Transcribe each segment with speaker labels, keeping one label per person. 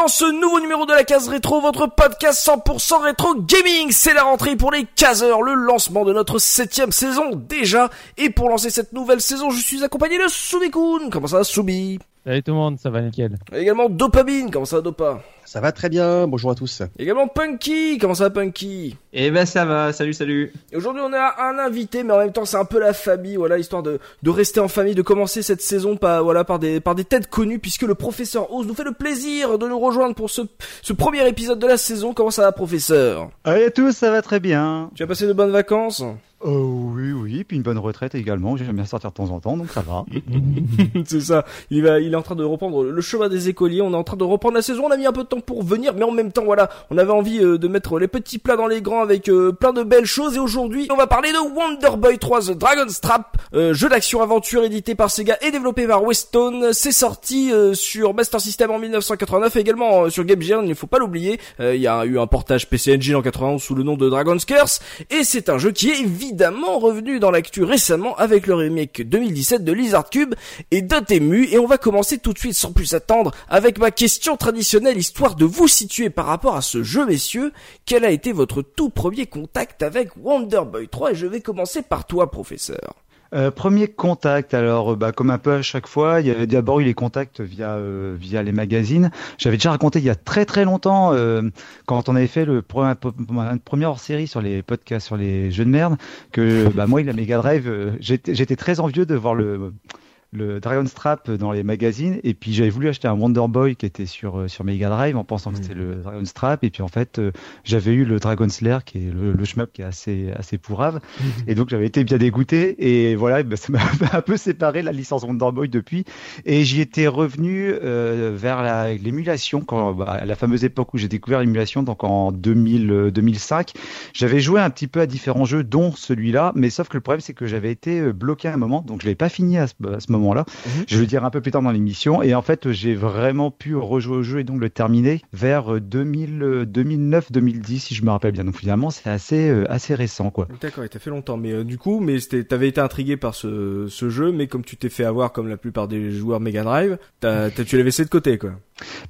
Speaker 1: Dans ce nouveau numéro de la case rétro, votre podcast 100% rétro gaming. C'est la rentrée pour les caseurs, le lancement de notre septième saison déjà. Et pour lancer cette nouvelle saison, je suis accompagné de Subikun. Comment ça va Subi?
Speaker 2: Salut tout le monde, ça va nickel.
Speaker 1: Également Dopamine. Comment ça va Dopa
Speaker 3: Ça va très bien, bonjour à tous.
Speaker 1: Également Punky. Comment ça va Punky?
Speaker 4: Eh ben ça va, salut salut.
Speaker 1: Et Aujourd'hui, on a un invité, mais en même temps, c'est un peu la famille, voilà, histoire de, de rester en famille, de commencer cette saison par, voilà, par des, par des têtes connues, puisque le professeur Oz nous fait le plaisir de nous rejoindre pour ce, ce premier épisode de la saison. Comment ça va, professeur?
Speaker 3: Allez à tous, ça va très bien.
Speaker 1: Tu as passé de bonnes vacances?
Speaker 3: Oh oui, oui, puis une bonne retraite également, j'aime bien sortir de temps en temps, donc ça va.
Speaker 1: C'est ça. Il va, il est en train de reprendre le chemin des écoliers. On est en train de reprendre la saison. On a mis un peu de temps pour venir, mais en même temps, voilà, on avait envie euh, de mettre les petits plats dans les grands avec euh, plein de belles choses. Et aujourd'hui, on va parler de Wonder Boy 3 The Dragon's Trap, euh, jeu d'action aventure édité par Sega et développé par Westone. C'est sorti euh, sur Master System en 1989, et également euh, sur Game Gear. Il ne faut pas l'oublier. Euh, Il y a eu un portage PC Engine en 91 sous le nom de Dragon's Curse, et c'est un jeu qui est évidemment revenu dans l'actu récemment avec le remake 2017 de Lizard Cube et Dotemu et on va commencer tout de suite sans plus attendre avec ma question traditionnelle histoire de vous situer par rapport à ce jeu messieurs. Quel a été votre tout premier contact avec Wonder Boy 3 et je vais commencer par toi professeur.
Speaker 3: Euh, premier contact, alors euh, bah, comme un peu à chaque fois, il y avait d'abord eu les contacts via euh, via les magazines. J'avais déjà raconté il y a très très longtemps euh, quand on avait fait le premier premier hors série sur les podcasts sur les jeux de merde que bah moi il a Mega Drive, euh, j'étais très envieux de voir le le Dragon's Trap dans les magazines. Et puis j'avais voulu acheter un Wonder Boy qui était sur euh, sur Mega Drive en pensant que c'était le Dragon's Trap et puis en fait euh, j'avais eu le Dragon's Lair qui est le, le shmup qui est assez assez pourrave. Et donc j'avais été bien dégoûté. Et voilà bah, ça m'a un peu séparé la licence Wonder Boy depuis. Et j'y étais revenu euh, vers la- l'émulation quand bah, à la fameuse époque où j'ai découvert l'émulation donc en 2000 euh, 2005 j'avais joué un petit peu à différents jeux dont celui-là. Mais sauf que le problème c'est que j'avais été euh, bloqué à un moment. Donc je l'ai pas fini à ce, à ce moment-là
Speaker 1: Mhm.
Speaker 3: je vais le dire un peu plus tard dans l'émission et en fait j'ai vraiment pu rejouer au jeu et donc le terminer vers euh, 2000 2009 2010 si je me rappelle bien donc finalement c'est assez euh, assez récent quoi
Speaker 1: D'accord, il t'a fait longtemps, mais euh, du coup, mais t'avais été intrigué par ce, ce jeu, mais comme tu t'es fait avoir comme la plupart des joueurs Mega Drive, t'as, tu l'avais laissé de côté, quoi.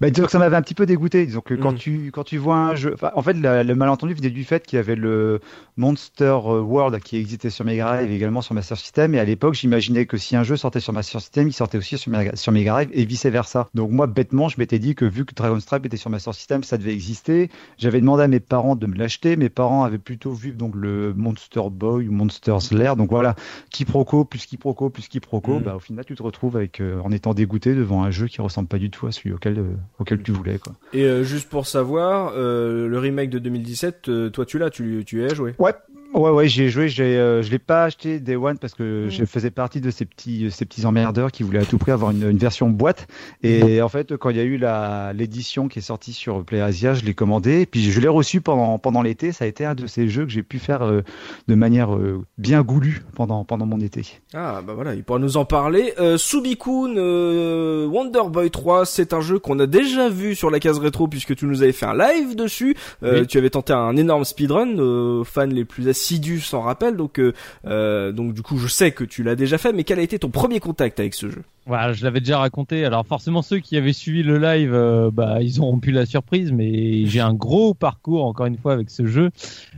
Speaker 3: Bah, disons que ça m'avait un petit peu dégoûté. Disons que quand
Speaker 1: Mhm.
Speaker 3: tu quand tu vois un jeu, en fait, la- le malentendu venait du fait qu'il y avait le Monster World qui existait sur Mega Drive et également sur Master System. Et à l'époque, j'imaginais que si un jeu sortait sur Master System, il sortait aussi sur Mega, sur Mega Drive et vice versa. Donc moi, bêtement, je m'étais dit que vu que Dragon's Trap était sur Master System, ça devait exister. J'avais demandé à mes parents de me l'acheter. Mes parents avaient plutôt vu donc le Monster Boy ou Monster's Lair. Donc voilà, quiproquo plus quiproquo plus quiproquo.
Speaker 1: Mhm.
Speaker 3: Bah au final, tu te retrouves avec euh, en étant dégoûté devant un jeu qui ressemble pas du tout à celui auquel euh, auquel tu voulais quoi.
Speaker 1: Et euh, juste pour savoir, euh, le remake de 2017, euh, toi tu l'as, tu, tu y as joué?
Speaker 3: Ouais. Ouais, ouais, j'y ai joué. J'ai, euh, je l'ai pas acheté Day One parce que
Speaker 1: Mhm.
Speaker 3: je faisais partie de ces petits, ces petits emmerdeurs qui voulaient à tout prix avoir une, une version boîte. Et en fait, quand il y a eu la l'édition qui est sortie sur PlayAsia, je l'ai commandé. Et puis je l'ai reçu pendant pendant l'été. Ça a été un de ces jeux que j'ai pu faire euh, de manière euh, bien goulue pendant pendant mon été.
Speaker 1: Ah bah voilà, il pourra nous en parler. Euh, Subikun euh, Wonder Boy 3, c'est un jeu qu'on a déjà vu sur la case rétro puisque tu nous avais fait un live dessus. Euh,
Speaker 2: Oui.
Speaker 1: Tu avais tenté un énorme speedrun, euh, fans les plus assidus s'en rappellent. Donc euh, euh, donc du coup je sais que tu l'as déjà fait, mais quel a été ton premier contact avec ce jeu?
Speaker 2: Voilà, je l'avais déjà raconté. Alors forcément ceux qui avaient suivi le live, euh, bah ils auront pu la surprise, mais j'ai un gros parcours encore une fois avec ce jeu.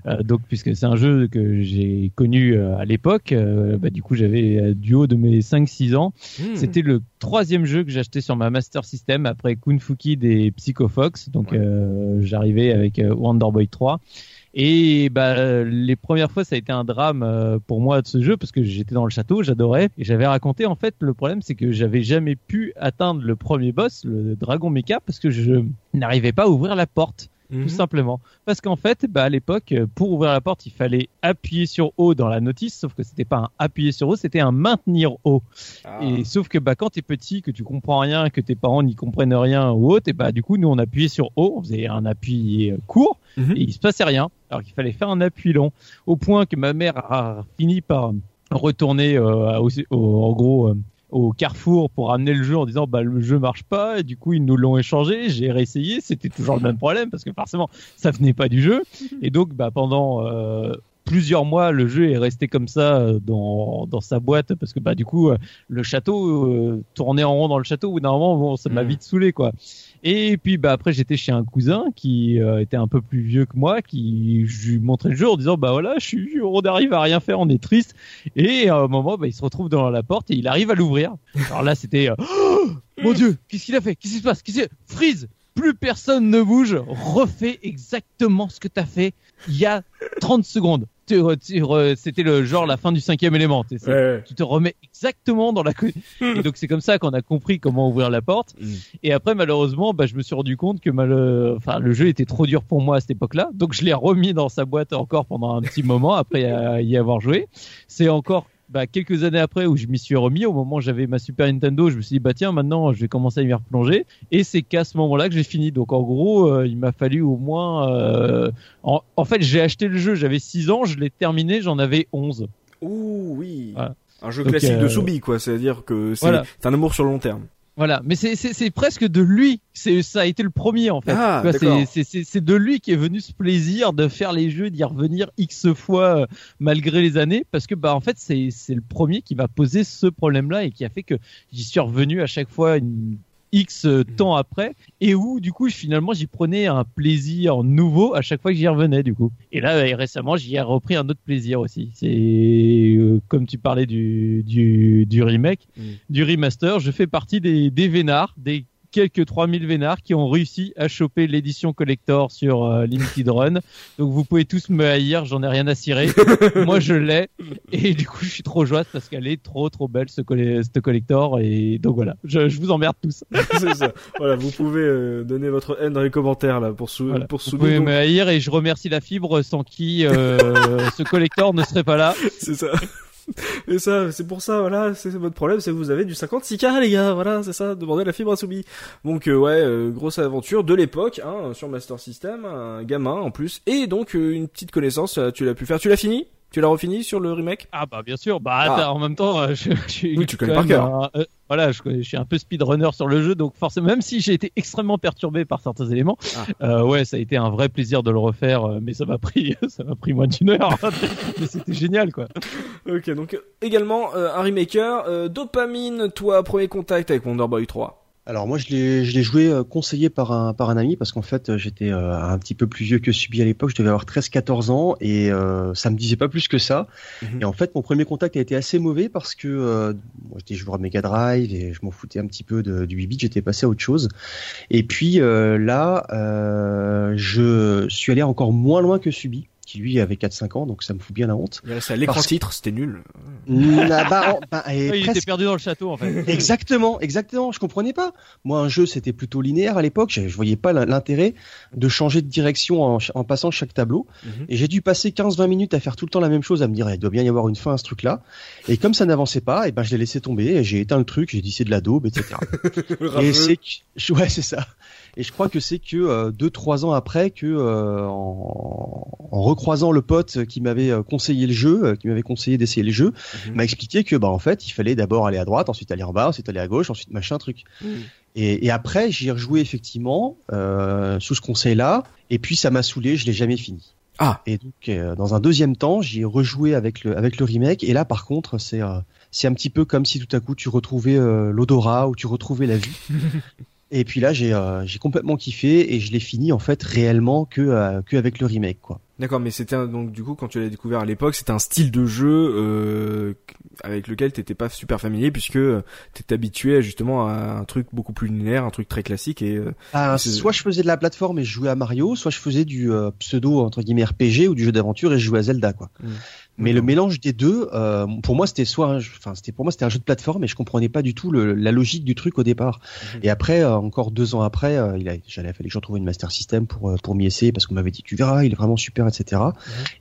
Speaker 2: Euh, donc puisque c'est un jeu que j'ai connu à l'époque, bah, du coup j'avais du haut de mes 5-6 ans.
Speaker 1: Hmm.
Speaker 2: C'était le troisième jeu que acheté sur ma Master System après Kung Fu Kid et Psycho Fox. Donc
Speaker 1: Ouais.
Speaker 2: j'arrivais avec Wonder Boy 3. Et bah les premières fois ça a été un drame euh, pour moi de ce jeu parce que j'étais dans le château, j'adorais et j'avais raconté en fait le problème c'est que j'avais jamais pu atteindre le premier boss, le dragon mecha parce que je n'arrivais pas à ouvrir la porte tout
Speaker 1: Mhm.
Speaker 2: simplement. Parce qu'en fait, bah, à l'époque, pour ouvrir la porte, il fallait appuyer sur O dans la notice, sauf que c'était pas un appuyer sur O, c'était un maintenir O.
Speaker 1: Ah.
Speaker 2: Et sauf que bah, quand t'es petit, que tu comprends rien, que tes parents n'y comprennent rien ou autre, et bah du coup, nous on appuyait sur O, on faisait un appui euh, court,
Speaker 1: Mhm.
Speaker 2: et il se passait rien. Alors qu'il fallait faire un appui long, au point que ma mère a fini par retourner euh, au, au- en gros euh, au carrefour pour ramener le jeu en disant bah le jeu marche pas et du coup ils nous l'ont échangé j'ai réessayé c'était toujours le même problème parce que forcément ça venait pas du jeu. Et donc bah pendant euh, plusieurs mois le jeu est resté comme ça euh, dans, dans sa boîte parce que bah du coup euh, le château euh, tournait en rond dans le château d'un moment bon ça m'a
Speaker 1: Mhm.
Speaker 2: vite saoulé quoi et puis bah après j'étais chez un cousin qui euh, était un peu plus vieux que moi, qui je lui montrais le jeu en disant bah voilà, je suis, on arrive à rien faire, on est triste. Et à un moment bah, il se retrouve devant la porte et il arrive à l'ouvrir. Alors là c'était euh, Oh mon dieu, qu'est-ce qu'il a fait? Qu'est-ce qui se passe? Qu'est-ce que Freeze plus personne ne bouge, refais exactement ce que t'as fait il y a 30 secondes. C'était le genre la fin du cinquième élément. tu sais, c'est-
Speaker 1: Ouais.
Speaker 2: Tu te remets exactement dans la. Et donc c'est comme ça qu'on a compris comment ouvrir la porte.
Speaker 1: Mm.
Speaker 2: Et après, malheureusement, bah, je me suis rendu compte que mal, enfin, le jeu était trop dur pour moi à cette époque-là. Donc, je l'ai remis dans sa boîte encore pendant un petit moment après y avoir joué. C'est encore bah, quelques années après où je m'y suis remis. Au moment où j'avais ma Super Nintendo, je me suis dit, bah tiens, maintenant, je vais commencer à y replonger. Et c'est qu'à ce moment-là que j'ai fini. Donc, en gros, euh, il m'a fallu au moins. euh, en, en fait, j'ai acheté le jeu, j'avais 6 ans, je l'ai terminé, j'en avais 11.
Speaker 1: Ouh, oui.
Speaker 2: Voilà.
Speaker 1: Un jeu
Speaker 2: Donc,
Speaker 1: classique
Speaker 2: euh,
Speaker 1: de Soubi, quoi. C'est-à-dire que c'est
Speaker 2: Voilà.
Speaker 1: c'est un amour sur le long terme.
Speaker 2: Voilà, mais c'est presque de lui. C'est ça a été le premier en fait.
Speaker 1: Ah,
Speaker 2: c'est c'est c'est c'est de lui qui est venu ce plaisir de faire les jeux, d'y revenir x fois euh, malgré les années, parce que bah en fait c'est c'est le premier qui m'a posé ce problème-là et qui a fait que j'y suis revenu à chaque fois une X euh, temps après et où du coup finalement j'y prenais un plaisir nouveau à chaque fois que j'y revenais du coup. Et là récemment j'y ai repris un autre plaisir aussi. C'est euh, comme tu parlais du du, du remake
Speaker 1: Mm.
Speaker 2: du remaster je fais partie des, des vénards des quelques 3000 vénards qui ont réussi à choper l'édition collector sur euh, Limited Run. Donc vous pouvez tous me haïr, j'en ai rien à cirer. Moi je l'ai et du coup je suis trop joyeuse parce qu'elle est trop trop belle ce, colle- ce collector et donc voilà, je, je vous emmerde tous.
Speaker 1: c'est ça. Voilà, vous pouvez euh, donner votre haine dans les commentaires là pour sou
Speaker 2: Voilà.
Speaker 1: pour
Speaker 2: Vous pouvez
Speaker 1: donc,
Speaker 2: me haïr et je remercie la fibre sans qui euh, ce collector ne serait pas là.
Speaker 1: C'est ça. Et ça, c'est pour ça, voilà, c'est votre problème, c'est que vous avez du 56K, les gars, voilà, c'est ça, demandez la fibre à Soubi. Donc, euh, ouais, euh, grosse aventure de l'époque, hein, sur Master System, un gamin en plus, et donc euh, une petite connaissance, euh, tu l'as pu faire, tu l'as fini? Tu l'as refini sur le remake
Speaker 2: Ah bah bien sûr, bah
Speaker 1: Ah.
Speaker 2: attends, en même temps, euh, je, je suis
Speaker 1: Oui, tu connais par
Speaker 2: un- euh, voilà, je, suis un peu speedrunner sur le jeu, donc forcément, même si j'ai été extrêmement perturbé par certains éléments,
Speaker 1: Ah.
Speaker 2: euh, ouais, ça a été un vrai plaisir de le refaire, euh, mais ça m'a pris, ça m'a pris moins d'une heure, mais c'était génial quoi.
Speaker 1: Ok, donc également euh, un remaker, euh, Dopamine, toi, premier contact avec Wonder Boy 3.
Speaker 5: Alors moi je l'ai je l'ai joué euh, conseillé par un par un ami parce qu'en fait euh, j'étais euh, un petit peu plus vieux que Subi à l'époque, je devais avoir 13 14 ans et euh, ça me disait pas plus que ça.
Speaker 1: Mhm.
Speaker 5: Et en fait mon premier contact a été assez mauvais parce que euh, moi j'étais joueur de Mega Drive et je m'en foutais un petit peu de, du 8 bits, j'étais passé à autre chose. Et puis euh, là euh, je suis allé encore moins loin que Subi qui lui avait 4 5 ans donc ça me fout bien la honte.
Speaker 1: Il est resté à l'écran
Speaker 5: Parce-
Speaker 1: titre, c'était nul.
Speaker 5: Ah, bah, en- bah, et
Speaker 2: Ouais, il
Speaker 5: presque-
Speaker 2: était perdu dans le château en fait.
Speaker 5: Exactement, exactement. Je comprenais pas. Moi, un jeu, c'était plutôt linéaire à l'époque. Je, je voyais pas l'in- l'intérêt de changer de direction en, passant chaque tableau.
Speaker 1: Mhm.
Speaker 5: Et j'ai dû passer 15-20 minutes à faire tout le temps la même chose, à me dire, il doit bien y avoir une fin à ce truc-là. Et comme ça n'avançait pas, et ben, je l'ai laissé tomber. Et j'ai éteint le truc. J'ai dit c'est de la daube, etc. et c'est que, ouais, c'est ça. Et je crois que c'est que euh, deux, trois ans après que, euh, en, en recroisant le pote qui m'avait euh, conseillé le jeu, euh, qui m'avait conseillé d'essayer le jeu,
Speaker 1: Mhm.
Speaker 5: m'a expliqué que bah en fait il fallait d'abord aller à droite, ensuite aller en bas, ensuite aller à gauche, ensuite machin truc.
Speaker 1: Mhm.
Speaker 5: Et, et après j'y ai rejoué effectivement euh, sous ce conseil-là, et puis ça m'a saoulé, je l'ai jamais fini.
Speaker 1: Ah.
Speaker 5: Et donc euh, dans un deuxième temps j'y ai rejoué avec le avec le remake, et là par contre c'est euh, c'est un petit peu comme si tout à coup tu retrouvais euh, l'odorat ou tu retrouvais la vue. Et puis là, j'ai euh, j'ai complètement kiffé et je l'ai fini en fait réellement que euh, que avec le remake quoi.
Speaker 1: D'accord, mais c'était un- donc du coup quand tu l'as découvert à l'époque, c'était un style de jeu euh, avec lequel t'étais pas super familier puisque t'étais habitué justement à un truc beaucoup plus linéaire, un truc très classique et.
Speaker 5: Ah, soit je faisais de la plateforme et je jouais à Mario, soit je faisais du pseudo entre guillemets RPG ou du jeu d'aventure et je jouais à Zelda quoi. Mm. Mais le mélange des deux, euh, pour moi, c'était soit, enfin, c'était pour moi, c'était un jeu de plateforme, et je comprenais pas du tout le, la logique du truc au départ. Mhm. Et après, euh, encore deux ans après, euh, il a, j'allais fallu que j'en trouve une Master System pour euh, pour m'y essayer parce qu'on m'avait dit tu verras, il est vraiment super, etc. Mhm.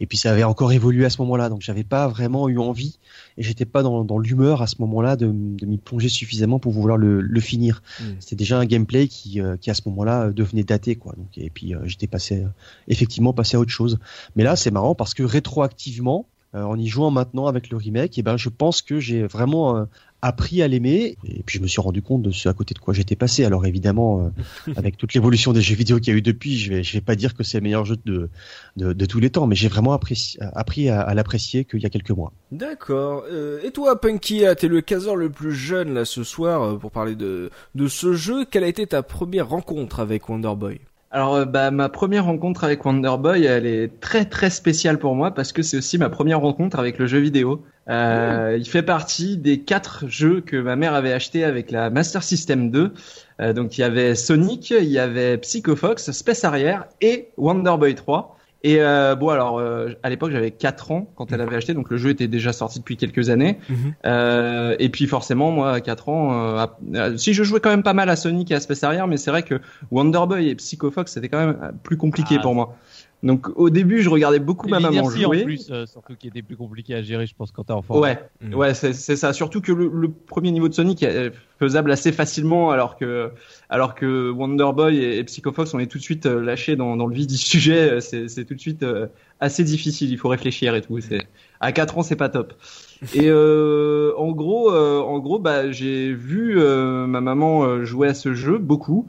Speaker 5: Et puis ça avait encore évolué à ce moment-là, donc j'avais pas vraiment eu envie et j'étais pas dans, dans l'humeur à ce moment-là de, de m'y plonger suffisamment pour vouloir le, le finir. Mhm. C'était déjà un gameplay qui, qui à ce moment-là devenait daté, quoi. Donc et puis j'étais passé effectivement passé à autre chose. Mais là, c'est marrant parce que rétroactivement euh, en y jouant maintenant avec le remake, et eh ben je pense que j'ai vraiment euh, appris à l'aimer et puis je me suis rendu compte de ce à côté de quoi j'étais passé. Alors évidemment, euh, avec toute l'évolution des jeux vidéo qu'il y a eu depuis, je vais vais pas dire que c'est le meilleur jeu de de, tous les temps, mais j'ai vraiment appris à, l'apprécier qu'il y a quelques mois.
Speaker 1: D'accord. et toi, Punky, t'es le caseur le plus jeune là ce soir pour parler de de ce jeu. Quelle a été ta première rencontre avec Wonder Boy
Speaker 4: alors, euh, bah, ma première rencontre avec Wonder Boy, elle est très très spéciale pour moi parce que c'est aussi ma première rencontre avec le jeu vidéo. Euh, Il fait partie des quatre jeux que ma mère avait acheté avec la Master System 2. Euh, donc, il y avait Sonic, il y avait Psycho Fox, Space Harrier et Wonder Boy 3. Et euh, bon, alors euh, à l'époque j'avais 4 ans quand elle avait acheté, donc le jeu était déjà sorti depuis quelques années. Mhm. euh, et puis forcément, moi à 4 ans, euh, euh, si je jouais quand même pas mal à Sonic et à Space Harrier, mais c'est vrai que Wonder Boy et Psycho Fox c'était quand même plus compliqué ah. pour moi. Donc au début, je regardais beaucoup ma maman jouer.
Speaker 2: en plus, euh, surtout qui était plus compliqué à gérer, je pense, quand t'es enfant.
Speaker 4: Ouais, mm. ouais, c'est ça. Surtout que le, premier niveau de Sonic est faisable assez facilement, alors que alors que Wonder Boy et, Psycho Fox, on est tout de suite euh, lâchés dans, le vide du sujet. C'est tout de suite euh, assez difficile. Il faut réfléchir et tout. À 4 ans, c'est pas top. Et euh, en gros, en gros, bah j'ai vu ma maman jouer à ce jeu beaucoup.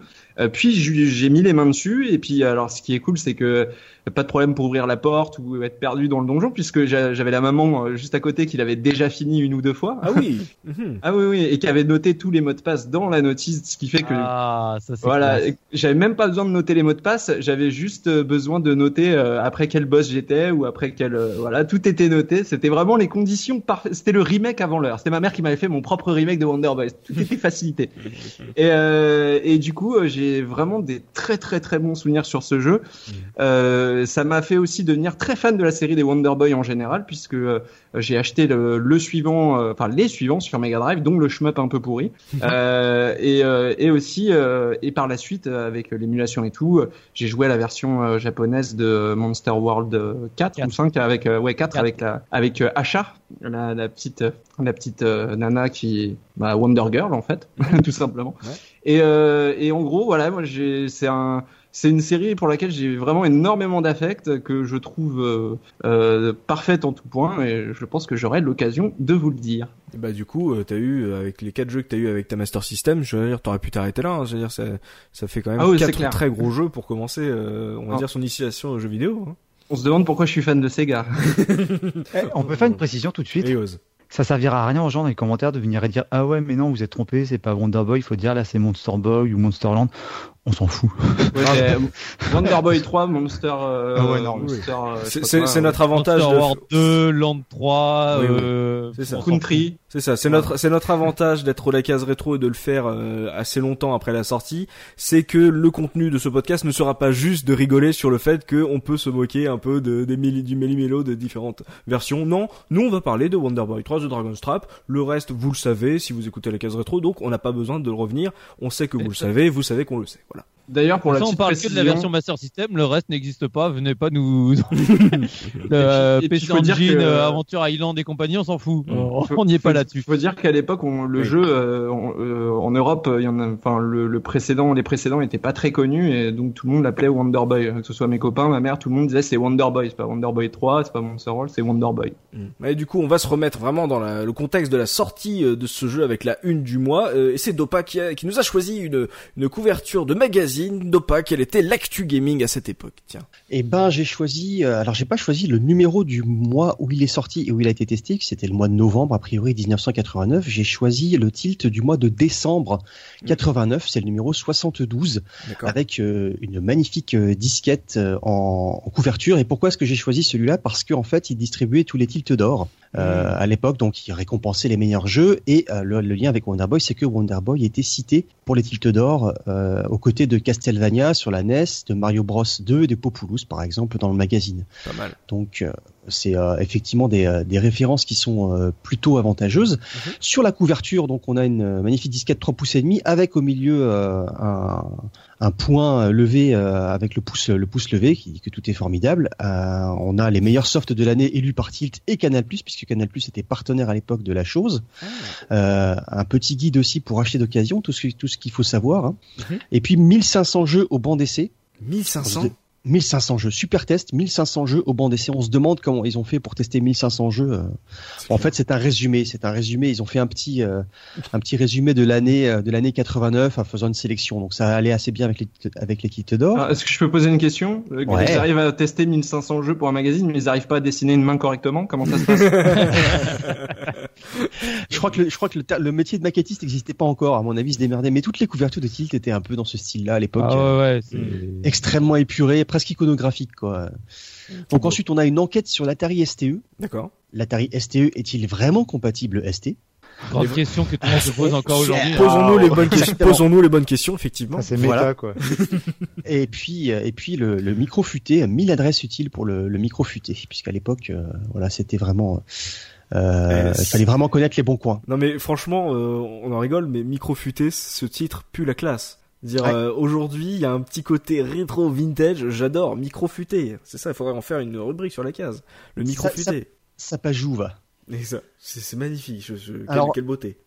Speaker 4: Puis j'ai mis les mains dessus. Et puis alors, ce qui est cool, c'est que pas de problème pour ouvrir la porte ou être perdu dans le donjon puisque j'avais la maman euh, juste à côté qui l'avait déjà fini une ou deux fois.
Speaker 1: Ah oui. Mhm.
Speaker 4: ah oui oui et qui avait noté tous les mots de passe dans la notice ce qui fait que
Speaker 2: ah, ça,
Speaker 4: voilà, j'avais même pas besoin de noter les mots de passe, j'avais juste euh, besoin de noter euh, après quel boss j'étais ou après quel voilà, tout était noté, c'était vraiment les conditions parfaites, c'était le remake avant l'heure. C'était ma mère qui m'avait fait mon propre remake de Wonder Boy. Tout était facilité. et et du coup, j'ai vraiment des très très très bons souvenirs sur ce jeu. Euh, ça m'a fait aussi devenir très fan de la série des Wonder Boy en général, puisque euh, j'ai acheté le, suivant, euh, enfin les suivants sur Mega Drive, dont le shmup un peu pourri, et, et aussi et par la suite avec l'émulation et tout, j'ai joué à la version japonaise de Monster World 4, ou 5 avec ouais 4, avec la avec Asha, la, la petite la petite nana qui bah, Wonder Girl en fait, tout simplement. Et, et en gros voilà, moi j'ai c'est un c'est une série pour laquelle j'ai vraiment énormément d'affect, que je trouve euh, euh, parfaite en tout point, et je pense que j'aurai l'occasion de vous le dire.
Speaker 1: bah du coup, euh, t'as eu avec les quatre jeux que t'as eu avec ta Master System, je veux dire, t'aurais pu t'arrêter là. Hein, je veux dire, ça, ça fait quand même ah quatre très gros jeux pour commencer, on va ah. dire, son initiation aux jeux vidéo. Hein.
Speaker 4: On se demande pourquoi je suis fan de Sega.
Speaker 3: Eh, on peut faire une précision tout de suite. Ça servira à rien aux gens dans les commentaires de venir et dire ah ouais mais non vous êtes trompé c'est pas Wonder Boy il faut dire là c'est Monster Boy ou Monsterland on s'en fout.
Speaker 4: Ouais, Wonder Boy 3, Monster. Euh,
Speaker 1: ah ouais, non, Monster euh, c'est notre avantage.
Speaker 2: Monster World 2, Land 3, euh,
Speaker 4: c'est ça. Country.
Speaker 1: C'est ça. C'est notre, c'est notre avantage d'être la case rétro et de le faire euh, assez longtemps après la sortie. C'est que le contenu de ce podcast ne sera pas juste de rigoler sur le fait qu'on peut se moquer un peu de, des du méli-mélo de différentes versions. Non, nous on va parler de Wonder Boy 3, de Dragon's Trap. Le reste, vous le savez si vous écoutez la case rétro, donc on n'a pas besoin de revenir. On sait que vous le savez, vous savez qu'on le sait. Voilà.
Speaker 4: D'ailleurs, pour la
Speaker 2: on parle
Speaker 4: que
Speaker 2: de la version Master System, le reste n'existe pas. Venez pas nous. le PC Engine, euh, Aventure Island et compagnie, on s'en fout. On n'y est pas là-dessus.
Speaker 4: Il faut dire qu'à l'époque, le jeu euh, euh, en Europe, il y en a, enfin le, le, précédent, les précédents n'étaient pas très connus et donc tout le monde l'appelait Wonder Boy. Que ce soit mes copains, ma mère, tout le monde disait c'est Wonder Boy. C'est pas Wonder Boy 3, c'est pas Monster World, c'est Wonder Boy.
Speaker 1: Mm. Et du coup, on va se remettre vraiment dans la, le contexte de la sortie de ce jeu avec la une du mois. et c'est Dopa qui, a, qui nous a choisi une, une couverture de magazine. Dopa quel était l'actu gaming à cette époque Tiens.
Speaker 5: Eh ben, j'ai choisi. Euh, alors, j'ai pas choisi le numéro du mois où il est sorti et où il a été testé, c'était le mois de novembre a priori 1989. J'ai choisi le tilt du mois de décembre 89. C'est le numéro 72 avec euh, une magnifique euh, disquette en, couverture. Et pourquoi est-ce que j'ai choisi celui-là? Parce qu'en fait, il distribuait tous les tilts d'or. Euh, à l'époque, donc il récompensait les meilleurs jeux. Et euh, le, lien avec Wonder Boy, c'est que Wonder Boy était cité pour les tilts d'or euh, aux côtés de Castlevania sur la NES, de Mario Bros 2 et de Populous par exemple dans le magazine.
Speaker 1: Pas mal.
Speaker 5: Donc c'est effectivement des, des, références qui sont plutôt avantageuses. Mhm. Sur la couverture, donc on a une magnifique disquette 3 pouces et demi avec au milieu un, un point levé avec le pouce le pouce levé qui dit que tout est formidable. on a les meilleurs softs de l'année élus par Tilt et Canal puisque Canal Plus était partenaire à l'époque de la chose. Ah. Euh, un petit guide aussi pour acheter d'occasion, tout ce, tout ce qu'il faut savoir. Hein. Mhm. Et puis 1500 jeux au banc d'essai.
Speaker 1: 1500
Speaker 5: 1500 jeux, super test, 1500 jeux au banc d'essai. On se demande comment ils ont fait pour tester 1500 jeux. Euh. En fait, c'est un résumé, c'est un résumé. Ils ont fait un petit, euh, un petit résumé de l'année, de l'année 89 en faisant une sélection. Donc ça allait assez bien avec les, avec l'équipe d'or.
Speaker 4: Ah, est-ce que je peux poser une question? Ils arrivent à tester 1500 jeux pour un magazine, mais ils n'arrivent pas à dessiner une main correctement? Comment ça se passe?
Speaker 5: Je crois que le, je crois que le, métier de maquettiste n'existait pas encore. À mon avis, se démerdait. Mais toutes les couvertures de Tilt étaient un peu dans ce style-là à l'époque.
Speaker 2: Ah ouais,
Speaker 5: extrêmement épuré presque iconographique quoi. Donc ensuite on a une enquête sur l'Atari STE.
Speaker 1: D'accord.
Speaker 5: L'Atari STE est-il vraiment compatible ST
Speaker 2: Grande question que tout le monde se pose encore aujourd'hui.
Speaker 1: Posons-nous les bonnes questions. Posons-nous les bonnes questions, effectivement.
Speaker 3: c'est méta, quoi.
Speaker 5: et puis, euh, et puis le, micro futé, 1000 adresses utiles pour le, micro futé, puisqu'à l'époque, euh, voilà, c'était vraiment. Euh, il fallait vraiment connaître les bons coins.
Speaker 1: Non mais franchement, on en rigole, mais micro futé, ce titre pue la classe. Dire euh, aujourd'hui, il y a un petit côté rétro vintage, j'adore micro futé. C'est ça, il faudrait en faire une rubrique sur la case. Le micro futé.
Speaker 5: Ça, ça, joue va.
Speaker 1: C'est magnifique. Je, quelle, beauté.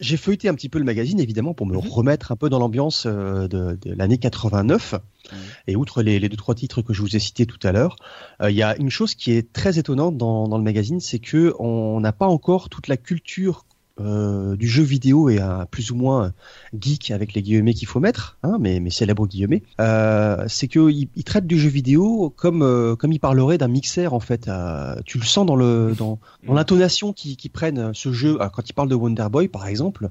Speaker 5: J'ai feuilleté un petit peu le magazine évidemment pour me mhm. remettre un peu dans l'ambiance euh, de, de l'année 89. Mhm. Et outre les, les, deux trois titres que je vous ai cités tout à l'heure, euh, il y a une chose qui est très étonnante dans, dans le magazine, c'est que on n'a pas encore toute la culture euh, du jeu vidéo et un plus ou moins geek avec les guillemets qu'il faut mettre, hein, mais, mais célèbres guillemets, euh, c'est qu'il il traite du jeu vidéo comme euh, comme il parlerait d'un mixeur en fait. Tu le sens dans le dans, dans l'intonation qui, qui prennent ce jeu. quand il parle de Wonder Boy par exemple,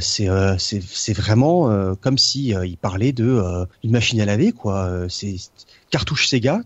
Speaker 5: c'est c'est vraiment comme si il parlait de une machine à laver quoi. c'est cartouche Sega.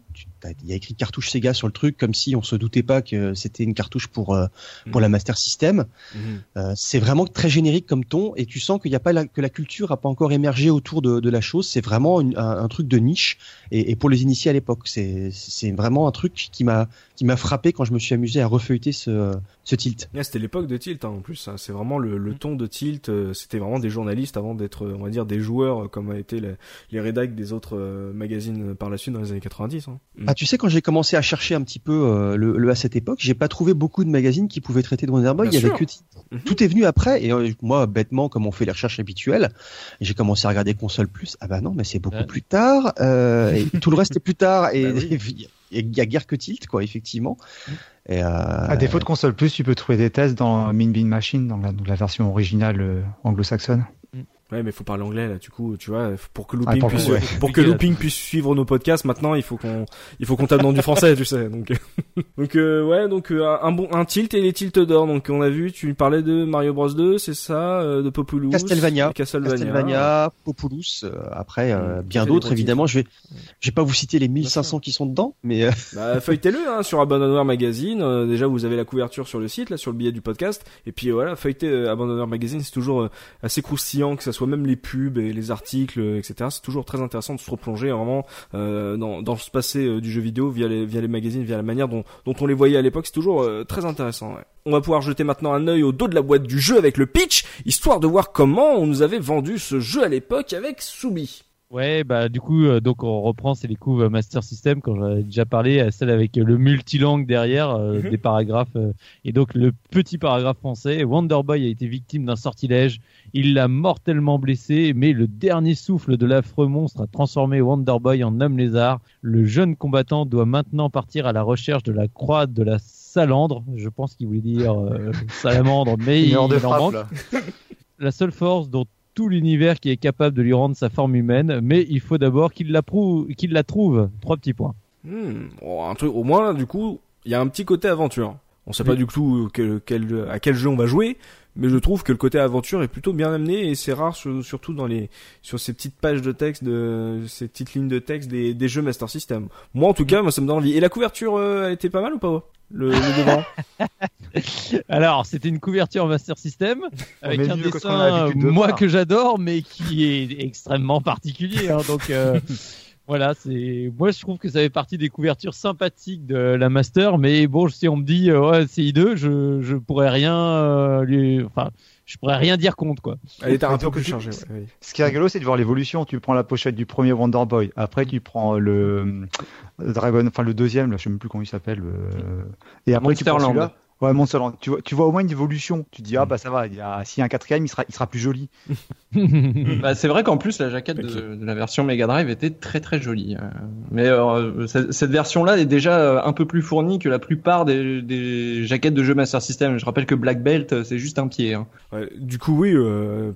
Speaker 5: Il y a écrit cartouche Sega sur le truc, comme si on se doutait pas que c'était une cartouche pour euh, pour la mhm. Master System. Mhm. Euh, c'est vraiment très générique comme ton, et tu sens qu'il n'y a pas que la culture a pas encore émergé autour de, de la chose. C'est vraiment un, truc de niche, et, et pour les initiés à l'époque, c'est c'est vraiment un truc qui m'a qui m'a frappé quand je me suis amusé à refeuilleter ce ce tilt.
Speaker 1: c'était l'époque de tilt hein, en plus. Hein. C'est vraiment le, le, ton de tilt. Euh, c'était vraiment des journalistes avant d'être, on va dire, des joueurs comme a été les, les rédacs des autres magazines par la suite dans les années 90. Hein.
Speaker 5: Ah, tu sais, quand j'ai commencé à chercher un petit peu euh, le, à cette époque, j'ai pas trouvé beaucoup de magazines qui pouvaient traiter de Wonder Boy. Il y avait que mhm. tout est venu après. Et euh, moi, bêtement, comme on fait les recherches habituelles, j'ai commencé à regarder console plus. Ah bah non, mais c'est beaucoup plus tard. Euh, et tout le reste est plus tard. Et bah il y a guère que Tilt, quoi, effectivement.
Speaker 3: Mhm. Et À défaut de console plus, tu peux trouver des tests dans Min Bean Machine, dans la version originale anglo-saxonne.
Speaker 1: Ouais, mais faut parler anglais là. Du coup, tu vois, pour que Looping puisse, pour que Looping puisse suivre nos podcasts, maintenant, il faut qu'on, il faut qu'on tape dans du français, tu sais. Donc, donc euh, ouais, donc euh, un bon, un tilt et les tilts d'or. Donc on a vu, tu parlais de Mario Bros 2, c'est ça, euh, de Populous,
Speaker 5: Castlevania, Castlevania, Populous. après, mm. bien d'autres évidemment. Je vais, je vais pas vous citer les 1500 qui sont dedans, mais
Speaker 1: bah, feuilletez-le hein, sur Abandonware Magazine. déjà, vous avez la couverture sur le site, là, sur le billet du podcast. Et puis voilà, feuilleter Abandonware Magazine, c'est toujours assez croustillant que ça soit même les pubs et les articles, etc. C'est toujours très intéressant de se replonger vraiment euh, dans, dans ce passé euh, du jeu vidéo via les, magazines, via la manière dont, on les voyait à l'époque. C'est toujours euh, très intéressant. On va pouvoir jeter maintenant un œil au dos de la boîte du jeu avec le pitch, histoire de voir comment on nous avait vendu ce jeu à l'époque avec Soubi.
Speaker 2: Ouais, bah du coup, euh, donc on reprend, c'est les couves Master System, quand j'avais déjà parlé, celle avec le multilangue derrière, euh, mhm. des paragraphes, euh, et donc le petit paragraphe français. Wonder Boy a été victime d'un sortilège, il l'a mortellement blessé, mais le dernier souffle de l'affreux monstre a transformé Wonder Boy en homme lézard. Le jeune combattant doit maintenant partir à la recherche de la croix de la salandre, je pense qu'il voulait dire salamandre, mais il, en manque. La seule force dont tout l'univers qui est capable de lui rendre sa forme humaine, mais il faut d'abord qu'il la, qu'il la trouve. Trois petits points.
Speaker 1: Hmm, un truc, au moins, du coup, il y a un petit côté aventure. On sait pas du tout quel, quel, à quel jeu on va jouer, mais je trouve que le côté aventure est plutôt bien amené et c'est rare surtout dans les sur ces petites pages de texte de ces petites lignes de texte des, des jeux Master System. Moi en tout cas, moi ça me donne envie. Et la couverture euh, était pas mal ou pas le, le devant
Speaker 2: Alors, c'était une couverture Master System avec un dessin moi que j'adore mais qui est extrêmement particulier hein, donc euh, Voilà, c'est moi je trouve que ça fait partie des couvertures sympathiques de la Master, mais bon si on me dit euh, ouais c'est I2, je je pourrais rien euh, lui, enfin je pourrais rien dire contre quoi.
Speaker 1: Elle était un peu plus chargée.
Speaker 3: Ce qui est rigolo, c'est de voir l'évolution. Tu prends la pochette du premier Wonder Boy, après tu prends le, Dragon, enfin le deuxième, là, je sais même plus comment il s'appelle. Euh, et après tu prends celui-là. Ouais, Monsterland. Tu vois, tu vois au moins une évolution. Tu dis, ah bah ça va, il y a, s'il y a un quatrième, il sera, il sera plus joli.
Speaker 4: bah, c'est vrai qu'en plus, la jaquette de, la version Mega Drive était très très jolie. Euh. Mais euh, cette, version-là est déjà euh, un peu plus fournie que la plupart des, des, jaquettes de jeux Master System. Je rappelle que Black Belt, c'est juste un pied. Hein.
Speaker 1: Ouais, du coup, oui,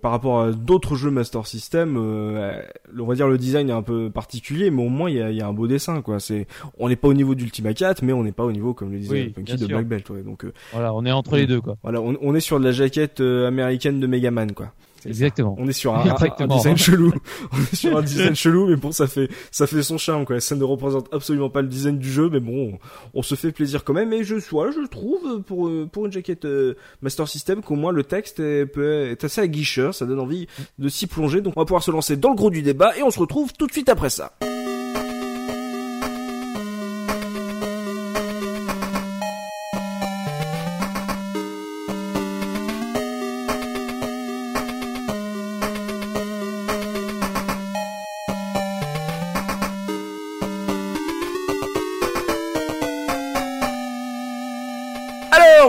Speaker 1: par rapport à d'autres jeux Master System, on va dire le design est un peu particulier, mais au moins il y a, y a, un beau dessin. quoi. C'est, on n'est pas au niveau d'Ultima 4, mais on n'est pas au niveau, comme le disait Punky, de Black Belt. Ouais, donc
Speaker 2: voilà, on est entre les deux, quoi.
Speaker 1: Voilà, on, on est sur de la jaquette euh, américaine de Megaman, quoi.
Speaker 2: Exactement.
Speaker 1: On est sur un, un, design chelou. on est sur un design chelou, mais bon, ça fait, ça fait son charme, quoi. Ça ne représente absolument pas le design du jeu, mais bon, on, se fait plaisir quand même. Et je, voilà, je trouve, pour, pour une jaquette euh, Master System, qu'au moins le texte est, est assez aguicheur, ça donne envie de s'y plonger. Donc on va pouvoir se lancer dans le gros du débat, et on se retrouve tout de suite après ça.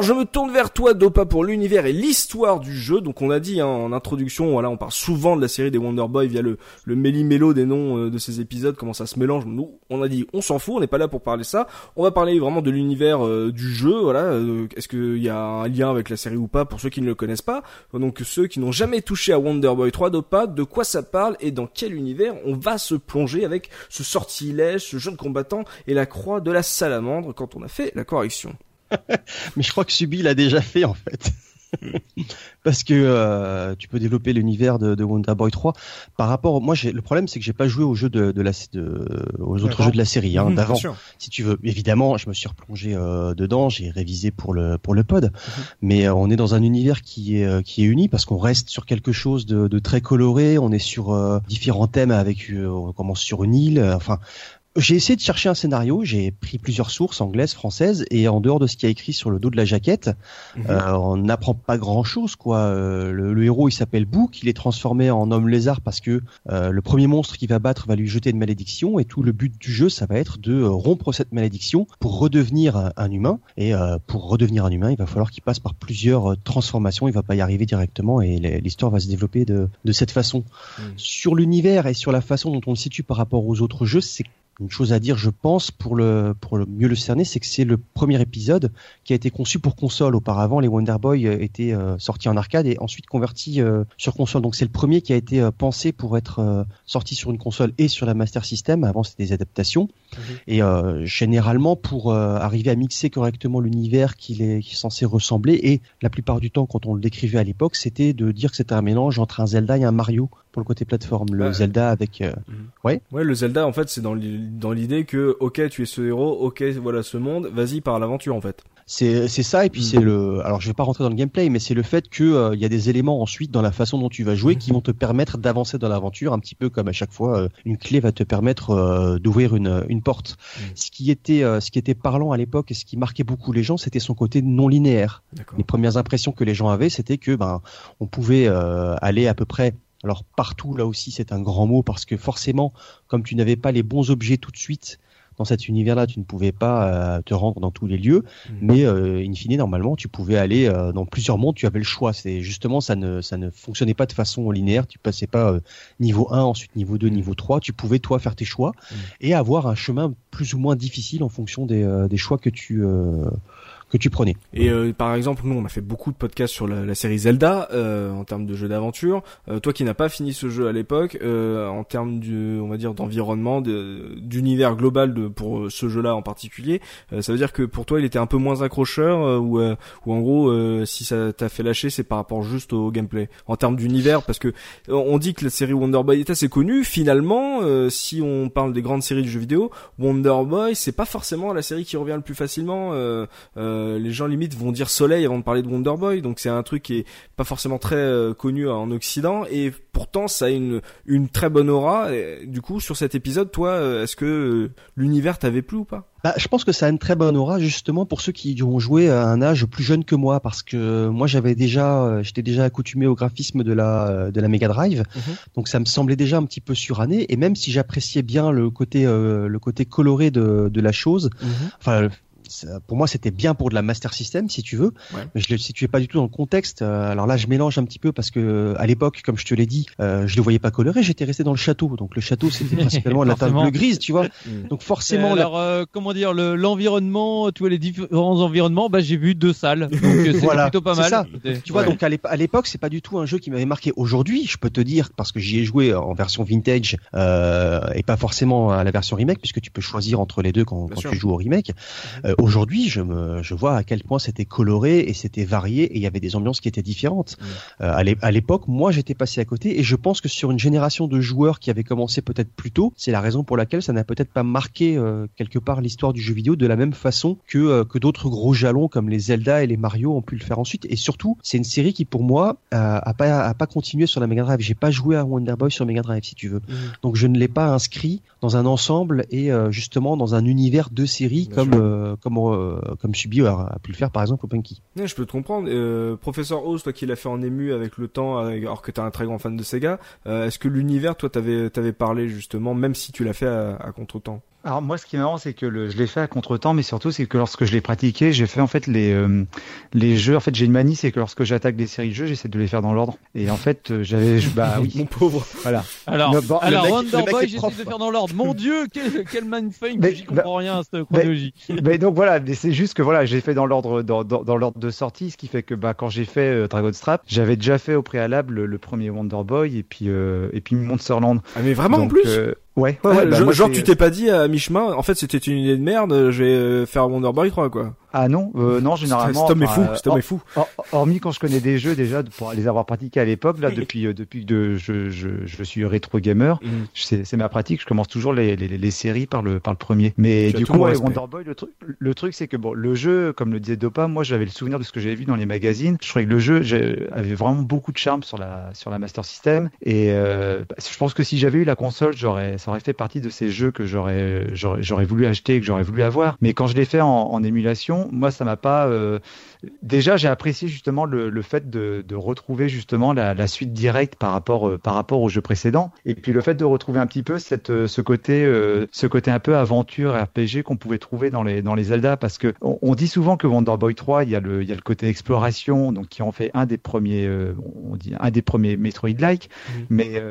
Speaker 1: Je me tourne vers toi, Dopa, pour l'univers et l'histoire du jeu. Donc, on a dit hein, en introduction, voilà, on parle souvent de la série des Wonder Boy via le, le méli-mélo des noms euh, de ces épisodes, comment ça se mélange. Nous, on a dit, on s'en fout, on n'est pas là pour parler ça. On va parler vraiment de l'univers euh, du jeu, voilà. Euh, est-ce qu'il y a un lien avec la série ou pas pour ceux qui ne le connaissent pas Donc, ceux qui n'ont jamais touché à Wonder Boy 3, Dopa, de quoi ça parle et dans quel univers on va se plonger avec ce sortilège, ce jeune combattant et la croix de la salamandre quand on a fait la correction.
Speaker 5: Mais je crois que Subi l'a déjà fait en fait. Parce que euh, tu peux développer l'univers de, de, Wonder Boy 3 par rapport. Moi, le problème, c'est que j'ai pas joué aux jeux de, de la, de, aux autres jeux de la série hein, mmh, d'avant. Si tu veux, évidemment, je me suis replongé euh, dedans, j'ai révisé pour le pour le pod, mmh. mais euh, on est dans un univers qui est euh, qui est uni parce qu'on reste sur quelque chose de, de très coloré. On est sur euh, différents thèmes avec, on commence sur une île. enfin, j'ai essayé de chercher un scénario, j'ai pris plusieurs sources anglaises, françaises, et en dehors de ce qui a écrit sur le dos de la jaquette, mhm. euh, on n'apprend pas grand-chose. quoi. Euh, le, héros, il s'appelle Book, il est transformé en homme lézard parce que euh, le premier monstre qu'il va battre va lui jeter une malédiction, et tout le but du jeu, ça va être de rompre cette malédiction pour redevenir un, humain. Et pour redevenir un humain, il va falloir qu'il passe par plusieurs transformations, il va pas y arriver directement, et l'histoire va se développer de, de cette façon. Mhm. Sur l'univers et sur la façon dont on le situe par rapport aux autres jeux, c'est une chose à dire, je pense, pour le pour le mieux le cerner, c'est que c'est le premier épisode qui a été conçu pour console. Auparavant, les Wonder Boy euh, étaient euh, sortis en arcade et ensuite convertis euh, sur console. Donc c'est le premier qui a été pensé pour être sorti sur une console et sur la Master System. Avant, c'était des adaptations. Mhm. Et généralement, pour arriver à mixer correctement l'univers qu'il est, qui est censé ressembler, et la plupart du temps, quand on le décrivait à l'époque, c'était de dire que c'était un mélange entre un Zelda et un Mario pour le côté plateforme. Le Zelda avec, mhm.
Speaker 1: ouais. Ouais, le Zelda en fait, c'est dans l'idée que ok tu es ce héros, ok voilà ce monde, vas-y par l'aventure en fait.
Speaker 5: C'est c'est ça et puis c'est mm. le alors je vais pas rentrer dans le gameplay mais c'est le fait que euh, il y a des éléments ensuite dans la façon dont tu vas jouer qui vont te permettre d'avancer dans l'aventure un petit peu comme à chaque fois euh, une clé va te permettre euh, d'ouvrir une une porte. Ce qui était ce qui était parlant à l'époque et ce qui marquait beaucoup les gens c'était son côté non linéaire. Les premières impressions que les gens avaient c'était que ben on pouvait aller à peu près alors partout, là aussi, c'est un grand mot parce que forcément, comme tu n'avais pas les bons objets tout de suite dans cet univers-là, tu ne pouvais pas euh, te rendre dans tous les lieux, mmh. mais euh, in fine, normalement, tu pouvais aller euh, dans plusieurs mondes, tu avais le choix. C'est justement, ça ne, ça ne fonctionnait pas de façon linéaire. Tu passais pas niveau 1, ensuite niveau 2, niveau 3. Tu pouvais toi faire tes choix mmh. et avoir un chemin plus ou moins difficile en fonction des, des choix que tu que tu prenais.
Speaker 1: Et euh, par exemple, nous, on a fait beaucoup de podcasts sur la, la série Zelda euh, en termes de jeu d'aventure. Euh, toi qui n'as pas fini ce jeu à l'époque, euh, en termes du, on va dire, d'environnement, d'univers global de pour ce jeu-là en particulier, ça veut dire que pour toi, il était un peu moins accrocheur ou ou en gros, si ça t'a fait lâcher, c'est par rapport juste au gameplay. En termes d'univers, parce que on dit que la série Wonder Boy est assez connue. Finalement, si on parle des grandes séries de jeux vidéo, Wonder Boy, c'est pas forcément la série qui revient le plus facilement. Euh, euh, les gens limite vont dire Soleil avant de parler de Wonder Boy, donc c'est un truc qui est pas forcément très euh, connu en Occident et pourtant ça a une une très bonne aura. du coup, sur cet épisode, toi, est-ce que l'univers t'avait plu ou pas?
Speaker 5: Bah, je pense que ça a une très bonne aura justement pour ceux qui ont joué à un âge plus jeune que moi parce que moi j'avais déjà j'étais déjà accoutumé au graphisme de la de la Mega Drive mhm. donc ça me semblait déjà un petit peu suranné et même si j'appréciais bien le côté le côté coloré de de la chose mhm. enfin pour moi, c'était bien pour de la Master System, si tu veux. Mais je le situais pas du tout dans le contexte. Euh, alors là, je mélange un petit peu parce que à l'époque, comme je te l'ai dit, euh, je le voyais pas coloré. J'étais resté dans le château. Donc le château, c'était principalement la bleu grise, tu vois. Mm. Donc forcément.
Speaker 2: Alors, euh, comment dire, l'environnement, tu vois les différents environnements, bah j'ai vu deux salles. Donc c'est voilà, plutôt pas mal. Ça.
Speaker 5: Tu vois, donc à l'époque, c'est pas du tout un jeu qui m'avait marqué. Aujourd'hui, je peux te dire parce que j'y ai joué en version vintage et pas forcément à la version remake, puisque tu peux choisir entre les deux quand, quand tu joues au remake. Mm-hmm aujourd'hui, je me, je vois à quel point c'était coloré et c'était varié et il y avait des ambiances qui étaient différentes. Euh, à l'époque, moi, j'étais passé à côté et je pense que sur une génération de joueurs qui avait commencé peut-être plus tôt, c'est la raison pour laquelle ça n'a peut-être pas marqué euh, quelque part l'histoire du jeu vidéo de la même façon que euh, que d'autres gros jalons comme les Zelda et les Mario ont pu le faire ensuite. Et surtout, c'est une série qui pour moi a pas a pas continué sur la Mega Drive. J'ai pas joué à Wonder Boy sur Mega Drive, si tu veux. Mmh. Donc je ne l'ai pas inscrit dans un ensemble et justement dans un univers de série comme comme comme euh, comme a, pu le faire par exemple au Punky.
Speaker 1: je peux te comprendre. Euh, Professeur Oz, toi qui l'as fait en ému avec le temps, alors que t'es un très grand fan de Sega, euh, est-ce que l'univers, toi, t'avais parlé justement, même si tu l'as fait à contre-temps?
Speaker 3: Alors moi, ce qui est marrant, c'est que le, je l'ai fait à contre-temps, mais surtout, c'est que lorsque je l'ai pratiqué, j'ai fait en fait les euh, les jeux. En fait, j'ai une manie, c'est que lorsque j'attaque des séries de jeux, j'essaie de les faire dans l'ordre. Et en fait, euh, j'avais, bah oui,
Speaker 1: mon pauvre.
Speaker 3: Voilà.
Speaker 2: Alors, alors Wonder Boy, j'essaie de faire dans l'ordre. Mon Dieu, quel quel mindfuck J'y comprends rien à cette chronologie.
Speaker 3: Mais, donc voilà, c'est juste que voilà, j'ai fait dans l'ordre dans, dans, l'ordre de sortie, ce qui fait que bah quand j'ai fait euh, Dragon Strap, j'avais déjà fait au préalable le, premier Wonder Boy et puis et puis Monsterland.
Speaker 1: Ah mais vraiment en plus.
Speaker 3: Ouais,
Speaker 1: ouais, bah, genre tu t'es pas dit à mi-chemin, en fait c'était une idée de merde, je vais euh, faire Wonder Boy 3 quoi.
Speaker 3: Ah non, euh, non généralement.
Speaker 1: Cet homme est fou, cet homme est fou.
Speaker 3: hormis quand je connais des jeux déjà pour les avoir pratiqués à l'époque, là depuis euh, depuis que je, je, je suis rétro gamer, mm. c'est ma pratique. Je commence toujours les, les, les, séries par le par le premier. Mais du coup, ouais, Wonder Boy, le truc le truc c'est que bon, le jeu, comme le disait Dopa, moi j'avais le souvenir de ce que j'avais vu dans les magazines. Je trouvais que le jeu avait vraiment beaucoup de charme sur la sur la Master System et euh, je pense que si j'avais eu la console, j'aurais ça aurait fait partie de ces jeux que j'aurais j'aurais voulu acheter et que j'aurais voulu avoir. Mais quand je l'ai fait en, en émulation moi, ça m'a pas. Euh, déjà, j'ai apprécié justement le, le fait de, de, retrouver justement la, la, suite directe par rapport euh, par rapport au jeu précédent, et puis le fait de retrouver un petit peu cette euh, ce côté ce côté un peu aventure RPG qu'on pouvait trouver dans les dans les Zelda, parce que on, dit souvent que Wonder Boy 3, il y a le il y a le côté exploration, donc qui en fait un des premiers on dit un des premiers Metroid-like, mais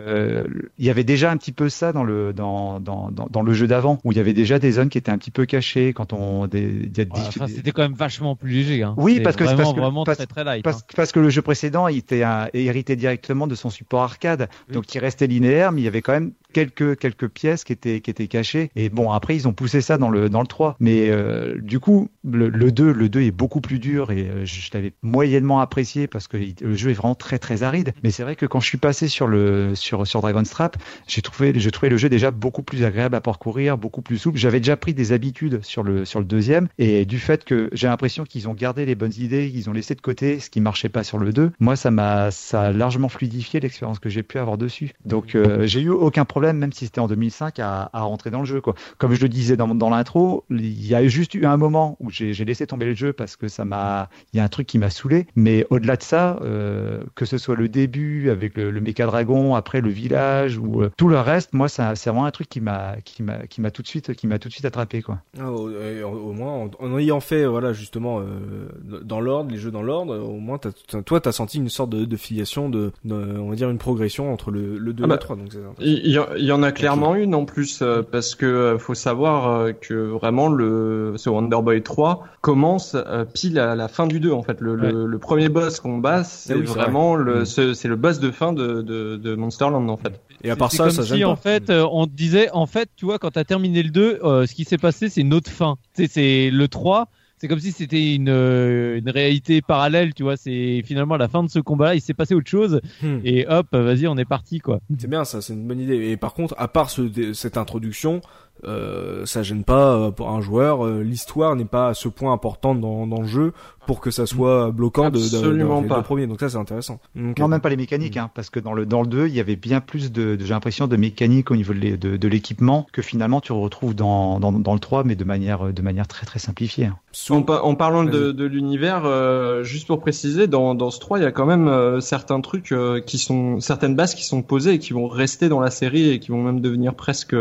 Speaker 3: il y avait déjà un petit peu ça dans le dans dans dans, dans le jeu d'avant, où il y avait déjà des zones qui étaient un petit peu cachées quand on des, il y a
Speaker 2: c'était quand même vachement plus léger. Hein.
Speaker 3: Oui, parce que
Speaker 2: vraiment,
Speaker 3: parce que,
Speaker 2: vraiment très, très light,
Speaker 3: parce, hein. parce, que le jeu précédent, il était un, hérité directement de son support arcade, donc il restait linéaire, mais il y avait quand même quelques quelques pièces qui étaient qui étaient cachées. Et bon, après ils ont poussé ça dans le dans le 3. Mais euh, du coup, le, le 2 le 2 est beaucoup plus dur et euh, je, l'avais moyennement apprécié parce que le jeu est vraiment très très aride. Mais c'est vrai que quand je suis passé sur le sur sur Dragon Strap, j'ai trouvé j'ai trouvé le jeu déjà beaucoup plus agréable à parcourir, beaucoup plus souple. J'avais déjà pris des habitudes sur le sur le deuxième et du fait que j'ai l'impression qu'ils ont gardé les bonnes idées, qu'ils ont laissé de côté ce qui marchait pas sur le 2. Moi, ça m'a ça a largement fluidifié l'expérience que j'ai pu avoir dessus. Donc euh, j'ai eu aucun problème, même si c'était en 2005, à, à, rentrer dans le jeu. Quoi. Comme je le disais dans, dans l'intro, il y a juste eu un moment où j'ai laissé tomber le jeu parce que ça m'a, il y a un truc qui m'a saoulé. Mais au-delà de ça, euh, que ce soit le début avec le, le méca dragon, après le village ou euh, tout le reste, moi, c'est vraiment un truc qui m'a, qui m'a, qui m'a tout de suite, qui m'a tout de suite attrapé, quoi.
Speaker 1: Ah, au, moins, en, en, ayant fait, voilà, justement, euh, dans l'ordre, les jeux dans l'ordre, au moins, as, toi, t'as senti une sorte de, de filiation, de, on va dire une progression entre le, le 2 ah et le 3. Bah, donc
Speaker 4: il, il y en a clairement une en plus euh, parce que euh, faut savoir euh, que vraiment le ce Wonder Boy 3 commence pile à la fin du 2 en fait. Le, le, premier boss qu'on bat, c'est ah vraiment le mm. c'est le boss de fin de, de, de Monsterland en fait.
Speaker 2: Et à part ça, ça si, en fait on te disait en fait tu vois quand t'as terminé le 2 ce qui s'est passé c'est une autre fin. C'est le 3 c'est comme si c'était une, euh, une réalité parallèle, tu vois. C'est finalement à la fin de ce combat-là, il s'est passé autre chose hmm. et hop, vas-y, on est parti, quoi.
Speaker 1: C'est bien ça, c'est une bonne idée. Et par contre, à part ce, cette introduction, euh, ça gêne pas euh, pour un joueur. Euh, l'histoire n'est pas à ce point importante dans, dans le jeu pour que ça soit bloquant de, de, de, premier. Donc ça c'est intéressant.
Speaker 3: non, même pas les mécaniques, hein, parce que dans le dans le 2, il y avait bien plus de, j'ai l'impression de mécanique au niveau de, de, l'équipement que finalement tu retrouves dans, dans, dans, le 3, mais de manière de manière très très simplifiée. Hein.
Speaker 4: En, en, parlant de, de l'univers, euh, juste pour préciser, dans, dans ce 3, il y a quand même certains trucs qui sont certaines bases qui sont posées et qui vont rester dans la série et qui vont même devenir presque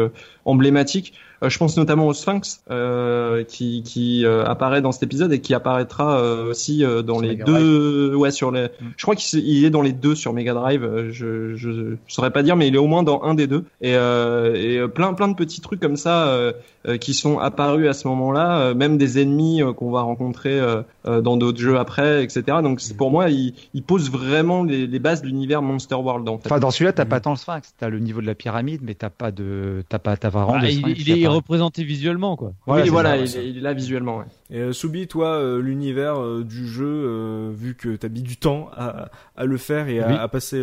Speaker 4: emblématiques. Euh, je pense notamment au Sphinx euh, qui, qui euh, apparaît dans cet épisode et qui apparaîtra aussi dans les deux. Ouais, sur les. Mm. Je crois qu'il est dans les deux sur Mega Drive. Je, je, je saurais pas dire, mais il est au moins dans un des deux. Et, et plein plein de petits trucs comme ça qui sont apparus à ce moment-là, même des ennemis qu'on va rencontrer dans d'autres jeux après, etc. Donc mm. pour moi, il, il pose vraiment les, les bases de l'univers Monster World. En fait.
Speaker 3: Enfin, dans celui-là, t'as mm. pas tant le Sphinx. T'as le niveau de la pyramide, mais t'as pas de, t'as pas, t'as vraiment.
Speaker 2: Bah, il, est représenté visuellement, quoi.
Speaker 4: oui, voilà, il, est là visuellement. Ouais.
Speaker 1: Et euh, Soubi, toi, euh, l'univers euh, du jeu, vu que t'as mis du temps à, à le faire et à, à passer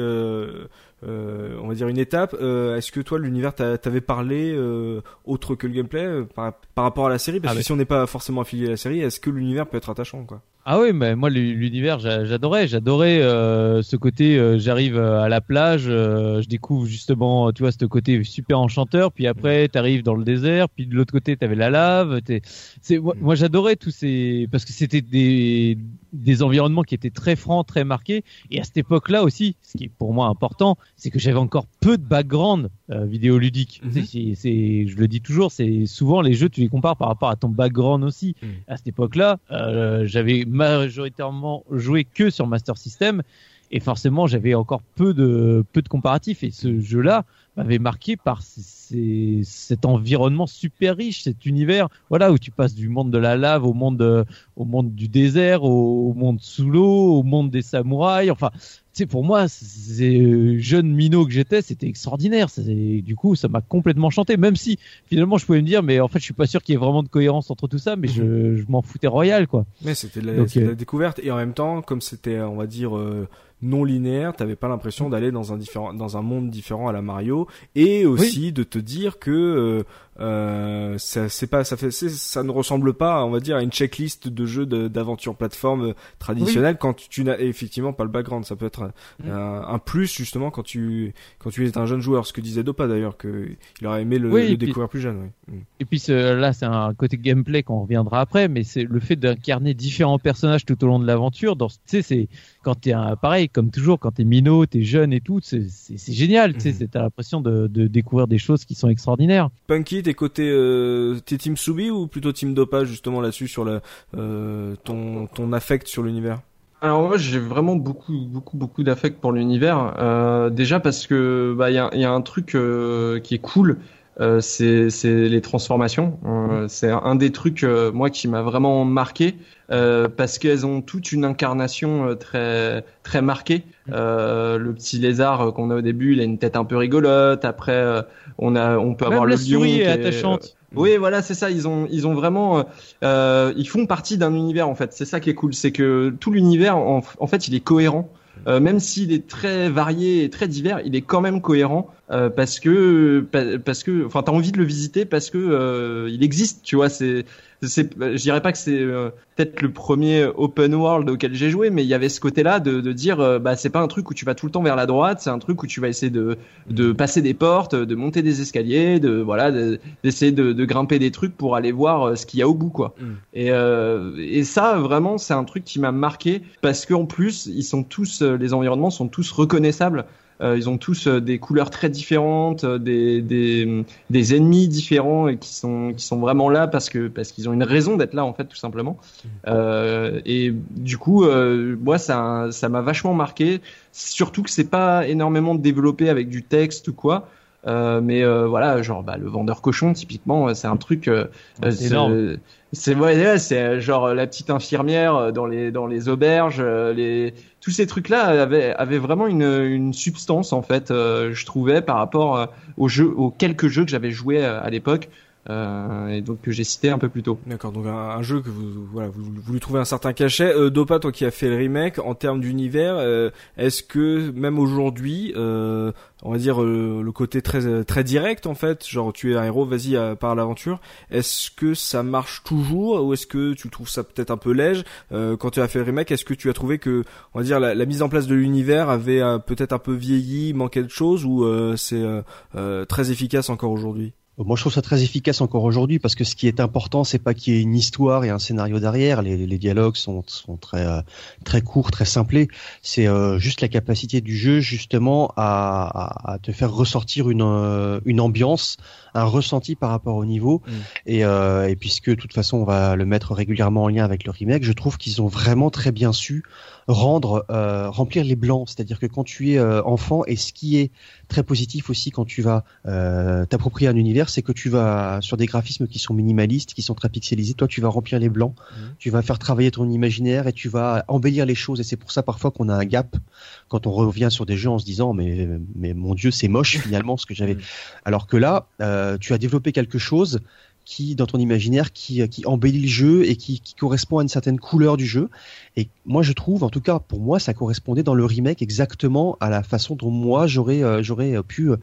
Speaker 1: euh, on va dire une étape. Euh, est-ce que toi, l'univers, t'avais parlé euh, autre que le gameplay par, rapport à la série? Parce ah que si on n'est pas forcément affilié à la série, est-ce que l'univers peut être attachant quoi?
Speaker 2: Ah oui, mais moi l'univers, j'adorais, j'adorais ce côté. J'arrive à la plage, je découvre justement, tu vois, ce côté super enchanteur. Puis après, t'arrives dans le désert. Puis de l'autre côté, t'avais la lave. C'est moi, moi j'adorais tous ces parce que c'était des des environnements qui étaient très francs, très marqués. Et à cette époque-là aussi, ce qui est pour moi important, c'est que j'avais encore peu de background euh, vidéoludique. Mhm. C'est, je le dis toujours, c'est souvent les jeux, tu les compares par rapport à ton background aussi. Mhm. À cette époque-là, euh, j'avais majoritairement joué que sur Master System et forcément j'avais encore peu de peu de comparatifs. Et ce jeu-là m'avait marqué par cet environnement super riche, cet univers, voilà, où tu passes du monde de la lave au monde, au monde du désert, au, monde sous l'eau, au monde des samouraïs. Enfin, c'est pour moi, c'est jeune minot que j'étais, c'était extraordinaire. Du coup, ça m'a complètement chanté. Même si finalement, je pouvais me dire, mais en fait, je suis pas sûr qu'il y ait vraiment de cohérence entre tout ça, mais je, je m'en foutais royal, quoi.
Speaker 1: Mais c'était la, la, euh, découverte et en même temps, comme c'était, on va dire. Euh, non linéaire, t'avais pas l'impression d'aller dans un différent, dans un monde différent à la Mario, et aussi de te dire que euh, euh, ça c'est pas ça fait ça ne ressemble pas on va dire à une checklist de jeux d'aventure plateforme traditionnelle quand tu n'as effectivement pas le background ça peut être un, plus justement quand tu quand tu es un jeune joueur ce que disait Dopa d'ailleurs que il aurait aimé le, découvrir plus jeune
Speaker 2: oui. Mm. et puis là c'est un côté gameplay qu'on reviendra après mais c'est le fait d'incarner différents personnages tout au long de l'aventure dans tu sais c'est quand t'es un pareil comme toujours quand t'es minot t'es jeune et tout c'est génial tu sais mm. t'as l'impression de, de découvrir des choses qui sont extraordinaires
Speaker 1: t'es côté euh, t'es team Subi ou plutôt team Dopa justement là-dessus sur euh, ton ton affect sur l'univers?
Speaker 4: Alors moi j'ai vraiment beaucoup beaucoup beaucoup d'affect pour l'univers. Euh, déjà parce que bah il y a, un truc qui est cool euh, c'est les transformations. Euh, c'est un des trucs euh, moi qui m'a vraiment marqué parce qu'elles ont toute une incarnation très très marquée. le petit lézard qu'on a au début, il a une tête un peu rigolote. Après, on a on peut avoir
Speaker 2: le
Speaker 4: lion
Speaker 2: qui est attachante.
Speaker 4: Oui, voilà, c'est ça. Ils ont, ils ont vraiment, ils font partie d'un univers en fait. C'est ça qui est cool, c'est que tout l'univers, en, en, fait, il est cohérent. Même s'il est très varié et très divers, il est quand même cohérent euh, parce que parce que enfin t'as envie de le visiter parce que euh, il existe tu vois c'est c'est je dirais pas que c'est euh, peut-être le premier open world auquel j'ai joué mais il y avait ce côté là de, de dire bah c'est pas un truc où tu vas tout le temps vers la droite c'est un truc où tu vas essayer de de passer des portes de monter des escaliers de voilà d'essayer de, de, grimper des trucs pour aller voir ce qu'il y a au bout quoi mm. et et ça vraiment c'est un truc qui m'a marqué parce qu'en plus ils sont tous les environnements sont tous reconnaissables euh, ils ont tous euh, des couleurs très différentes, euh, des, des, des, ennemis différents et qui sont qui sont vraiment là parce que parce qu'ils ont une raison d'être là en fait tout simplement. Euh, et du coup, moi ça ça m'a vachement marqué, surtout que c'est pas énormément développé avec du texte ou quoi. mais voilà, genre bah, le vendeur cochon typiquement, c'est un truc.
Speaker 2: c'est énorme.
Speaker 4: C'est ouais, c'est genre la petite infirmière dans les dans les auberges, les tous ces trucs-là avaient, vraiment une, une substance en fait, je trouvais par rapport aux jeux, aux quelques jeux que j'avais joués à l'époque. Euh, et donc que j'ai cité un peu plus tôt.
Speaker 1: D'accord, donc un, jeu que vous voilà, vous, lui trouvez un certain cachet. Euh, Dopa, toi qui as fait le remake, en termes d'univers, euh, est-ce que même aujourd'hui, euh, on va dire euh, le côté très très direct en fait, genre tu es un héros, vas-y par l'aventure, est-ce que ça marche toujours ou est-ce que tu trouves ça peut-être un peu léger quand tu as fait le remake Est-ce que tu as trouvé que on va dire la, la mise en place de l'univers avait peut-être un peu vieilli, manquait de choses ou c'est très efficace encore aujourd'hui?
Speaker 5: Moi, je trouve ça très efficace encore aujourd'hui parce que ce qui est important, c'est pas qu'il y ait une histoire et un scénario derrière. Les, dialogues sont, sont très euh, très courts, très simplés. C'est euh, juste la capacité du jeu, justement, à, à, te faire ressortir une euh, une ambiance, un ressenti par rapport au niveau. Mm. Et, et puisque de toute façon, on va le mettre régulièrement en lien avec le remake, je trouve qu'ils ont vraiment très bien su rendre remplir les blancs. C'est-à-dire que quand tu es enfant, et ce qui est très positif aussi quand tu vas t'approprier un univers c'est que tu vas sur des graphismes qui sont minimalistes, qui sont très pixelisés. Toi, tu vas remplir les blancs, mhm. tu vas faire travailler ton imaginaire et tu vas embellir les choses. Et c'est pour ça parfois qu'on a un gap quand on revient sur des jeux en se disant mais mais mon Dieu, c'est moche finalement ce que j'avais. Mhm. Alors que là, euh, tu as développé quelque chose qui dans ton imaginaire qui, qui embellit le jeu et qui, correspond à une certaine couleur du jeu. Et moi je trouve en tout cas pour moi ça correspondait dans le remake exactement à la façon dont moi j'aurais euh, j'aurais pu euh,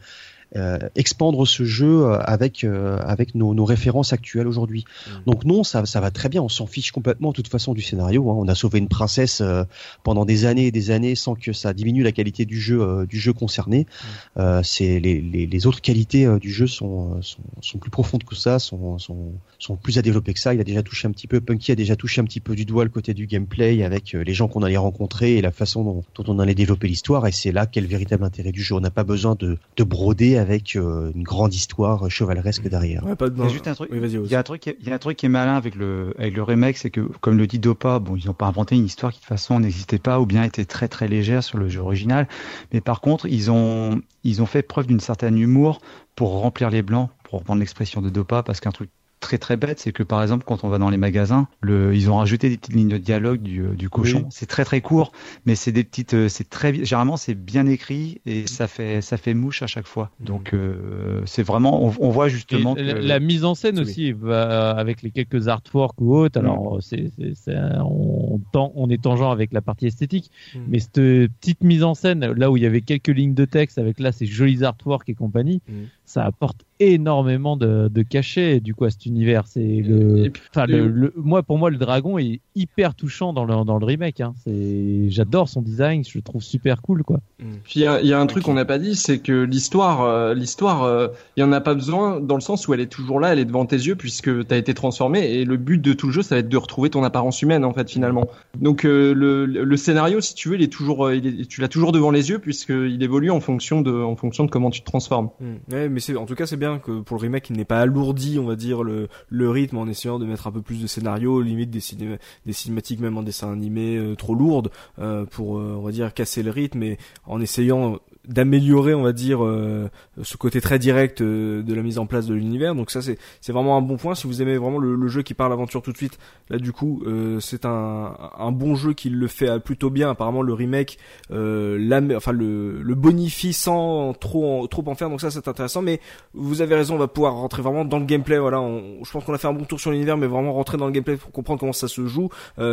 Speaker 5: expandre ce jeu euh, avec euh, avec nos, nos, références actuelles aujourd'hui. Mm. Donc non, ça, ça va très bien. On s'en fiche complètement de toute façon du scénario. Hein. On a sauvé une princesse pendant des années et des années sans que ça diminue la qualité du jeu du jeu concerné. Mm. c'est les, les, les, autres qualités du jeu sont, sont, sont plus profondes que ça, sont, sont sont plus à développer que ça. Il a déjà touché un petit peu, Punky a déjà touché un petit peu du doigt le côté du gameplay avec les gens qu'on allait rencontrer et la façon dont, dont on allait développer l'histoire. Et c'est là qu'est le véritable intérêt du jeu. On n'a pas besoin de, de broder avec euh, une grande histoire chevaleresque derrière.
Speaker 3: il juste un truc. il y a un truc, il y a un truc qui est malin avec le avec le remake, c'est que comme le dit Dopa, bon, ils n'ont pas inventé une histoire qui de toute façon n'existait pas ou bien était très très légère sur le jeu original, mais par contre ils ont ils ont fait preuve d'une certaine humour pour remplir les blancs, pour reprendre l'expression de Dopa, parce qu'un truc très très bête, c'est que par exemple quand on va dans les magasins, le, ils ont rajouté des petites lignes de dialogue du, euh, du cochon. C'est très très court, mais c'est des petites, euh, c'est très généralement c'est bien écrit et ça fait ça fait mouche à chaque fois. Mhm. Donc euh, c'est vraiment, on, voit justement
Speaker 2: la, mise en scène aussi va avec les quelques artworks ou autres. Alors mhm. c'est on, on est tangent avec la partie esthétique, mhm. mais cette petite mise en scène là où il y avait quelques lignes de texte avec là ces jolis artworks et compagnie, ça apporte énormément de, de cachet du coup à cet univers. C'est le, enfin le, moi pour moi le dragon est hyper touchant dans le dans le remake. Hein. C'est, j'adore son design, je le trouve super cool quoi.
Speaker 4: Mm. Puis il y, a un truc qu'on n'a pas dit, c'est que l'histoire, euh, l'histoire, euh, il y en a pas besoin dans le sens où elle est toujours là, elle est devant tes yeux puisque tu as été transformé et le but de tout le jeu ça va être de retrouver ton apparence humaine en fait finalement. Donc euh, le, le scénario si tu veux il est toujours, il est, tu l'as toujours devant les yeux puisqu'il évolue en fonction de en fonction de comment tu te transformes.
Speaker 1: Mm. Ouais, mais en tout cas c'est bien que pour le remake, il n'est pas alourdi, on va dire, le, le rythme en essayant de mettre un peu plus de scénario, limite des, des cinématiques même en dessin animé euh, trop lourdes euh, pour, euh, on va dire, casser le rythme et en essayant d'améliorer on va dire euh, ce côté très direct euh, de la mise en place de l'univers. Donc ça c'est c'est vraiment un bon point. Si vous aimez vraiment le, jeu qui parle aventure tout de suite là du coup euh, c'est un un bon jeu qui le fait plutôt bien. Apparemment le remake la, enfin le le bonifie sans trop en, trop en faire. Donc ça c'est intéressant. Mais vous avez raison on va pouvoir rentrer vraiment dans le gameplay. Voilà je pense qu'on a fait un bon tour sur l'univers mais vraiment rentrer dans le gameplay pour comprendre comment ça se joue.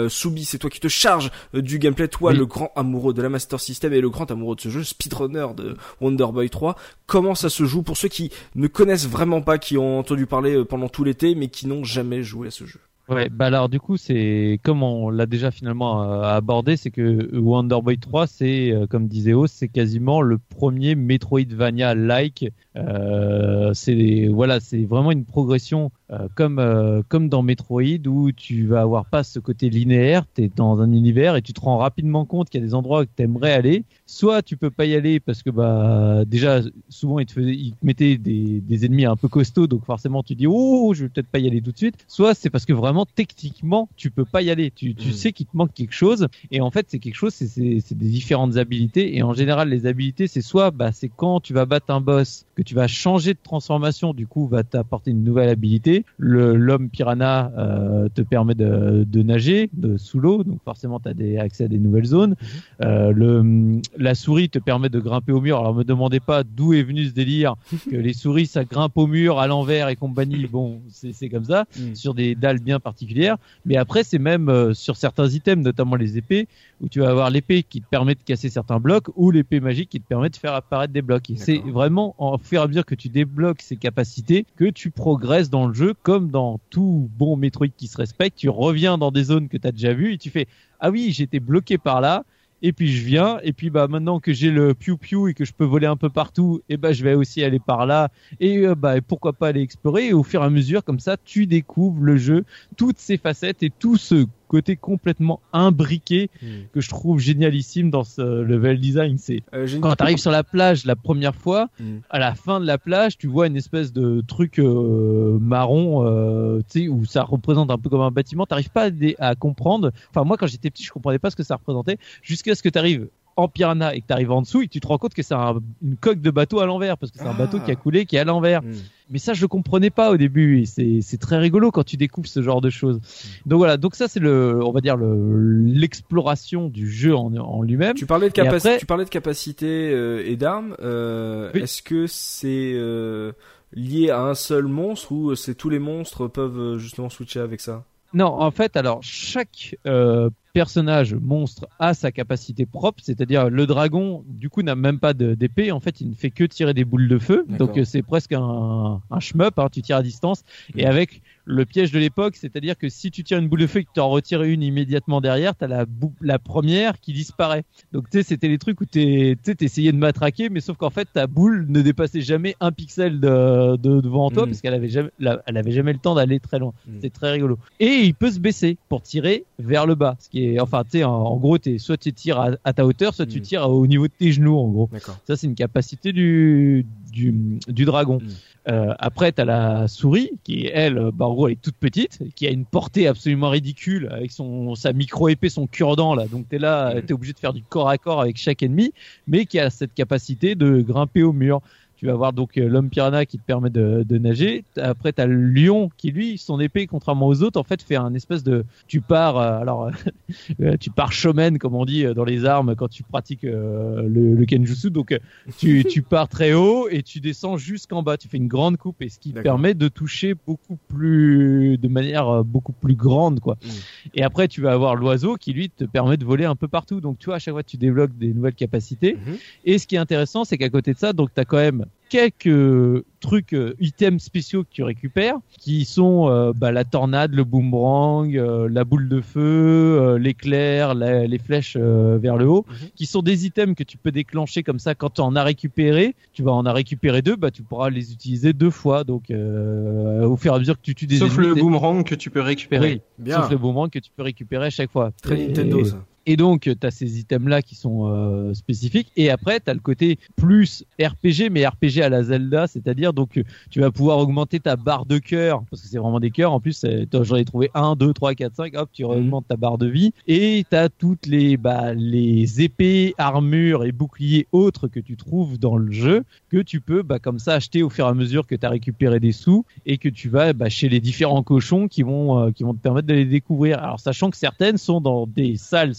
Speaker 1: Soubi c'est toi qui te charges du gameplay. Toi le grand amoureux de la Master System et le grand amoureux de ce jeu speedrunner de Wonder Boy 3. Comment ça se joue pour ceux qui ne connaissent vraiment pas, qui ont entendu parler euh, pendant tout l'été, mais qui n'ont jamais joué à ce jeu?
Speaker 2: Ouais, bah alors du coup c'est comme on l'a déjà finalement euh, abordé, c'est que Wonder Boy 3 c'est euh, comme disait Oz, c'est quasiment le premier Metroidvania like. Euh, c'est voilà, c'est vraiment une progression euh, comme euh, comme dans Metroid où tu vas avoir pas ce côté linéaire, tu es dans un univers et tu te rends rapidement compte qu'il y a des endroits que tu aimerais aller, soit tu peux pas y aller parce que bah déjà souvent ils te faisaient ils te mettaient des, des ennemis un peu costauds donc forcément tu dis oh je vais peut-être pas y aller tout de suite, soit c'est parce que vraiment techniquement tu peux pas y aller. Tu, tu sais qu'il te manque quelque chose. Et en fait c'est quelque chose, c'est c'est des différentes habilités. Et en général les habilités c'est soit bah c'est quand tu vas battre un boss que tu vas changer de transformation, du coup va t'apporter une nouvelle habilité. Le l'homme piranha euh, te permet de, de nager de sous l'eau, donc forcément tu as des accès à des nouvelles zones. Euh, le la souris te permet de grimper au mur. Alors me demandez pas d'où est venu ce délire que les souris ça grimpe au mur à l'envers et compagnie. Bon, c'est comme ça
Speaker 1: Mm.
Speaker 2: sur des dalles bien particulières. Mais après c'est même euh, sur certains items, notamment les épées, où tu vas avoir l'épée qui te permet de casser certains blocs ou l'épée magique qui te permet de faire apparaître des blocs. C'est vraiment en fur et à mesure que tu débloques ces capacités que tu progresses dans le jeu comme dans tout bon Metroid qui se respecte. Tu reviens dans des zones que tu as déjà vues et tu fais ah oui j'étais bloqué par là. Et puis je viens, et puis bah maintenant que j'ai le piou piou et que je peux voler un peu partout, et bah je vais aussi aller par là, et euh, bah pourquoi pas aller explorer. Et au fur et à mesure, comme ça, tu découvres le jeu, toutes ses facettes et tout ce côté complètement imbriqué
Speaker 1: Mm.
Speaker 2: que je trouve génialissime dans ce level design. C'est
Speaker 1: Euh,
Speaker 2: quand tu arrives sur la plage la première fois,
Speaker 1: Mm.
Speaker 2: à la fin de la plage, tu vois une espèce de truc euh, marron, euh, tu sais, où ça représente un peu comme un bâtiment. T'arrives pas à, à comprendre. Enfin, moi, quand j'étais petit, je comprenais pas ce que ça représentait, jusqu'à ce que tu arrives en piranha et que tu arrives en dessous et que tu te rends compte que c'est un- une coque de bateau à l'envers parce que c'est un
Speaker 1: Ah.
Speaker 2: bateau qui a coulé qui est à l'envers.
Speaker 1: Mm.
Speaker 2: Mais ça, je le comprenais pas au début et c'est très rigolo quand tu découvres ce genre de choses. Donc voilà, donc ça c'est le, on va dire le l'exploration du jeu en, en lui-même.
Speaker 1: Tu parlais de,
Speaker 2: Et
Speaker 1: capaci-
Speaker 2: après-
Speaker 1: tu parlais de capacité euh, et d'armes. Euh,
Speaker 2: Oui.
Speaker 1: Est-ce que c'est euh, lié à un seul monstre ou c'est tous les monstres peuvent euh, justement switcher avec ça?
Speaker 2: Non, en fait, alors chaque euh, personnage monstre a sa capacité propre, c'est-à-dire le dragon, du coup, n'a même pas d'épée. En fait, il ne fait que tirer des boules de feu. Donc euh, c'est presque un, un shmup. Hein, tu tires à distance et
Speaker 1: Mhm.
Speaker 2: avec le piège de l'époque, c'est-à-dire que si tu tires une boule de feu et que tu en retires une immédiatement derrière, t'as la la première qui disparaît. Donc tu sais, c'était les trucs où t'es- tu t'essayais de matraquer, mais sauf qu'en fait ta boule ne dépassait jamais un pixel de, de- devant toi
Speaker 1: Mhm.
Speaker 2: parce qu'elle avait jamais, la- elle avait jamais le temps d'aller très loin.
Speaker 1: Mhm.
Speaker 2: C'est très rigolo. Et il peut se baisser pour tirer vers le bas, ce qui est, enfin, tu sais, en, en gros, t'es soit tu tires à, à ta hauteur, soit tu
Speaker 1: Mhm.
Speaker 2: tires au niveau de tes genoux, en gros. Ça, c'est une capacité du, du, du dragon.
Speaker 1: Mm.
Speaker 2: Euh, après, t'as la souris, qui, elle, euh, bah, en gros, elle est toute petite, qui a une portée absolument ridicule, avec son, sa micro-épée, son cure-dent, là. Donc, t'es là,
Speaker 1: Mm.
Speaker 2: t'es obligé de faire du corps à corps avec chaque ennemi, mais qui a cette capacité de grimper au mur. Tu vas avoir donc euh, l'homme piranha qui te permet de, de nager. Après, t'as le lion qui, lui, son épée, contrairement aux autres, en fait, fait un espèce de. Tu pars, euh, alors, euh, tu pars shomen, comme on dit dans les armes quand tu pratiques euh, le, le kenjutsu. Donc, tu, tu pars très haut et tu descends jusqu'en bas. Tu fais une grande coupe et ce qui te permet de toucher beaucoup plus, de manière beaucoup plus grande, quoi.
Speaker 1: Mm.
Speaker 2: Et après, tu vas avoir l'oiseau qui, lui, te permet de voler un peu partout. Donc, tu vois, à chaque fois, tu débloques des nouvelles capacités.
Speaker 1: Mhm.
Speaker 2: Et ce qui est intéressant, c'est qu'à côté de ça, donc tu as quand même quelques euh, trucs, euh, items spéciaux que tu récupères, qui sont euh, bah, la tornade, le boomerang, euh, la boule de feu, euh, l'éclair, la- les flèches euh, vers le haut,
Speaker 1: Mhm.
Speaker 2: qui sont des items que tu peux déclencher comme ça quand tu en as récupéré. Tu vas en as récupéré deux, bah tu pourras les utiliser deux fois. Donc euh, au fur et à mesure que tu tues des
Speaker 4: Sauf
Speaker 2: ennemis,
Speaker 4: le boomerang que tu peux récupérer.
Speaker 2: Oui,
Speaker 1: Bien.
Speaker 2: sauf le boomerang que tu peux récupérer à chaque fois.
Speaker 1: Très
Speaker 2: Et-
Speaker 1: Nintendo ça.
Speaker 2: Et donc, tu as ces items-là qui sont euh, spécifiques. Et après, tu as le côté plus RPG, mais RPG à la Zelda, c'est-à-dire donc tu vas pouvoir augmenter ta barre de cœur, parce que c'est vraiment des cœurs. En plus, j'en ai trouvé 1, 2, 3, 4, 5, hop, tu augmentes ta barre de vie. Et tu as toutes les, bah, les épées, armures et boucliers autres que tu trouves dans le jeu, que tu peux bah, comme ça acheter au fur et à mesure que tu as récupéré des sous et que tu vas bah, chez les différents cochons qui vont, euh, qui vont te permettre de les découvrir. Alors, sachant que certaines sont dans des salles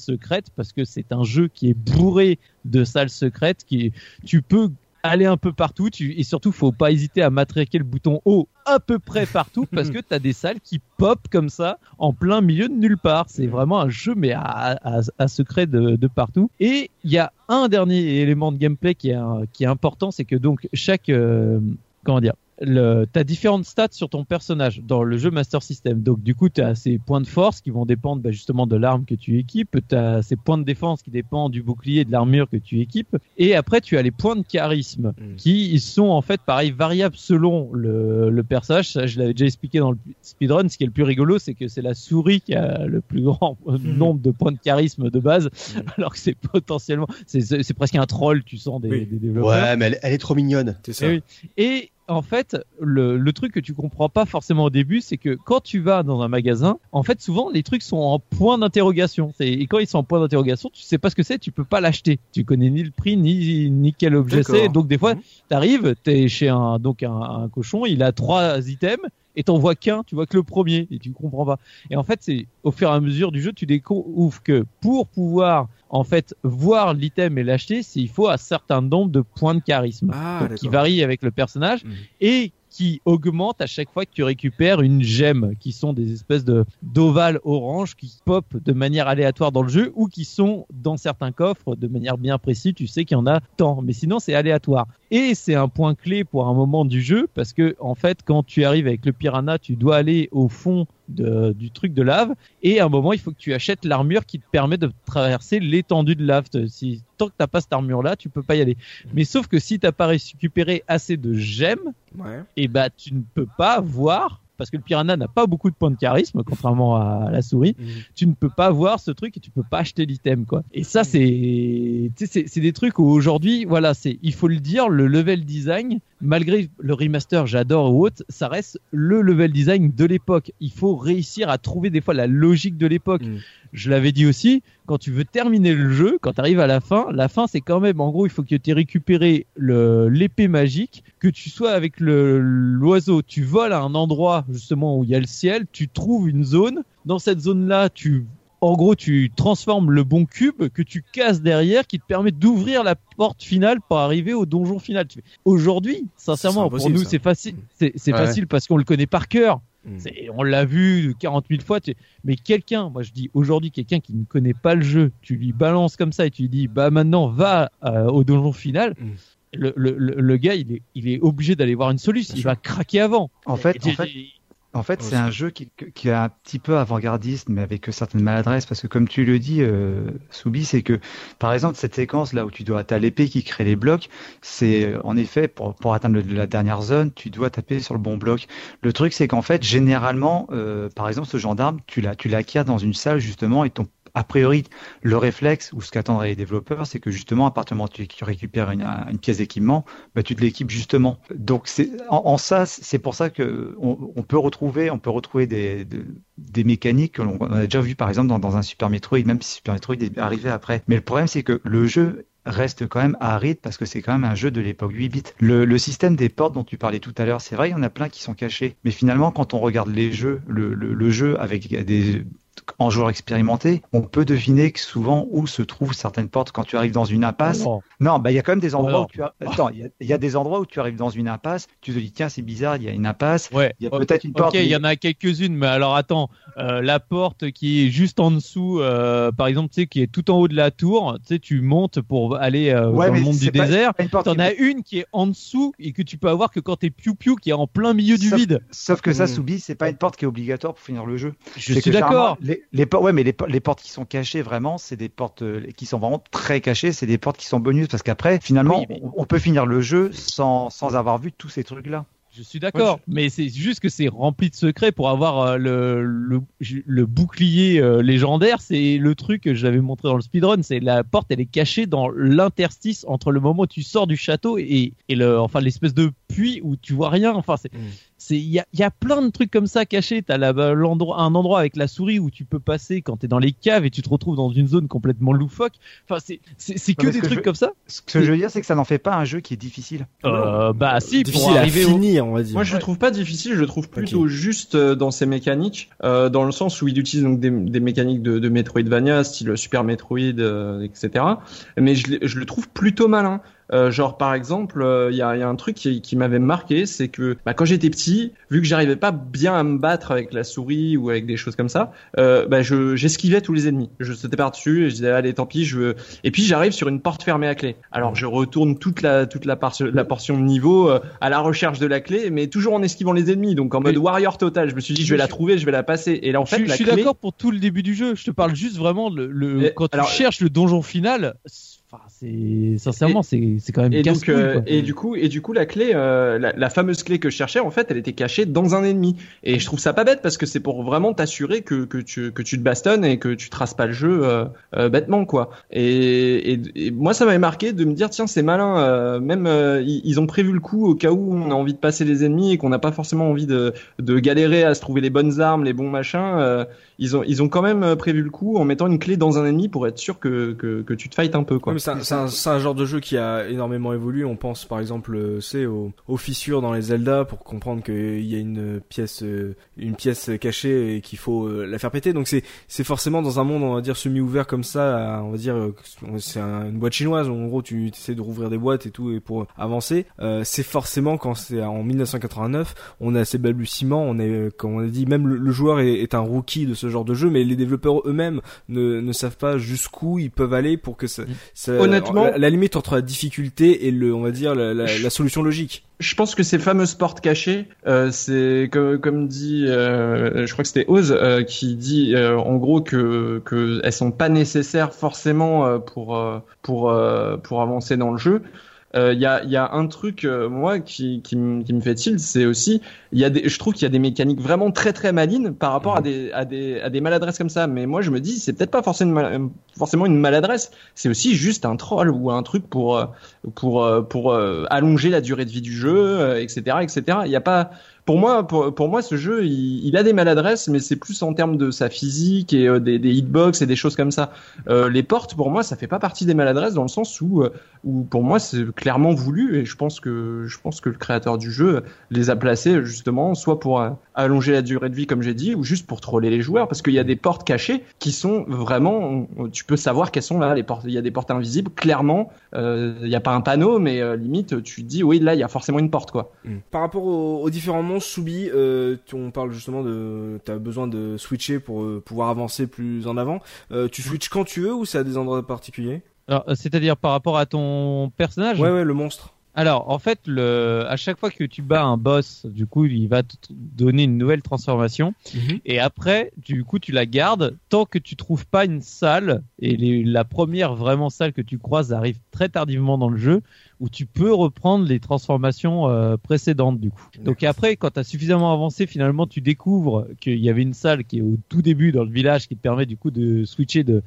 Speaker 2: parce que c'est un jeu qui est bourré de salles secrètes, qui tu peux aller un peu partout et surtout faut pas hésiter à matraquer le bouton haut à peu près partout parce que tu as des salles qui pop comme ça en plein milieu de nulle part. C'est vraiment un jeu mais à, secret de, de partout. Et il y a un dernier élément de gameplay qui est, un- qui est important c'est que donc chaque euh, comment dire le, t'as différentes stats sur ton personnage dans le jeu Master System. Donc du coup, t'as ces points de force qui vont dépendre bah, justement de l'arme que tu équipes. T'as ces points de défense qui dépendent du bouclier et de l'armure que tu équipes. Et après, tu as les points de charisme
Speaker 1: Mm.
Speaker 2: qui sont en fait pareil variables selon le, le personnage. Ça, je l'avais déjà expliqué dans le speedrun. Ce qui est le plus rigolo, c'est que c'est la souris qui a le plus grand nombre de points de charisme de base,
Speaker 1: Mm.
Speaker 2: alors que c'est potentiellement, c'est, c'est c'est presque un troll, tu sens des,
Speaker 1: Oui.
Speaker 2: des développeurs.
Speaker 5: Ouais, mais elle, elle est trop mignonne.
Speaker 1: C'est ça.
Speaker 2: Eh oui. Et en fait, le, le truc que tu comprends pas forcément au début, c'est que quand tu vas dans un magasin, en fait, souvent les trucs sont en point d'interrogation. Et quand ils sont en point d'interrogation, tu sais pas ce que c'est, tu peux pas l'acheter. Tu connais ni le prix, ni, ni quel objet c'est. Donc des fois,
Speaker 1: Mhm.
Speaker 2: t'arrives, t'es chez un donc un, un cochon, il a trois items et t'en vois qu'un, tu vois que le premier et tu comprends pas. Et en fait, c'est au fur et à mesure du jeu, tu découvres que pour pouvoir en fait voir l'item et l'acheter, c'est- il faut un certain nombre de points de charisme
Speaker 1: Ah,
Speaker 2: donc, qui
Speaker 1: d'accord.
Speaker 2: varie avec le personnage
Speaker 1: Mhm.
Speaker 2: et qui augmente à chaque fois que tu récupères une gemme, qui sont des espèces de d'ovales orange qui pop de manière aléatoire dans le jeu ou qui sont dans certains coffres de manière bien précise. Tu sais qu'il y en a tant, mais sinon c'est aléatoire. Et c'est un point clé pour un moment du jeu parce que en fait, quand tu arrives avec le piranha, tu dois aller au fond de- du truc de lave et à un moment il faut que tu achètes l'armure qui te permet de traverser l'étendue de lave. Si tant que t'as pas cette armure là, tu peux pas y aller. Mais sauf que si t'as pas récupéré assez de gemmes,
Speaker 1: Ouais.
Speaker 2: et bah tu ne peux pas voir parce que le piranha n'a pas beaucoup de points de charisme contrairement à la souris
Speaker 1: Mhm.
Speaker 2: tu ne peux pas voir ce truc et tu peux pas acheter l'item quoi et ça sais, c'est c'est des trucs où aujourd'hui voilà c'est il faut le dire le level design malgré le remaster j'adore ou autre ça reste le level design de l'époque. Il faut réussir à trouver des fois la logique de l'époque.
Speaker 1: Mhm.
Speaker 2: je l'avais dit aussi, quand tu veux terminer le jeu, quand tu arrives à la fin, la fin c'est quand même, en gros, il faut que tu aies récupéré l'épée magique, que tu sois avec l'oiseau, tu voles à un endroit justement où il y a le ciel, tu trouves une zone, dans cette zone-là, tu en gros, tu transformes le bon cube que tu casses derrière qui te permet d'ouvrir la porte finale pour arriver au donjon final. Aujourd'hui, sincèrement, pour nous, c'est facile. C'est
Speaker 3: Ouais.
Speaker 2: facile parce qu'on le connaît par cœur. C'est- On l'a vu 40 000 fois. tu- Mais quelqu'un, moi je dis aujourd'hui, quelqu'un qui ne connaît pas le jeu, tu lui balances comme ça et tu lui dis, bah maintenant va euh, au donjon final.
Speaker 1: Mm.
Speaker 2: Le, le, le, le gars, il est, il est obligé d'aller voir une solution.
Speaker 1: Bien
Speaker 2: Il
Speaker 1: sûr.
Speaker 2: va craquer avant.
Speaker 3: En fait,
Speaker 2: Et-
Speaker 3: en fait, En fait, c'est un jeu qui, qui est un petit peu avant-gardiste, mais avec certaines maladresses, parce que comme tu le dis, euh, Soubi, c'est que, par exemple, cette séquence là où tu dois, t'as l'épée qui crée les blocs, c'est euh, en effet pour, pour atteindre le- la dernière zone, tu dois taper sur le bon bloc. Le truc, c'est qu'en fait, généralement, euh, par exemple, ce gendarme, tu l'as, tu l'acquiers dans une salle justement, et ton a priori, le réflexe ou ce qu'attendraient les développeurs, c'est que justement, à partir du moment où tu, récupères une, pièce d'équipement, bah, tu te l'équipes justement. Donc, c'est en, ça, c'est pour ça que on, peut retrouver, on peut retrouver des, de- des mécaniques que l'on on a déjà vu par exemple dans, un Super Metroid, même si Super Metroid est arrivé après. Mais le problème, c'est que le jeu reste quand même aride parce que c'est quand même un jeu de l'époque 8 bits. Le, le système des portes dont tu parlais tout à l'heure, c'est vrai, il y en a plein qui sont cachés. Mais finalement, quand on regarde les jeux, le jeu avec des en joueur expérimenté, on peut deviner que souvent où se trouvent certaines portes quand tu arrives dans une impasse.
Speaker 2: Oh.
Speaker 3: Non, bah il y a quand même des endroits où tu as... Attends, il y a- il y, a des endroits où tu arrives dans une impasse, tu te dis tiens c'est bizarre, il y a une impasse.
Speaker 2: Ouais.
Speaker 3: Il y a peut-être une porte.
Speaker 2: Ok, il y en a quelques-unes, mais alors attends, euh, la porte qui est juste en dessous, euh, par exemple, tu sais, qui est tout en haut de la tour, tu sais, tu montes pour aller euh,
Speaker 3: Ouais,
Speaker 2: dans le monde du
Speaker 3: pas-
Speaker 2: désert. T'en as une qui est en dessous et que tu peux avoir que quand t'es piou piou qui est en plein milieu du
Speaker 3: Sauf-
Speaker 2: vide.
Speaker 3: Sauf que ça,
Speaker 1: Mm.
Speaker 3: Soubi, c'est pas une porte qui est obligatoire pour finir le jeu.
Speaker 2: Je suis d'accord.
Speaker 3: Les, les portes, ouais, mais les, po- les portes qui sont cachées vraiment, c'est des portes euh, qui sont vraiment très cachées. C'est des portes qui sont bonus parce qu'après, finalement,
Speaker 2: Oui, mais-
Speaker 3: on, on peut finir le jeu sans, sans avoir vu tous ces trucs-là.
Speaker 2: Je suis d'accord, mais c'est juste que c'est rempli de secrets pour avoir euh, le, le, le bouclier euh, légendaire. C'est le truc que j'avais montré dans le speedrun. C'est la porte, elle est cachée dans l'interstice entre le moment où tu sors du château et, et le, enfin l'espèce de puits où tu vois rien. Enfin, c'est,
Speaker 1: Mm.
Speaker 2: C'est, il y a, il y a plein de trucs comme ça cachés. T'as l'endroit, un endroit avec la souris où tu peux passer quand t'es dans les caves et tu te retrouves dans une zone complètement loufoque. Enfin, c'est, que des
Speaker 3: ce que
Speaker 2: trucs
Speaker 3: je-
Speaker 2: comme ça.
Speaker 3: Ce que je veux dire, c'est que ça n'en fait pas un jeu qui est difficile.
Speaker 2: Euh, bah si, pour
Speaker 1: difficile à
Speaker 2: arriver au,
Speaker 1: finir, on va dire.
Speaker 4: Moi, je le trouve pas difficile, je le trouve plutôt juste euh, dans ses mécaniques, euh, dans le sens où il utilise donc des, des mécaniques de, de Metroidvania, style Super Metroid, euh, etc. Mais je le trouve plutôt malin. Euh, genre par exemple, euh, il y, a, il y a un truc qui, qui m'avait marqué, c'est que bah, quand j'étais petit, vu que j'arrivais pas bien à me battre avec la souris ou avec des choses comme ça, euh, bah, je j'esquivais tous les ennemis. Je sautais par dessus et je disais allez tant pis, je veux. Et puis j'arrive sur une porte fermée à clé. Alors je retourne toute la toute la, par- la portion de niveau euh, à la recherche de la clé, mais toujours en esquivant les ennemis. Donc en mode
Speaker 2: Mais-
Speaker 4: warrior total. Je me suis dit je vais la trouver, je vais la passer. Et là en fait
Speaker 2: je,
Speaker 4: la
Speaker 2: je suis
Speaker 4: clé.
Speaker 2: d'accord pour tout le début du jeu. Je te parle juste vraiment le, le quand
Speaker 4: alors-
Speaker 2: tu cherches le donjon final. Enfin, c'est sincèrement, c'est quand même
Speaker 4: et donc euh, et du coup et du coup la clé, euh, la, la, fameuse clé que je cherchais, en fait, elle était cachée dans un ennemi. Et je trouve ça pas bête parce que c'est pour vraiment t'assurer que que tu que tu te bastonnes et que tu traces pas le jeu euh, euh bêtement quoi. Et, et, moi ça m'avait marqué de me dire tiens c'est malin, euh, même ils, ont prévu le coup au cas où on a envie de passer les ennemis et qu'on n'a pas forcément envie de de galérer à se trouver les bonnes armes, les bons machins ils ont ils ont quand même euh, prévu le coup en mettant une clé dans un ennemi pour être sûr que que, tu te fights un peu quoi.
Speaker 1: c'est un, genre de jeu qui a énormément évolué. On pense par exemple euh, c'est aux, aux, fissures dans les Zelda pour comprendre qu'il y a une pièce euh, une pièce cachée et qu'il faut la faire péter. Donc c'est c'est forcément dans un monde on va dire semi ouvert comme ça, on va dire c'est une boîte chinoise en gros tu essaies de rouvrir des boîtes et tout et pour avancer. Euh, c'est forcément quand c'est en 1989, on a ces balbutiements, on est comme on a dit même le, joueur est, est un rookie de ce genre de jeu, mais les développeurs eux-mêmes ne, ne savent pas jusqu'où ils peuvent aller pour que ça, ça
Speaker 4: honnêtement
Speaker 1: la, limite entre la difficulté et le on va dire la, la, la solution logique
Speaker 4: je pense que ces fameuses portes cachées, euh, c'est comme, comme dit, euh, je crois que c'était Oz euh, qui dit euh, en gros que que elles sont pas nécessaires forcément euh, pour pour pour avancer dans le jeu. Il euh, y, a, y, a, un truc euh, moi qui, qui, qui me fait tilt, c'est aussi il y a des, je trouve qu'il y a des mécaniques vraiment très très malines par rapport à mhm. des à des à des maladresses comme ça. Mais moi je me dis c'est peut-être pas forcément une, forcément une maladresse, c'est aussi juste un troll ou un truc pour euh, pour pour, allonger la durée de vie du jeu, etc. etc. Il n'y a pas pour moi, pour, moi, ce jeu, il, a des maladresses, mais c'est plus en termes de sa physique et euh, des, hitbox et des choses comme ça. Euh, les portes, pour moi, ça fait pas partie des maladresses dans le sens où, euh, où pour moi, c'est clairement voulu et je pense que je pense que le créateur du jeu les a placées justement soit pour euh, allonger la durée de vie, comme j'ai dit, ou juste pour troller les joueurs, parce qu'il y a des portes cachées qui sont vraiment, tu peux savoir qu'elles sont là. Les portes, il y a des portes invisibles, clairement. Il n'y a pas un panneau, mais limite, tu te dis oui, là, il y a forcément une porte, quoi.
Speaker 1: Mmh. Par rapport aux différents Soubi, euh, on parle justement de, t'as besoin de switcher pour euh, pouvoir avancer plus en avant. Euh, tu switches quand tu veux ou c'est à des endroits particuliers?
Speaker 2: Alors, c'est-à-dire par rapport à ton personnage?
Speaker 1: Ouais, ouais, le monstre.
Speaker 2: Alors, en fait, le, à chaque fois que tu bats un boss, du coup, il va te donner une nouvelle transformation. Mhm. Et après, du coup, tu la gardes tant que tu trouves pas une salle. Et la première vraiment salle que tu croises arrive très tardivement dans le jeu où tu peux reprendre les transformations euh, précédentes du coup. Donc après, quand tu as suffisamment avancé, finalement, tu découvres qu'il y avait une salle qui est au tout début dans le village qui te permet du coup de switcher, de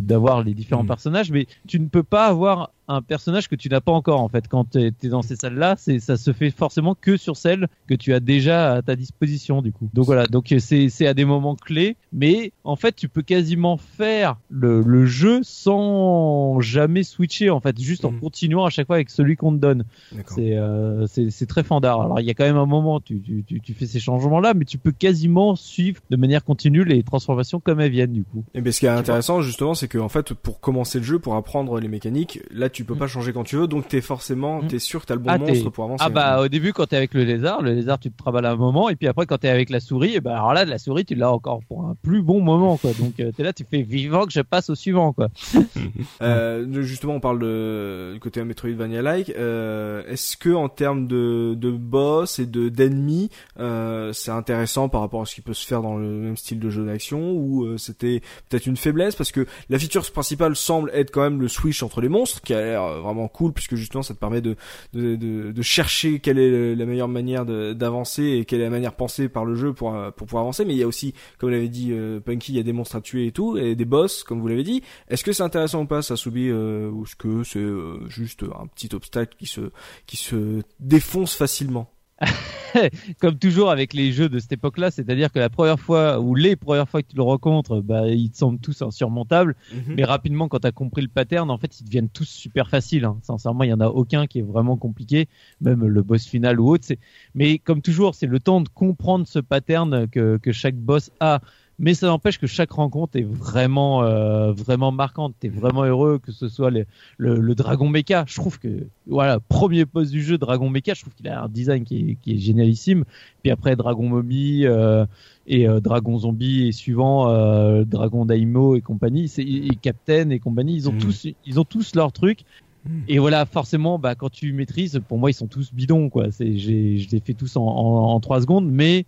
Speaker 2: d'avoir les différents mhm. personnages, mais tu ne peux pas avoir un personnage que tu n'as pas encore en fait. Quand tu es, dans ces salles-là, c'est ça se fait forcément que sur celles que tu as déjà à ta disposition du coup. Donc voilà, donc c'est c'est à des moments clés, mais en fait tu peux quasiment faire le, le jeu sans jamais switcher en fait, juste en mhm. continuant à chaque fois avec celui qu'on te donne. C'est euh, c'est très fandard. Alors il y a quand même un moment tu tu tu, tu fais ces changements là, mais tu peux quasiment suivre de manière continue les transformations comme elles viennent du coup.
Speaker 1: Et ben ce qui est intéressant justement, c'est que en fait pour commencer le jeu, pour apprendre les mécaniques, là tu peux mm. pas changer quand tu veux, donc t'es forcément, mm. t'es sûr que t'as le bon ah, monstre pour avancer.
Speaker 2: Ah bah au début quand t'es avec le lézard, le lézard tu te travailles un moment, et puis après quand t'es avec la souris, et bah alors là la souris tu l'as encore pour un plus bon moment quoi. Donc euh, t'es là, tu fais vivant que je passe au suivant quoi.
Speaker 1: euh, justement on parle de, du côté Metroidvania-like. Euh, Est-ce que en termes de, de boss et de d'ennemis, euh, c'est intéressant par rapport à ce qui peut se faire dans le même style de jeu d'action ou euh, c'était peut-être une faiblesse parce que la feature principale semble être quand même le switch entre les monstres qui a euh, vraiment cool puisque justement ça te permet de, de, de, de chercher quelle est la meilleure manière d'avancer et quelle est la manière pensée par le jeu pour, euh, pour pouvoir avancer. Mais il y a aussi, comme l'avait dit euh, Punky, il y a des monstres à tuer et tout, et des boss, comme vous l'avez dit. Est-ce que c'est intéressant ou pas, ça subit euh, ou est-ce que c'est juste un petit obstacle qui se, qui se défonce facilement
Speaker 2: comme toujours avec les jeux de cette époque-là, c'est-à-dire que la première fois ou les premières fois que tu le rencontres, bah, ils te semblent tous insurmontables, mhm. mais rapidement, quand tu as compris le pattern, en fait, ils deviennent tous super faciles. Hein. Sincèrement, il y en a aucun qui est vraiment compliqué, même le boss final ou autre. Mais comme toujours, c'est le temps de comprendre ce pattern que, que chaque boss a mais ça n'empêche que chaque rencontre est vraiment euh, vraiment marquante. T'es vraiment heureux que ce soit le, le, Dragon Mecha. Je trouve que voilà premier poste du jeu Dragon Mecha. Je trouve qu'il a un design qui est, qui est génialissime. Puis après Dragon Mommy euh, et euh, Dragon Zombie et suivant euh, Dragon Daimo et compagnie, c'est et Captain et compagnie. Ils ont mm. tous ils ont tous leur truc. Mm. Et voilà, forcément, bah, quand tu maîtrises, pour moi, ils sont tous bidons, quoi. C'est, j'ai, je les fais tous en, en, en 3 secondes, mais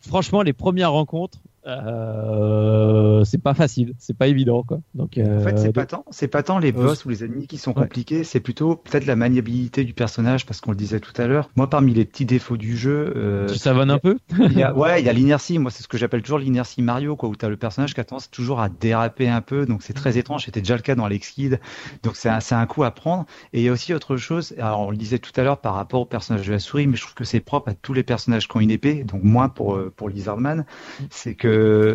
Speaker 2: franchement, les premières rencontres, euh, c'est pas facile, c'est pas évident quoi. Donc
Speaker 3: en fait, c'est
Speaker 2: euh,
Speaker 3: pas tant, c'est pas tant les boss ou les ennemis qui sont
Speaker 2: Ouais.
Speaker 3: compliqués, c'est plutôt peut-être la maniabilité du personnage parce qu'on le disait tout à l'heure. Moi, parmi les petits défauts du jeu, euh,
Speaker 2: tu savonnes un peu?
Speaker 3: il y a, ouais, il y a l'inertie. Moi, c'est ce que j'appelle toujours l'inertie Mario, quoi, où t'as le personnage qui a tendance toujours à déraper un peu. Donc, c'est très étrange. C'était déjà le cas dans Alex Kidd. Donc, c'est un, c'est un coup à prendre. Et il y a aussi autre chose. Alors, on le disait tout à l'heure par rapport au personnage de la souris, mais je trouve que c'est propre à tous les personnages qui ont une épée. Donc, moins pour, euh, pour Lizardman. C'est que,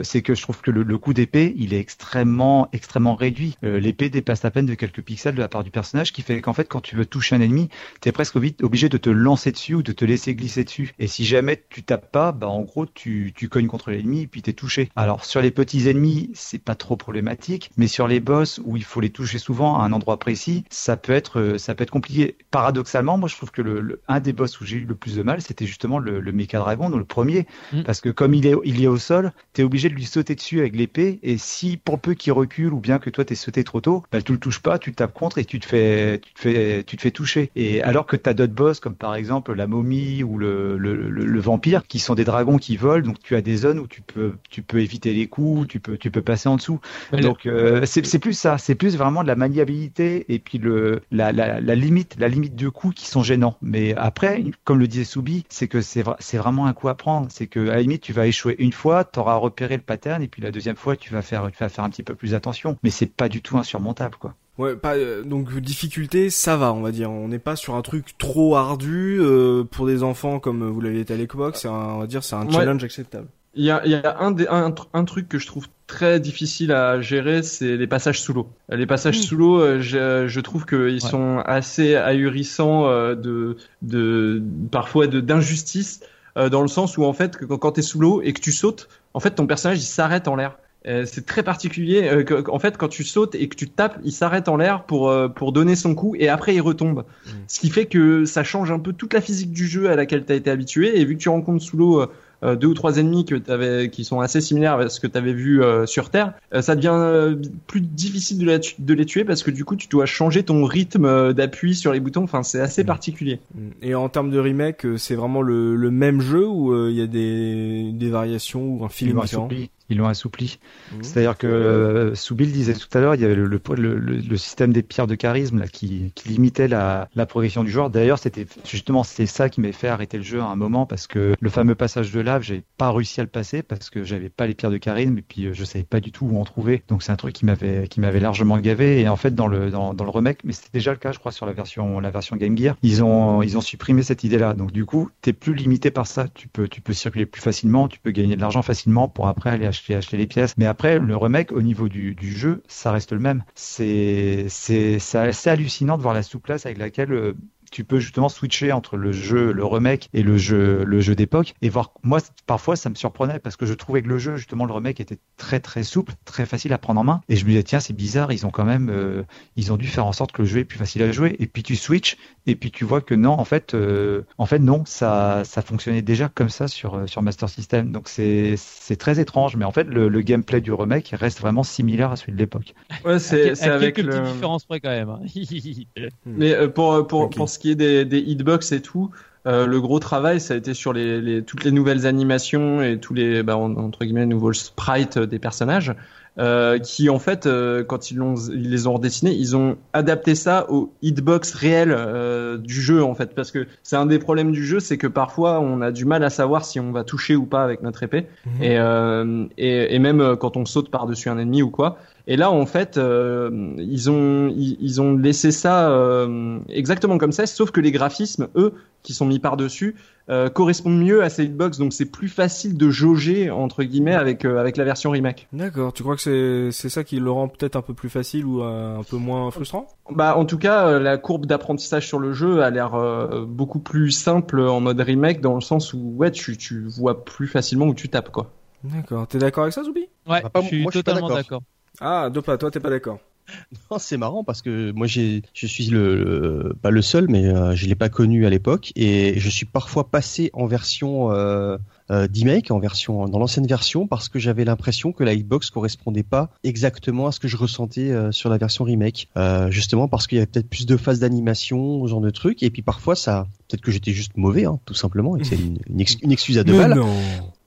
Speaker 3: c'est que je trouve que le, le coup d'épée, il est extrêmement, extrêmement réduit. Euh, l'épée dépasse à peine de quelques pixels de la part du personnage, qui fait qu'en fait, quand tu veux toucher un ennemi, t'es presque obli- obligé de te lancer dessus ou de te laisser glisser dessus. Et si jamais tu tapes pas, bah en gros tu, tu cognes contre l'ennemi et puis t'es touché. Alors sur les petits ennemis, c'est pas trop problématique, mais sur les boss où il faut les toucher souvent à un endroit précis, ça peut être euh, ça peut être compliqué. Paradoxalement, moi je trouve que le, le- un des boss où j'ai eu le plus de mal, c'était justement le, le Mecha Dragon, donc le premier,
Speaker 2: Mm.
Speaker 3: parce que comme il est il est au sol, t'es obligé de lui sauter dessus avec l'épée et si pour peu qu'il recule ou bien que toi t'es sauté trop tôt, bah tu le touches pas, tu le tapes contre et tu te fais tu te fais tu te fais toucher. Et alors que t'as d'autres boss comme par exemple la momie ou le, le, le, le vampire qui sont des dragons qui volent, donc tu as des zones où tu peux tu peux éviter les coups, tu peux tu peux passer en dessous.
Speaker 2: Mais
Speaker 3: Donc euh, c'est c'est plus ça, c'est plus vraiment de la maniabilité et puis le la, la, la limite la limite de coups qui sont gênants. Mais après, comme le disait Soubi, c'est que c'est vra- c'est vraiment un coup à prendre. C'est que à la limite tu vas échouer une fois, tu repéré le pattern et puis la deuxième fois tu vas faire tu vas faire un petit peu plus attention. Mais c'est pas du tout insurmontable quoi.
Speaker 1: Ouais, pas euh, donc difficulté, ça va, on va dire. On n'est pas sur un truc trop ardu euh, pour des enfants comme vous l'avez été à l'époque. C'est un, on va dire, c'est un
Speaker 4: Ouais.
Speaker 1: challenge acceptable.
Speaker 4: Il y a, il y a un, des, un, tr- un truc que je trouve très difficile à gérer, c'est les passages sous l'eau. Les passages
Speaker 2: Mm.
Speaker 4: sous l'eau, euh, je, je trouve qu'ils
Speaker 2: Ouais.
Speaker 4: sont assez ahurissants de, de parfois de d'injustice, dans le sens où en fait, que quand, quand t'es sous l'eau et que tu sautes, en fait ton personnage il s'arrête en l'air. Euh, c'est très particulier. euh, que- en fait, quand tu sautes et que tu tapes, il s'arrête en l'air pour euh, pour donner son coup et après il retombe. Ce qui fait que ça change un peu toute la physique du jeu à laquelle tu as été habitué. Et vu que tu rencontres sous l'eau euh, deux ou trois ennemis que t'avais, qui sont assez similaires à ce que tu avais vu euh, sur Terre, euh, ça devient euh, plus difficile de, la tu- de les tuer parce que du coup tu dois changer ton rythme euh, d'appui sur les boutons. Enfin, c'est assez particulier.
Speaker 1: Et en termes de remake, euh, c'est vraiment le, le même jeu ou euh, il y a des, des variations ou un
Speaker 3: l'ont
Speaker 1: différent?
Speaker 3: Ils l'ont assoupli.
Speaker 1: Mhm.
Speaker 3: C'est-à-dire que euh, Soubil disait tout à l'heure, il y avait le, le, le, le- le système des pierres de charisme là, qui, qui limitait la, la progression du joueur. D'ailleurs, c'était justement c'est ça qui m'a fait arrêter le jeu à un moment parce que le fameux passage de lave, j'ai pas réussi à le passer parce que j'avais pas les pierres de charisme et puis euh, je savais pas du tout où en trouver. Donc c'est un truc qui m'avait qui m'avait largement gavé et en fait dans le dans, dans le remake, mais c'était déjà le cas, je crois, sur la version la version Game Gear, ils ont ils ont supprimé cette idée-là. Donc du coup, t'es plus limité par ça. Tu peux tu peux circuler plus facilement, tu peux gagner de l'argent facilement pour après aller acheter acheter les pièces. Mais après, le remake au niveau du, du jeu, ça reste le même. C'est c'est c'est assez hallucinant de voir la souplesse avec laquelle euh, tu peux justement switcher entre le jeu, le remake et le jeu, le jeu d'époque et voir. Moi, parfois, ça me surprenait parce que je trouvais que le jeu, justement, le remake était très très souple, très facile à prendre en main. Et je me disais tiens, c'est bizarre, ils ont quand même, euh, ils ont dû faire en sorte que le jeu est plus facile à jouer. Et puis tu switches et puis tu vois que non, en fait, euh, en fait non, ça ça fonctionnait déjà comme ça sur euh, sur Master System. Donc c'est c'est très étrange, mais en fait, le, le gameplay du remake reste vraiment similaire à celui de l'époque.
Speaker 4: Ouais, c'est avec
Speaker 2: quelques
Speaker 4: le.
Speaker 2: petites différences près quand même. hein.
Speaker 4: Mais euh, pour pour
Speaker 1: Ok.
Speaker 4: pour ce qui est des des hitbox et tout, euh, le gros travail ça a été sur les, les toutes les nouvelles animations et tous les bah, en- entre guillemets nouveaux sprites des personnages. Euh, qui en fait, euh, quand ils, l'ont, ils les ont redessinés, ils ont adapté ça au hitbox réel euh, du jeu en fait, parce que c'est un des problèmes du jeu, c'est que parfois on a du mal à savoir si on va toucher ou pas avec notre épée,
Speaker 1: Mhm.
Speaker 4: et, et, et même quand on saute par-dessus un ennemi ou quoi. Et là, en fait, euh, ils ont ils, ils ont laissé ça euh, exactement comme ça, sauf que les graphismes, eux, qui sont mis par-dessus, euh, correspondent mieux à ces hitbox, donc c'est plus facile de jauger entre guillemets avec euh, avec la version remake.
Speaker 1: D'accord. Tu crois que c'est c'est ça qui le rend peut-être un peu plus facile ou euh, un peu moins frustrant?
Speaker 4: Bah, en tout cas, euh, la courbe d'apprentissage sur le jeu a l'air euh, beaucoup plus simple en mode remake, dans le sens où ouais, tu tu vois plus facilement où tu tapes quoi.
Speaker 1: D'accord. T'es d'accord avec ça, Zoubi?
Speaker 2: Ouais,
Speaker 5: Bah, pas-
Speaker 2: je suis
Speaker 5: moi, je suis pas
Speaker 2: totalement
Speaker 5: d'accord.
Speaker 1: Ah, Dopa, toi t'es pas d'accord.
Speaker 5: Non, c'est marrant parce que moi j'ai, je suis le, le- pas le seul, mais euh, je l'ai pas connu à l'époque et je suis parfois passé en version euh, euh, d'e-make, en version dans l'ancienne version parce que j'avais l'impression que la hitbox correspondait pas exactement à ce que je ressentais euh, sur la version remake, Euh, justement parce qu'il y avait peut-être plus de phases d'animation, ce genre de trucs et puis parfois ça, peut-être que j'étais juste mauvais, hein, tout simplement, et que c'est une, une, ex- une excuse à deux balles.
Speaker 1: non.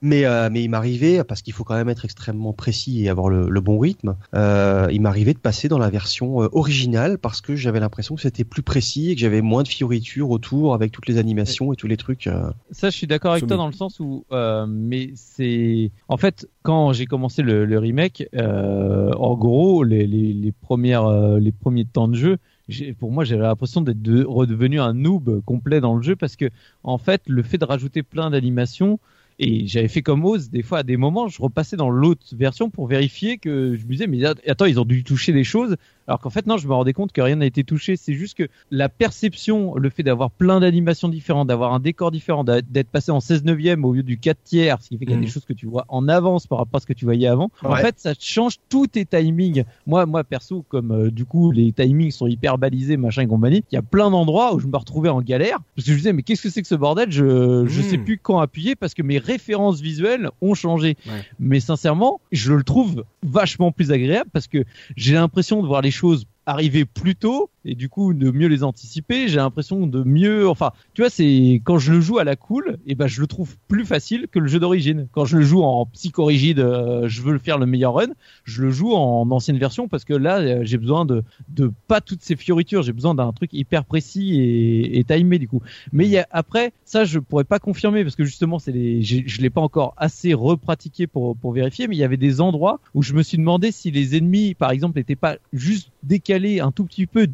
Speaker 5: Mais, euh, mais il m'arrivait, parce qu'il faut quand même être extrêmement précis et avoir le, le bon rythme, euh, il m'arrivait de passer dans la version euh, originale parce que j'avais l'impression que c'était plus précis et que j'avais moins de fioritures autour avec toutes les animations et tous les trucs. euh.
Speaker 2: Ça, je suis d'accord avec toi dans le sens où, euh, mais c'est, en fait, quand j'ai commencé le, le remake, euh, en gros, les, les, les premières, euh, les premiers temps de jeu, j'ai- pour moi, j'avais l'impression d'être de- redevenu un noob complet dans le jeu parce que, en fait, le fait de rajouter plein d'animations, et j'avais fait comme Oz, des fois à des moments, je repassais dans l'autre version pour vérifier que je me disais, mais attends, ils ont dû toucher des choses, alors qu'en fait, non, je me rendais compte que rien n'a été touché. C'est juste que la perception, le fait d'avoir plein d'animations différentes, d'avoir un décor différent, d'être passé en 16 neuvième au lieu du 4 tiers, ce qui fait qu'il y a des choses que tu vois en avance par rapport à ce que tu voyais avant. En fait, ça change tous tes timings. Moi, moi perso, comme euh, du coup les timings sont hyper balisés, machin et compagnie, il y a plein d'endroits où je me retrouvais en galère parce que je me disais mais qu'est-ce que c'est que ce bordel? Je je sais plus quand appuyer parce que mes références visuelles ont changé.
Speaker 1: Ouais.
Speaker 2: Mais sincèrement, je le trouve vachement plus agréable parce que j'ai l'impression de voir les choses arriver plus tôt et du coup de mieux les anticiper j'ai l'impression de mieux enfin tu vois c'est quand je le joue à la cool et ben je le trouve plus facile que le jeu d'origine. Quand je le joue en psychorigide euh, je veux le faire le meilleur run je le joue en ancienne version parce que là euh, j'ai besoin de de pas toutes ces fioritures j'ai besoin d'un truc hyper précis et, et timé du coup. Mais y a après ça je pourrais pas confirmer parce que justement c'est les je l'ai pas encore assez repratiqué pour pour vérifier mais il y avait des endroits où je me suis demandé si les ennemis par exemple n'étaient pas juste décalés un tout petit peu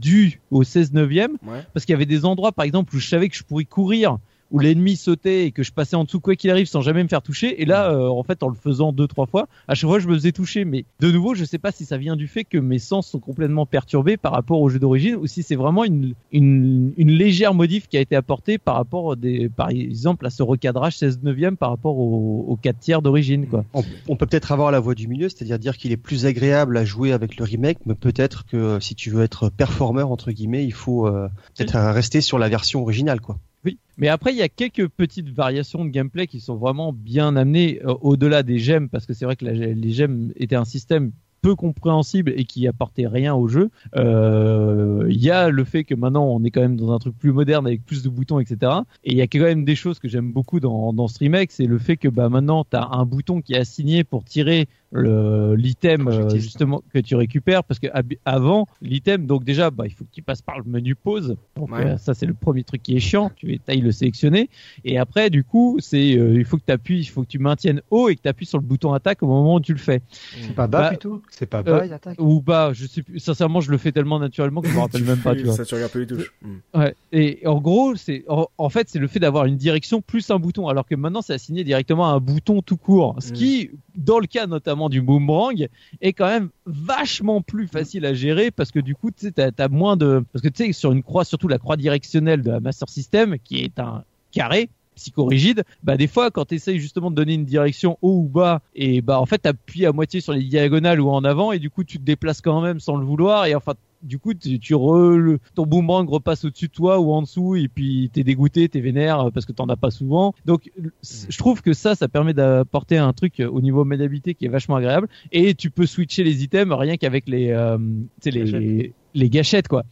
Speaker 2: au 16 neuvième
Speaker 1: Ouais.
Speaker 2: parce qu'il y avait des endroits par exemple où je savais que je pourrais courir où l'ennemi sautait et que je passais en dessous quoi qu'il arrive sans jamais me faire toucher. Et là euh, en fait en le faisant deux trois fois à chaque fois je me faisais toucher. Mais de nouveau je sais pas si ça vient du fait que mes sens sont complètement perturbés par rapport au jeu d'origine ou si c'est vraiment une, une, une légère modif qui a été apportée par rapport des par exemple à ce recadrage 16 neuvième par rapport au, au 4 tiers d'origine quoi.
Speaker 5: On, on peut peut-être avoir la voie du milieu, c'est-à-dire dire qu'il est plus agréable à jouer avec le remake, mais peut-être que si tu veux être performeur entre guillemets, il faut euh, peut-être rester sur la version originale, quoi.
Speaker 2: Oui, mais après il y a quelques petites variations de gameplay qui sont vraiment bien amenées euh, au-delà des gemmes parce que c'est vrai que les gemmes étaient un système peu compréhensible et qui apportait rien au jeu. Euh, Il y a le fait que maintenant on est quand même dans un truc plus moderne avec plus de boutons, etc. Et il y a quand même des choses que j'aime beaucoup dans, dans ce c'est le fait que bah maintenant tu as un bouton qui est assigné pour tirer l'item euh, justement que tu récupères parce que avant l'item donc déjà bah il faut qu'il passe par le menu pause donc
Speaker 1: Ouais.
Speaker 2: euh, ça c'est le premier truc qui est chiant tu ailles le sélectionner et après du coup c'est euh, il faut que tu appuies il faut que tu maintiennes haut et que tu appuies sur le bouton attaque au moment où tu le fais
Speaker 3: C'est pas bas
Speaker 2: Bah,
Speaker 3: plutôt? C'est pas bas,
Speaker 2: euh,
Speaker 3: il attaque?
Speaker 2: ou bas je sais plus sincèrement je le fais tellement naturellement que je me rappelle même pas tu vois
Speaker 1: Ça, tu regardes pas les touches.
Speaker 2: Ouais. Et en gros, c'est en, en fait c'est le fait d'avoir une direction plus un bouton, alors que maintenant c'est assigné directement à un bouton tout court, ce
Speaker 1: Mm.
Speaker 2: qui, dans le cas notamment du boomerang, est quand même vachement plus facile à gérer parce que du coup, tu sais, as moins de, parce que tu sais sur une croix, surtout la croix directionnelle de la Master System, qui est un carré psychorigide, bah des fois quand tu essayes justement de donner une direction haut ou bas et bah en fait t'appuies à moitié sur les diagonales ou en avant et du coup tu te déplaces quand même sans le vouloir et enfin du coup tu, tu re- le- ton boomerang repasse au-dessus de toi ou en dessous et puis t'es dégoûté, t'es vénère euh, parce que t'en as pas souvent. Donc c- je trouve que ça, ça permet d'apporter un truc euh, au niveau maniabilité qui est vachement agréable et tu peux switcher les items rien qu'avec les, euh, les, les gâchettes quoi.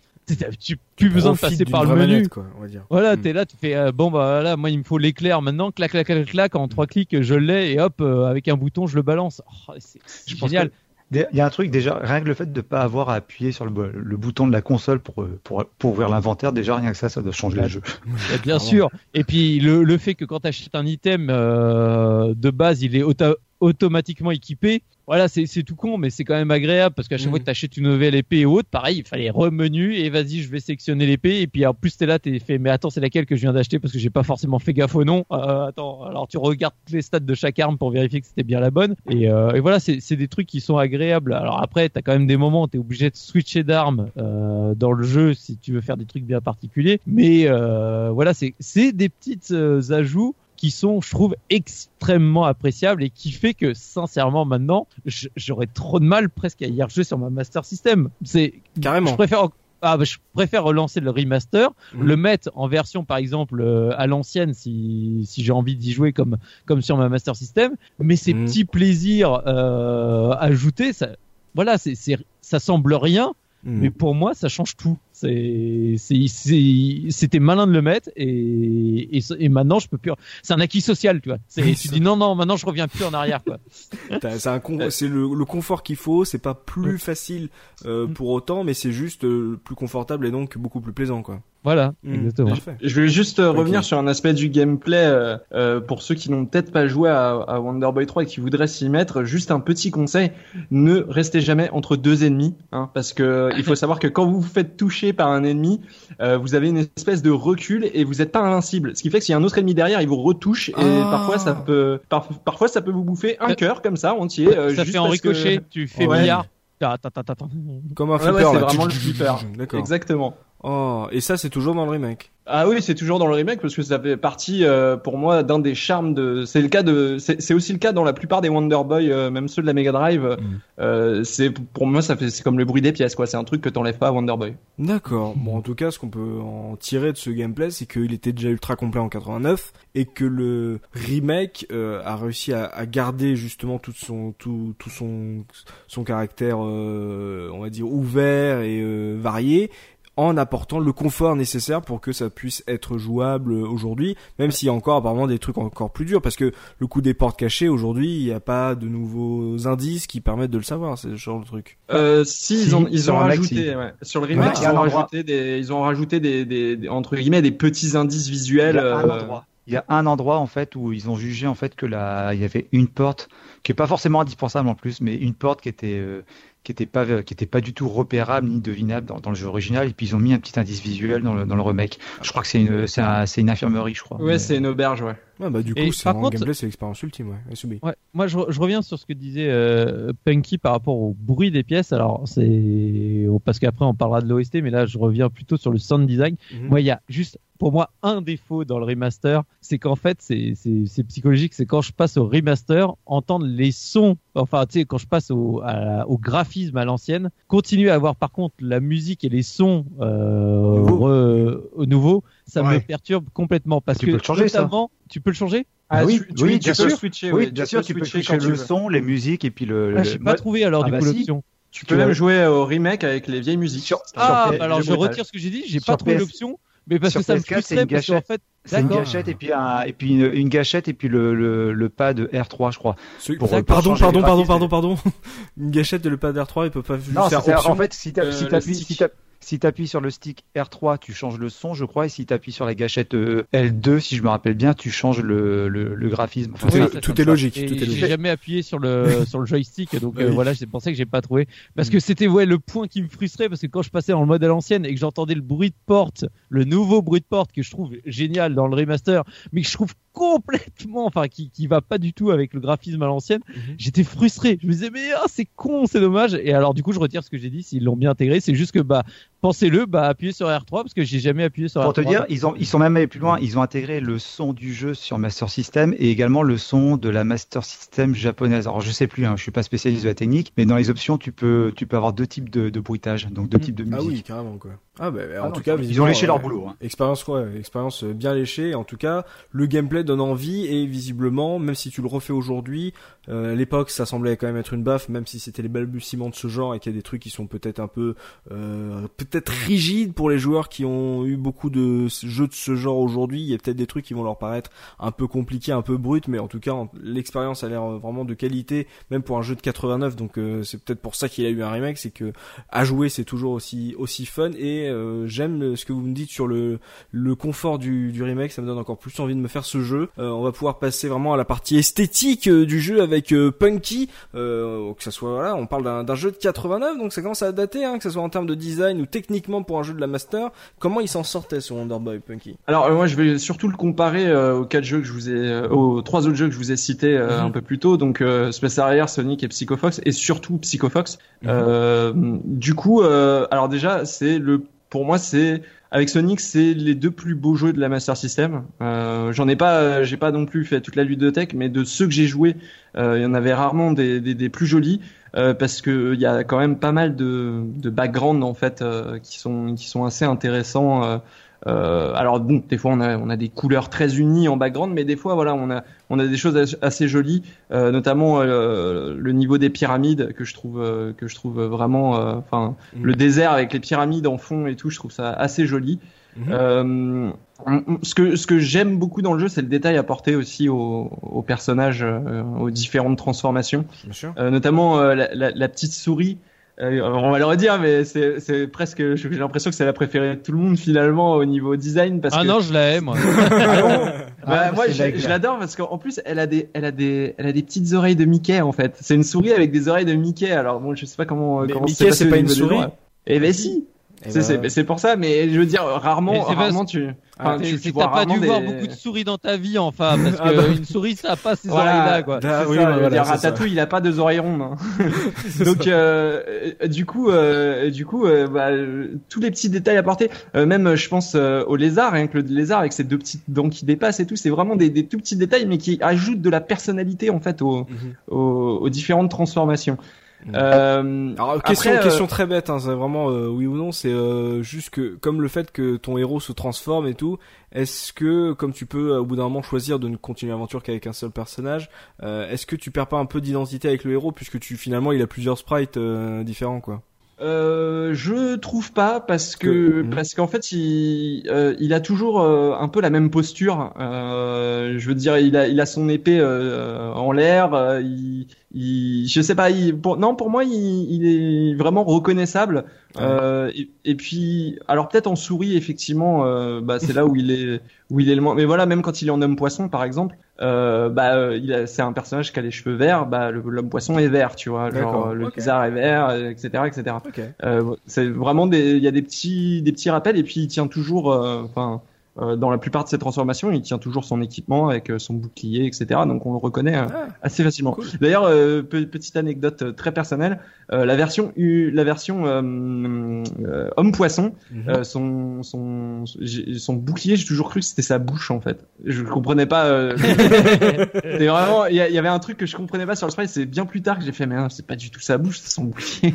Speaker 2: Tu plus besoin de passer par le menu.
Speaker 1: manette, quoi, on va dire.
Speaker 2: Voilà,
Speaker 1: Mm.
Speaker 2: t'es là, tu fais euh, bon bah voilà, moi il me faut l'éclair maintenant, clac clac clac clac, en trois clics je l'ai et hop euh, avec un bouton je le balance. Oh, c'est génial.
Speaker 3: que Il y a un truc déjà, rien que le fait de pas avoir à appuyer sur le, le bouton de la console pour, euh, pour, pour ouvrir l'inventaire, déjà rien que ça, ça doit changer le jeu.
Speaker 2: Bien sûr. Et puis le, le fait que quand tu achètes un item euh, de base, il est auto- automatiquement équipé. Voilà, c'est tout con, mais c'est quand même agréable parce qu'à chaque fois que tu achètes une nouvelle épée et autre, pareil, il fallait remenu et vas-y, je vais sélectionner l'épée. Et puis en plus, t'es là, t'es fait, mais attends, c'est laquelle que je viens d'acheter parce que j'ai pas forcément fait gaffe au nom. Euh, attends, alors tu regardes les stats de chaque arme pour vérifier que c'était bien la bonne. Et, euh, et voilà, c'est des trucs qui sont agréables. Alors après, t'as quand même des moments où t'es obligé de switcher d'armes euh, dans le jeu si tu veux faire des trucs bien particuliers. Mais euh, voilà, c'est c'est des petites euh, ajouts qui sont, je trouve, extrêmement appréciables et qui fait que, sincèrement, maintenant, j'aurais trop de mal presque à y rejouer sur ma Master System. C'est, je
Speaker 1: Carrément.
Speaker 2: préfère, ah, bah, je préfère relancer le remaster,
Speaker 1: Mhm.
Speaker 2: le mettre en version, par exemple, euh, à l'ancienne si, si j'ai envie d'y jouer comme, comme sur ma Master System. Mais ces
Speaker 1: Mhm.
Speaker 2: petits plaisirs, euh, ajoutés, ça, voilà, c'est, ça semble rien,
Speaker 1: Mm.
Speaker 2: mais pour moi, ça change tout. C'est, c'était malin de le mettre et, et, et, maintenant je peux plus. C'est un acquis social, tu vois. Tu dis non, non, maintenant je reviens plus en arrière, quoi.
Speaker 1: c'est un c'est le, le, confort qu'il faut. C'est pas plus facile euh, pour autant, mais c'est juste euh, plus confortable et donc beaucoup plus plaisant, quoi.
Speaker 2: Voilà, mmh, exactement.
Speaker 4: Je vais juste euh, revenir sur un aspect du gameplay euh, euh, pour ceux qui n'ont peut-être pas joué à, à, Wonder Boy 3 et qui voudraient s'y mettre. Juste un petit conseil ne restez jamais entre deux ennemis, hein, parce que il faut savoir que quand vous vous faites toucher par un ennemi, euh, vous avez une espèce de recul et vous n'êtes pas invincible. Ce qui fait que s'il y a un autre ennemi derrière, il vous retouche et ah. parfois ça peut, parfois ça peut vous bouffer un cœur comme ça entier.
Speaker 2: ça fait en ricochet. Tu fais ouais. billard.
Speaker 1: Comme un flipper.
Speaker 4: Ouais, c'est vraiment le flipper. Exactement.
Speaker 1: Oh, et ça c'est toujours dans le remake.
Speaker 4: Ah oui, c'est toujours dans le remake parce que ça fait partie euh, pour moi d'un des charmes de. C'est le cas de. C'est aussi le cas dans la plupart des Wonder Boy, euh, même ceux de la Mega Drive. Mm. Euh, c'est pour moi ça fait c'est comme le bruit des pièces quoi. C'est un truc que t'enlèves pas à Wonder Boy.
Speaker 1: D'accord. Bon en tout cas, ce qu'on peut en tirer de ce gameplay, c'est qu'il était déjà ultra complet en 89 et que le remake euh, a réussi à, à, garder justement tout son tout tout son son caractère, on va dire ouvert et varié en apportant le confort nécessaire pour que ça puisse être jouable aujourd'hui, même s'il y a encore apparemment des trucs encore plus durs, parce que le coup des portes cachées aujourd'hui, il n'y a pas de nouveaux indices qui permettent de le savoir, c'est ce genre de truc.
Speaker 4: Euh, si, ils ont, ils ont rajouté, ouais. sur le remake, ils, ont rajouté des, ils ont rajouté des, des, entre guillemets, des petits indices visuels.
Speaker 3: Il y, a un euh, endroit, il y a un endroit en fait où ils ont jugé en fait que là, il y avait une porte qui est pas forcément indispensable en plus, mais une porte qui était euh, qui était pas qui était pas du tout repérable ni devinable dans, dans, le jeu original et puis ils ont mis un petit indice visuel dans le, dans le remake. Je crois que c'est une c'est un, une infirmerie, je crois.
Speaker 4: Ouais, c'est une auberge, ouais.
Speaker 1: Ouais, bah du coup, c'est un gameplay, c'est l'expérience ultime, ouais.
Speaker 2: ouais moi, je, je, reviens sur ce que disait euh, Punky par rapport au bruit des pièces. Alors, c'est parce qu'après on parlera de l'OST, mais là, je reviens plutôt sur le sound design. Mhm. Moi, il y a juste pour moi un défaut dans le remaster, c'est qu'en fait c'est psychologique, c'est quand je passe au remaster, entendre les sons, enfin tu sais quand je passe au, au graphisme à l'ancienne, continuer à avoir par contre la musique et les sons euh, au nouveau, ça me perturbe complètement parce
Speaker 3: tu
Speaker 2: que
Speaker 3: peux le changer,
Speaker 2: notamment,
Speaker 3: ça.
Speaker 2: tu peux le changer
Speaker 3: ah, oui,
Speaker 4: tu,
Speaker 3: oui,
Speaker 4: tu,
Speaker 3: tu
Speaker 4: peux
Speaker 3: sûr.
Speaker 4: switcher.
Speaker 3: Oui, bien sûr, tu peux switcher le son, les musiques et puis le.
Speaker 2: Ah, j'ai pas trouvé alors
Speaker 3: ah
Speaker 2: du
Speaker 3: bah
Speaker 2: coup
Speaker 3: si.
Speaker 2: l'option.
Speaker 4: Tu peux même jouer au remake avec les vieilles musiques.
Speaker 3: Sur,
Speaker 2: ah,
Speaker 3: sur
Speaker 2: bah alors je retire ce que j'ai dit, j'ai pas trouvé l'option. Mais parce
Speaker 3: sur
Speaker 2: que ça me
Speaker 3: PS4,
Speaker 2: frustrait parce qu'en fait,
Speaker 3: c'est une gâchette et puis un, et puis une, une, gâchette et puis le, le, le pad R3 je crois.
Speaker 1: Pour, pour pardon pardon pardon pardon pardon une gâchette et le pad R3 il peut pas
Speaker 3: non,
Speaker 1: faire option.
Speaker 3: en fait si tu si si tu appuies sur le stick R3, tu changes le son, je crois, et si tu appuies sur la gâchette euh, L2, si je me rappelle bien, tu changes le, le, le graphisme.
Speaker 1: Enfin, tout, est, tout, tout est, logique.
Speaker 2: Et
Speaker 1: tout est logique.
Speaker 2: J'ai jamais appuyé sur le sur le joystick, donc oui. euh, voilà, c'est pour ça que j'ai pas trouvé. Parce que c'était ouais le point qui me frustrait, parce que quand je passais dans le mode à l'ancienne et que j'entendais le bruit de porte, le nouveau bruit de porte que je trouve génial dans le remaster, mais que je trouve complètement, enfin qui qui va pas du tout avec le graphisme à l'ancienne, mm -hmm. j'étais frustré. Je me disais mais ah, c'est con, c'est dommage. Et alors du coup je retire ce que j'ai dit. S'ils l'ont bien intégré, c'est juste que bah pensez-le, bah appuyez sur R3 parce que j'ai jamais appuyé sur
Speaker 3: Pour
Speaker 2: R3.
Speaker 3: Pour te dire, ils ont ils sont même allés plus loin. Ils ont intégré le son du jeu sur Master System et également le son de la Master System japonaise. Alors je sais plus, hein, je suis pas spécialiste de la technique, mais dans les options tu peux tu peux avoir deux types de, de bruitage, donc deux mmh. types de musique.
Speaker 1: Ah oui, carrément quoi. Ah bah, en ah tout cas,
Speaker 3: ils ont léché leur boulot. Hein.
Speaker 1: Expérience quoi, expérience bien léchée. En tout cas, le gameplay donne envie et visiblement, même si tu le refais aujourd'hui, euh, à l'époque ça semblait quand même être une baffe, même si c'était les balbutiements de ce genre et qu'il y a des trucs qui sont peut-être un peu euh, peut-être rigides pour les joueurs qui ont eu beaucoup de jeux de ce genre aujourd'hui. Il y a peut-être des trucs qui vont leur paraître un peu compliqués, un peu bruts, mais en tout cas l'expérience a l'air vraiment de qualité, même pour un jeu de 89. Donc euh, c'est peut-être pour ça qu'il a eu un remake, c'est que à jouer c'est toujours aussi aussi fun et euh, j'aime ce que vous me dites sur le le confort du, du remake. Ça me donne encore plus envie de me faire ce jeu. Euh, on va pouvoir passer vraiment à la partie esthétique du jeu avec Punky. que ça soit voilà, on parle d'un jeu de 89, donc ça commence à dater, hein, que ça soit en termes de design ou techniquement pour un jeu de la Master. Comment il s'en sortait sur Wonder Boy Punky?
Speaker 4: Alors moi je vais surtout le comparer aux quatre jeux que je vous ai, aux trois autres jeux que je vous ai cités mm -hmm. un peu plus tôt, donc Space Harrier, Sonic et Psycho Fox, et surtout Psycho Fox. Mm -hmm. du coup, alors déjà c'est le pour moi, c'est avec Sonic, c'est les deux plus beaux jeux de la Master System. Euh, J'en ai pas, j'ai pas non plus fait toute la ludothèque, mais de ceux que j'ai joués, euh, il y en avait rarement des, des, des plus jolis. Euh, parce que il y a quand même pas mal de, de background en fait euh, qui sont qui sont assez intéressants euh, alors bon, des fois on a on a des couleurs très unies en background, mais des fois voilà on a on a des choses assez jolies, euh, notamment euh, le niveau des pyramides que je trouve euh, que je trouve vraiment, enfin mm. le désert avec les pyramides en fond et tout, je trouve ça assez joli. Mm-hmm. ce que ce que j'aime beaucoup dans le jeu, c'est le détail apporté aussi aux, aux personnages, aux différentes transformations, notamment la, la, la, petite souris euh, on va le redire, mais c'est presque. J'ai l'impression que c'est la préférée de tout le monde finalement au niveau design parce
Speaker 2: ah non, je l'aime.
Speaker 4: Moi, bah, ah, moi je, l'adore parce qu'en plus elle a des, elle a des, elle a des petites oreilles de Mickey en fait. C'est une souris avec des oreilles de Mickey. Alors bon, je sais pas comment.
Speaker 1: Mais
Speaker 4: comment
Speaker 1: Mickey, c'est pas une souris.
Speaker 4: Eh ben si. Eh ben, c'est pour ça, mais je veux dire, rarement, rarement tu.
Speaker 2: Enfin, ah, tu, t'as pas dû voir beaucoup de souris dans ta vie, enfin, parce ah, que une souris, ça a pas ses oreilles là, quoi.
Speaker 4: Ah, oui, ça, voilà, Ratatouille, il a pas deux oreilles rondes. Hein. Donc, euh, du coup, euh, du coup, euh, bah, tous les petits détails apportés, euh, même, je pense au lézard, rien que le lézard avec ses deux petites dents qui dépassent et tout, c'est vraiment des, des, tout petits détails, mais qui ajoutent de la personnalité en fait aux, mhm. aux, aux différentes transformations.
Speaker 1: Euh, Alors question, euh, question très bête, hein, c'est vraiment euh, oui ou non, c'est euh, juste que comme le fait que ton héros se transforme et tout, est-ce que comme tu peux au bout d'un moment choisir de ne continuer l'aventure qu'avec un seul personnage, est-ce que tu perds pas un peu d'identité avec le héros puisque tu finalement il a plusieurs sprites différents quoi?
Speaker 4: Euh, je trouve pas parce que, mhm. parce qu'en fait il euh, il a toujours euh, un peu la même posture. Euh, je veux dire il a il a son épée en l'air. il, il je sais pas. Il, pour, non pour moi il, il est vraiment reconnaissable. Et, et, puis alors peut-être en souris effectivement bah c'est là où il est où il est le moins. Mais voilà même quand il est en homme poisson par exemple euh, bah euh, c'est un personnage qui a les cheveux verts, bah l'homme poisson est vert, tu vois, genre le lézard est vert, etc., etc. Euh, c'est vraiment des, il y a des petits, des petits rappels et puis il tient toujours, euh, enfin. Euh, dans la plupart de ses transformations, il tient toujours son équipement avec euh, son bouclier, etc. Donc on le reconnaît euh, ah, assez facilement. D'ailleurs, petite anecdote très personnelle, la version la version homme poisson, mhm. son son son bouclier, j'ai toujours cru que c'était sa bouche en fait. Je comprenais pas. c'est vraiment, il y, avait un truc que je comprenais pas sur le sprite. C'est bien plus tard que j'ai fait, mais c'est pas du tout sa bouche, c'est son bouclier.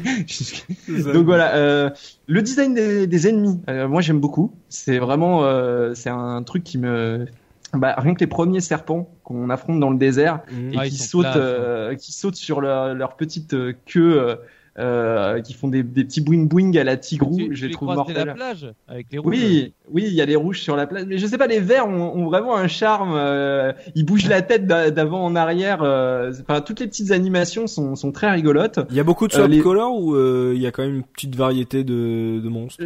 Speaker 4: Donc voilà. Le design des, des ennemis, euh, moi j'aime beaucoup. C'est vraiment, euh, c'est un truc qui me, bah, rien que les premiers serpents qu'on affronte dans le désert mmh. et qui sautent, euh, qui sautent sur leur, leur petite queue euh, qui font des, des petits boing boing à la tigrou.
Speaker 2: je les trouve mortels. la plage avec les rouges.
Speaker 4: Oui, oui, il y a les rouges sur la plage, mais je sais pas, les verts ont, ont vraiment un charme. Euh, ils bougent la tête d'avant en arrière. Euh, enfin, toutes les petites animations sont, sont très rigolotes.
Speaker 1: Il y a beaucoup de swap color ou il y a quand même une petite variété de, de monstres?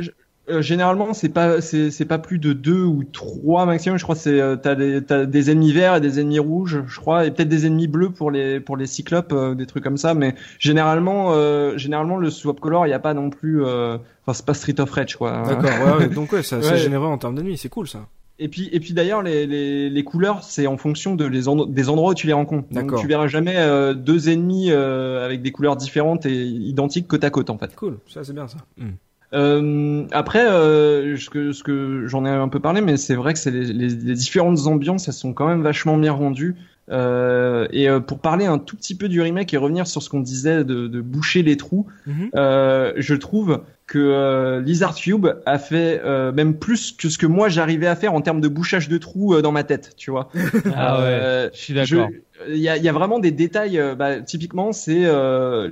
Speaker 4: Euh, généralement, c'est pas c'est pas plus de deux ou trois maximum. Je crois c'est euh, t'as des t'as des ennemis verts et des ennemis rouges, je crois, et peut-être des ennemis bleus pour les pour les cyclopes, euh, des trucs comme ça. Mais généralement, généralement le swap color, il y a pas non plus. Enfin, c'est pas Street of Rage quoi.
Speaker 1: D'accord. ouais, donc ouais, ça, c'est généreux en termes d'ennemis, c'est cool ça.
Speaker 4: Et puis et puis d'ailleurs les, les, les couleurs c'est en fonction de les des endroits où tu les rencontres. Donc tu verras jamais deux ennemis avec des couleurs différentes et identiques côte à côte en fait.
Speaker 1: Cool, ça c'est bien ça. Hmm.
Speaker 4: Euh, après, euh, ce que, ce que j'en ai un peu parlé, mais c'est vrai que c'est les, les, les, différentes ambiances, elles sont quand même vachement bien rendues. Euh, et euh, pour parler un tout petit peu du remake et revenir sur ce qu'on disait de, de, boucher les trous, euh, je trouve que euh, Lizard Cube a fait même plus que ce que moi j'arrivais à faire en termes de bouchage de trous dans ma tête, tu vois.
Speaker 2: ah ouais, je suis d'accord.
Speaker 4: Il y a, y a, vraiment des détails. bah, typiquement, c'est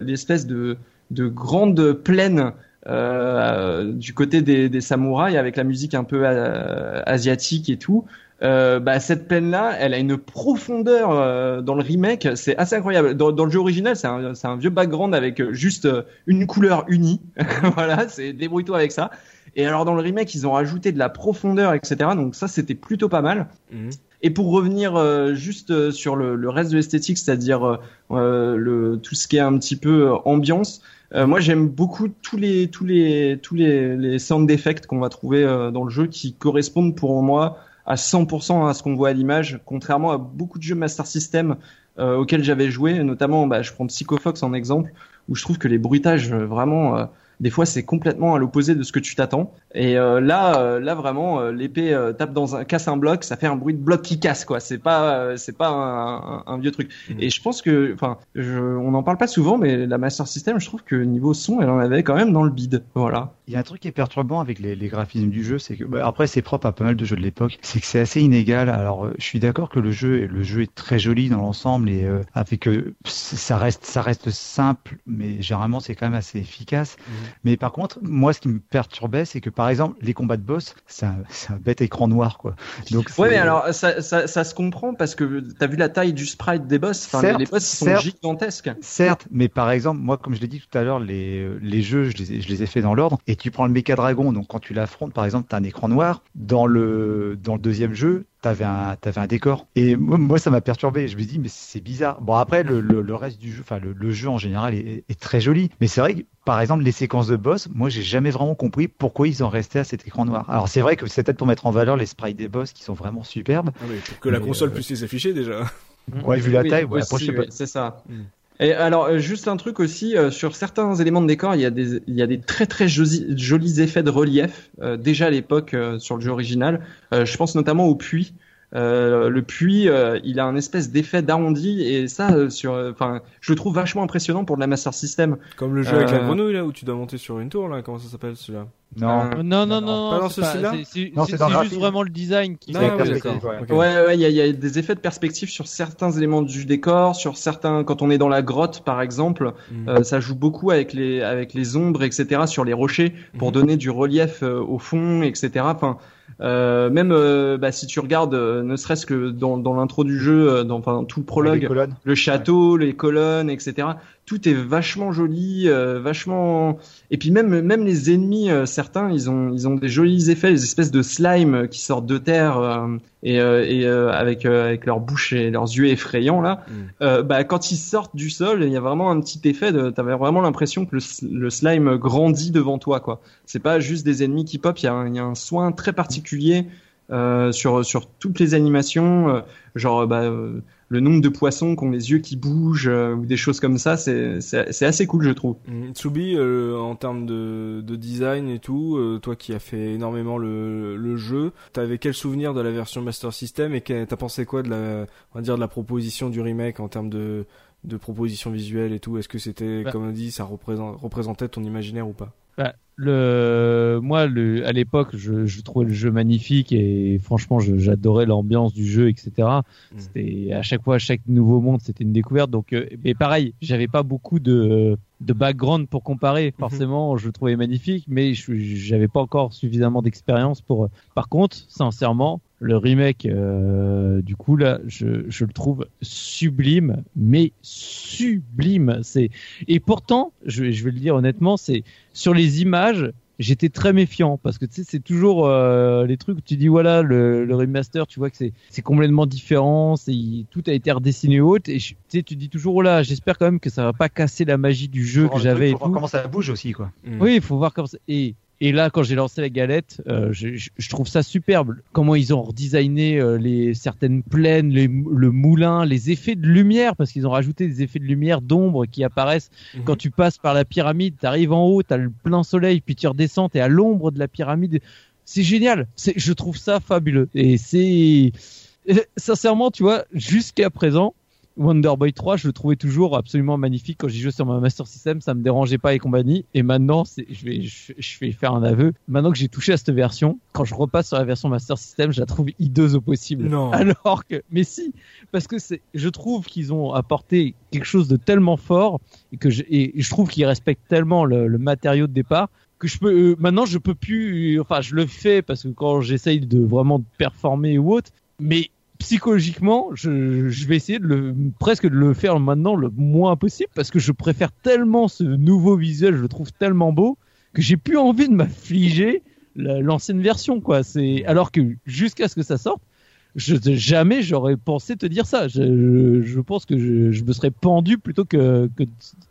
Speaker 4: l'espèce de de grande plaine euh, du côté des, des, samouraïs avec la musique un peu euh, asiatique et tout. Euh, bah, cette plaine là, elle a une profondeur euh, dans le remake, c'est assez incroyable. Dans, dans, le jeu original, c'est un, un, vieux background avec juste une couleur unie. voilà, c'est débrouille-toi avec ça. Et alors dans le remake, ils ont rajouté de la profondeur, etc. Donc ça, c'était plutôt pas mal. Mhm. Et pour revenir euh, juste sur le, le, reste de l'esthétique, c'est-à-dire euh, le, tout ce qui est un petit peu ambiance, euh, moi, j'aime beaucoup tous les tous les tous les, les sound effects qu'on va trouver euh, dans le jeu qui correspondent pour moi à 100% à ce qu'on voit à l'image, contrairement à beaucoup de jeux Master System euh, auxquels j'avais joué, notamment, bah, je prends Psycho Fox en exemple, où je trouve que les bruitages vraiment des fois c'est complètement à l'opposé de ce que tu t'attends. Et euh, là, euh, là vraiment, euh, l'épée tape dans un, casse un bloc, ça fait un bruit de bloc qui casse, quoi. C'est pas, c'est pas un, un, vieux truc. Mhm. Et je pense que, enfin, on n'en parle pas souvent, mais la Master System, je trouve que niveau son, elle en avait quand même dans le bide. Voilà.
Speaker 3: Il y a un truc qui est perturbant avec les, les graphismes du jeu, c'est que bah, après c'est propre à pas mal de jeux de l'époque, c'est que c'est assez inégal. Alors je suis d'accord que le jeu, le jeu est très joli dans l'ensemble et avec que ça reste, ça reste simple, mais généralement c'est quand même assez efficace. Mhm. Mais par contre, moi, ce qui me perturbait, c'est que par exemple, les combats de boss, c'est un, un, bête écran noir, quoi.
Speaker 4: Donc, ouais, mais alors ça, ça, ça, se comprend parce que t'as vu la taille du sprite des boss. Enfin, les boss sont gigantesques.
Speaker 3: Certes, mais par exemple, moi, comme je l'ai dit tout à l'heure, les, les jeux, je les, ai, je les ai fait dans l'ordre. Et tu prends le méca dragon, donc quand tu l'affrontes, par exemple, t'as un écran noir. Dans le dans le deuxième jeu, t'avais un, avais un décor. Et moi, ça m'a perturbé. Je me dis, mais c'est bizarre. Bon, après, le, le, reste du jeu, enfin, le, le, jeu en général est, est, très joli. Mais c'est vrai que, par exemple, les séquences de boss, moi, j'ai jamais vraiment compris pourquoi ils en restaient à cet écran noir. Alors, c'est vrai que c'est peut-être pour mettre en valeur les sprites des boss qui sont vraiment superbes.
Speaker 1: Ah pour que la console euh, puisse les afficher déjà.
Speaker 3: Ouais, vu la taille, ouais,
Speaker 4: c'est ça. Et alors, euh, juste un truc aussi, euh, sur certains éléments de décor, il y a des, il y a des très très jolis, jolis effets de relief, euh, déjà à l'époque sur le jeu original. je pense notamment au puits. Euh, le puits, euh, il a un espèce d'effet d'arrondi et ça, euh, sur, enfin, je le trouve vachement impressionnant pour de la Master System.
Speaker 1: Comme le jeu avec la grenouille là où tu dois monter sur une tour là, comment ça s'appelle celui-là
Speaker 2: non. non. non, non, Pas dans c'est juste vraiment le design qui.
Speaker 4: Non, ouais, ouais, il y, a, des effets de perspective sur certains éléments du décor, sur certains, quand on est dans la grotte par exemple, mm. ça joue beaucoup avec les avec les ombres, etc. sur les rochers pour mm. donner du relief au fond, etc. Enfin, euh, même euh, bah, si tu regardes, euh, ne serait-ce que dans, dans l'intro du jeu, dans, enfin, tout le prologue, le château, les colonnes, etc tout est vachement joli, euh, vachement. Et puis même même les ennemis, euh, certains, ils ont ils ont des jolis effets, des espèces de slime qui sortent de terre euh, et, et avec avec leur bouche et leurs yeux effrayants là. Mm. bah quand ils sortent du sol, il y a vraiment un petit effet de. T'avais vraiment l'impression que le, le, slime grandit devant toi quoi. C'est pas juste des ennemis qui pop. Il y a, y a un soin très particulier. Sur sur toutes les animations, genre bah, le nombre de poissons qui ont les yeux qui bougent euh, ou des choses comme ça, c'est assez cool, je trouve.
Speaker 1: Mm. Tsubi, euh, en termes de, de, design et tout, euh, toi qui as fait énormément le, le jeu, t'avais quel souvenir de la version Master System et t'as pensé quoi de la, on va dire de la proposition du remake en termes de, de proposition visuelle et tout? Est-ce que c'était, bah. comme on dit, ça représentait ton imaginaire ou pas?
Speaker 2: Bah, le, moi, le, à l'époque, je, je, trouvais le jeu magnifique et franchement, j'adorais l'ambiance du jeu, etc. Mm. C'était à chaque fois, chaque nouveau monde, c'était une découverte. Donc, euh, mais pareil, j'avais pas beaucoup de de background pour comparer. Mhm. Forcément, je le trouvais magnifique, mais j'avais pas encore suffisamment d'expérience pour. Par contre, sincèrement, le remake, euh, du coup là, je, je, le trouve sublime, mais sublime. C'est et pourtant, je, je vais le dire honnêtement, c'est sur les images, j'étais très méfiant parce que tu sais c'est toujours euh, les trucs où tu dis voilà le, le remaster tu vois que c'est c'est complètement différent c'est tout a été redessiné haute et tu sais tu dis toujours oh là j'espère quand même que ça va pas casser la magie du jeu que j'avais et
Speaker 3: voir comment ça bouge aussi quoi
Speaker 2: mm. oui il faut voir comment ça et et là, quand j'ai lancé la galette, euh, je, je, trouve ça superbe. Comment ils ont redesigné euh, les certaines plaines, les, le moulin, les effets de lumière, parce qu'ils ont rajouté des effets de lumière, d'ombre qui apparaissent mhm. quand tu passes par la pyramide. T'arrives en haut, t'as le plein soleil, puis tu redescends, t'es à l'ombre de la pyramide. C'est génial. C'est, je trouve ça fabuleux. Et c'est sincèrement, tu vois, jusqu'à présent, Wonder Boy 3, je le trouvais toujours absolument magnifique quand j'y jouais sur ma Master System, ça me dérangeait pas et compagnie. Et maintenant, je vais, je, vais faire un aveu. Maintenant que j'ai touché à cette version, quand je repasse sur la version Master System, je la trouve hideuse au possible.
Speaker 1: Non.
Speaker 2: Alors que, mais si, parce que c'est, je trouve qu'ils ont apporté quelque chose de tellement fort et que je, et je trouve qu'ils respectent tellement le, le matériau de départ que je peux euh, maintenant je peux plus enfin je le fais parce que quand j'essaye de vraiment performer ou autre mais psychologiquement, je, je, vais essayer de le, presque de le faire maintenant le moins possible parce que je préfère tellement ce nouveau visuel, je le trouve tellement beau que j'ai plus envie de m'affliger l'ancienne version, quoi. C'est alors que jusqu'à ce que ça sorte, je, jamais j'aurais pensé te dire ça. Je, je pense que je, je, me serais pendu plutôt que, que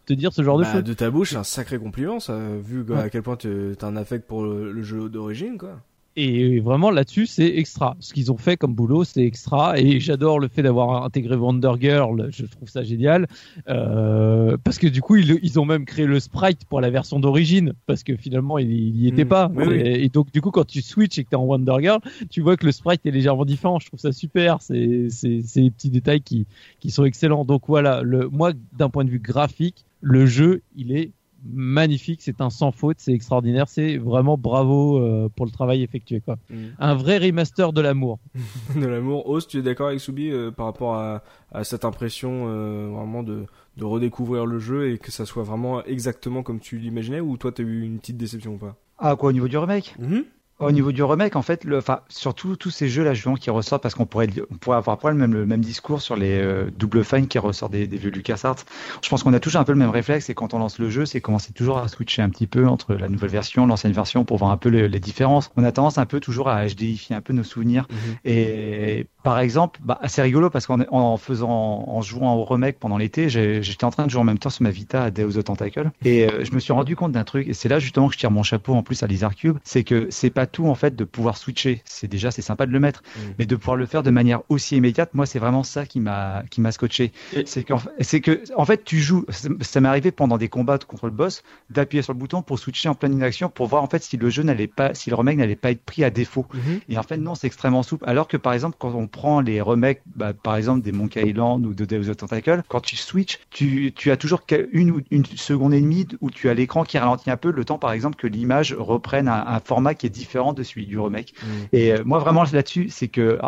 Speaker 2: te dire ce genre de
Speaker 1: bah,
Speaker 2: choses.
Speaker 1: De ta bouche, c'est un sacré compliment, ça, vu à quel point tu as un affect pour le, le jeu d'origine, quoi.
Speaker 2: Et vraiment là-dessus, c'est extra. Ce qu'ils ont fait comme boulot, c'est extra. Et j'adore le fait d'avoir intégré Wonder Girl. Je trouve ça génial euh, parce que du coup, ils, ils, ont même créé le sprite pour la version d'origine parce que finalement, il, il y était mmh. pas. et, donc du coup, quand tu switches et que t'es en Wonder Girl, tu vois que le sprite est légèrement différent. Je trouve ça super. C'est c'est des petits détails qui qui sont excellents. Donc voilà, le moi d'un point de vue graphique, le jeu, il est magnifique, c'est un sans faute, c'est extraordinaire, c'est vraiment bravo euh, pour le travail effectué quoi. Mm. Un vrai remaster de l'amour.
Speaker 1: de l'amour. Os, tu es d'accord avec Soubi euh, par rapport à, cette impression euh, vraiment de, redécouvrir le jeu et que ça soit vraiment exactement comme tu l'imaginais ou toi tu as eu une petite déception ou pas?
Speaker 3: Ah quoi au niveau du remake? Mm-hmm. Au niveau du remake, en fait, le, enfin, surtout tous ces jeux-là, justement, qui ressortent, parce qu'on pourrait, on pourrait avoir pas le même, le même discours sur les euh, double fine qui ressortent des, des vieux LucasArts. Je pense qu'on a toujours un peu le même réflexe, et quand on lance le jeu, c'est commencer toujours à switcher un petit peu entre la nouvelle version, l'ancienne version, pour voir un peu les, les, différences. On a tendance un peu toujours à HDifier un peu nos souvenirs. Mhm. Et par exemple, bah, c'est rigolo parce qu'en en faisant, en jouant au remake pendant l'été, j'étais en train de jouer en même temps sur ma Vita à Deus of Tentacle, et euh, je me suis rendu compte d'un truc, et c'est là justement que je tire mon chapeau en plus à Lizard Cube, c'est que c'est pas tout en fait de pouvoir switcher. C'est déjà c'est sympa de le mettre, mm. mais de pouvoir le faire de manière aussi immédiate, moi c'est vraiment ça qui m'a qui m'a scotché. C'est qu'en c'est que en fait tu joues. Ça m'est arrivé pendant des combats contre le boss d'appuyer sur le bouton pour switcher en pleine inaction pour voir en fait si le jeu n'allait pas, si le remake n'allait pas être pris à défaut. Mm-hmm. Et en fait non, c'est extrêmement souple. Alors que par exemple quand on prend les remakes, bah, par exemple des Monkey Island ou de Deus of Tentacle, quand tu switches, tu tu as toujours une ou une seconde et demie où tu as l'écran qui ralentit un peu le temps par exemple que l'image reprenne un, un format qui est différent de celui du remake. Mm. Et euh, moi vraiment là-dessus, c'est que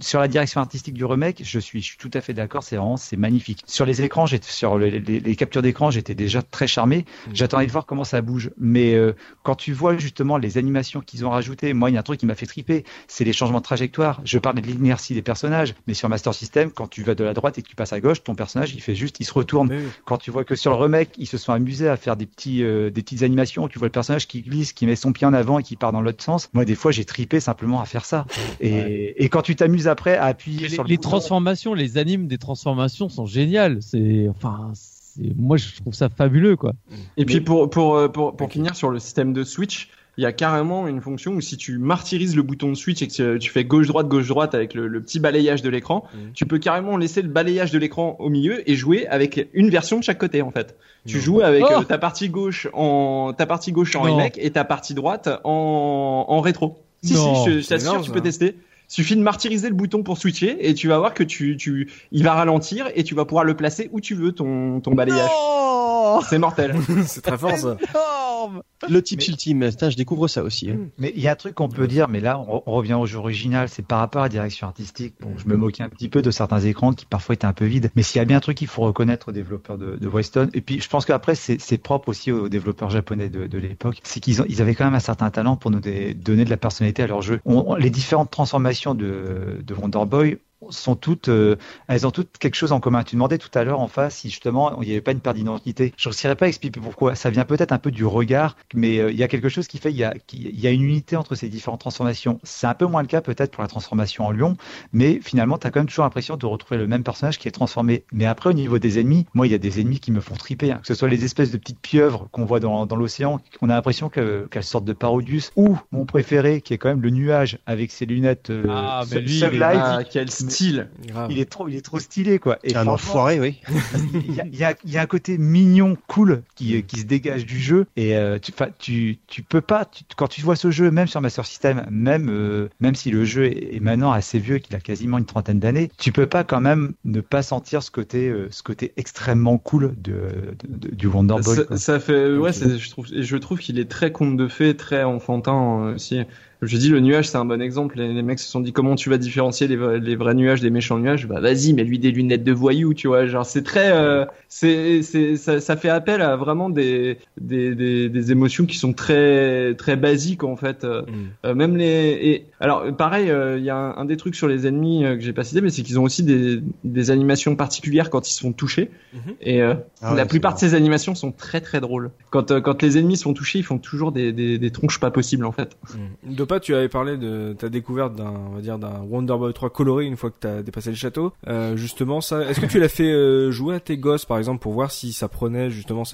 Speaker 3: sur la direction artistique du remake, je suis, je suis tout à fait d'accord. C'est vraiment, c'est magnifique. Sur les écrans, j'étais sur les, les, captures d'écran, j'étais déjà très charmé. Mm. J'attendais de voir comment ça bouge. Mais euh, quand tu vois justement les animations qu'ils ont rajoutées, moi, il y a un truc qui m'a fait triper, c'est les changements de trajectoire. Je parle de l'inertie des personnages, mais sur Master System, quand tu vas de la droite et que tu passes à gauche, ton personnage, il fait juste, il se retourne. Quand tu vois que sur le remake, ils se sont amusés à faire des petits, euh, des petites animations. Tu vois le personnage qui glisse, qui met son pied en avant et qui part dans l'autre sens. Moi, des fois, j'ai tripé simplement à faire ça. Et, et quand tu t'amuses après à appuyer
Speaker 2: les,
Speaker 3: sur
Speaker 2: les transformations, les animes des transformations sont géniales. C'est enfin moi je trouve ça fabuleux quoi.
Speaker 4: Et puis pour pour euh, pour, pour finir sur le système de Switch, il y a carrément une fonction où si tu martyrises le bouton de switch et que tu fais gauche-droite, gauche-droite avec le, petit balayage de l'écran, mmh. tu peux carrément laisser le balayage de l'écran au milieu et jouer avec une version de chaque côté en fait. Tu joues avec oh euh, ta partie gauche en ta partie gauche en remake et ta partie droite en, en rétro. Si si, je, t'assure, tu peux tester. Suffit de martyriser le bouton pour switcher et tu vas voir que tu, tu, il va ralentir et tu vas pouvoir le placer où tu veux ton, ton balayage. C'est mortel.
Speaker 1: c'est très fort ça.
Speaker 5: Le type ultime, je découvre ça aussi. Hein.
Speaker 3: Mais il y a un truc qu'on peut dire, mais là on, revient au jeu original, c'est par rapport à la direction artistique. Bon, je me moquais un petit peu de certains écrans qui parfois étaient un peu vides, mais s'il y a bien un truc qu'il faut reconnaître aux développeurs de, de Weston, et puis je pense qu'après c'est propre aussi aux développeurs japonais de, de l'époque, c'est qu'ils ils avaient quand même un certain talent pour nous donner de la personnalité à leur jeu. les différentes transformations de, de Boy, sont toutes, euh, elles ont toutes quelque chose en commun. Tu demandais tout à l'heure en face si justement il n'y avait pas une perte d'identité. Je ne saurais pas expliquer pourquoi. Ça vient peut-être un peu du regard, mais euh, il y a quelque chose qui fait il y a, il y a une unité entre ces différentes transformations. C'est un peu moins le cas peut-être pour la transformation en lion, mais finalement tu as quand même toujours l'impression de retrouver le même personnage qui est transformé. Mais après au niveau des ennemis, moi il y a des ennemis qui me font triper, hein. que ce soit les espèces de petites pieuvres qu'on voit dans, dans l'océan, on a l'impression qu'elles sortent de Parodius, ou mon préféré qui est quand même le nuage avec ses lunettes. Euh,
Speaker 4: ah, mais lui, ah, quel style.
Speaker 3: Il est trop, il est trop stylé quoi.
Speaker 5: Et un enfoiré, oui.
Speaker 3: Il y, a, y, a, y a, un côté mignon, cool qui, qui se dégage du jeu. Et euh, tu, tu, tu peux pas, quand tu vois ce jeu, même sur Master System, même euh, même si le jeu est, maintenant assez vieux, qu'il a quasiment une trentaine d'années, tu peux pas quand même ne pas sentir ce côté, euh, ce côté extrêmement cool de, du Wonder Boy.
Speaker 4: Ça, ça fait, ouais, je trouve, je trouve qu'il est très conte de fées, très enfantin aussi. Je dis le nuage, c'est un bon exemple. Les, mecs se sont dit comment tu vas différencier les, les vrais nuages des méchants nuages? Bah vas-y, mets lui des lunettes de voyou, tu vois. Genre c'est très, euh, c'est, c'est, ça, ça, fait appel à vraiment des, des, des, des, émotions qui sont très, très basiques en fait. Euh, mm. euh même les, et alors pareil, euh, il y a un, des trucs sur les ennemis que j'ai pas cité, mais c'est qu'ils ont aussi des, des animations particulières quand ils se font toucher. Mm-hmm. Et ah la plupart de ces animations sont très très drôles. Quand, quand les ennemis se font toucher, ils font toujours des, des, des tronches pas possibles en fait.
Speaker 1: Mm Dopa, tu avais parlé de ta découverte d'un, on va dire, d'un Wonder Boy 3 coloré une fois que t'as dépassé le château. Euh, justement, ça, est-ce que tu l'as fait euh, jouer à tes gosses, par exemple, pour voir si ça prenait justement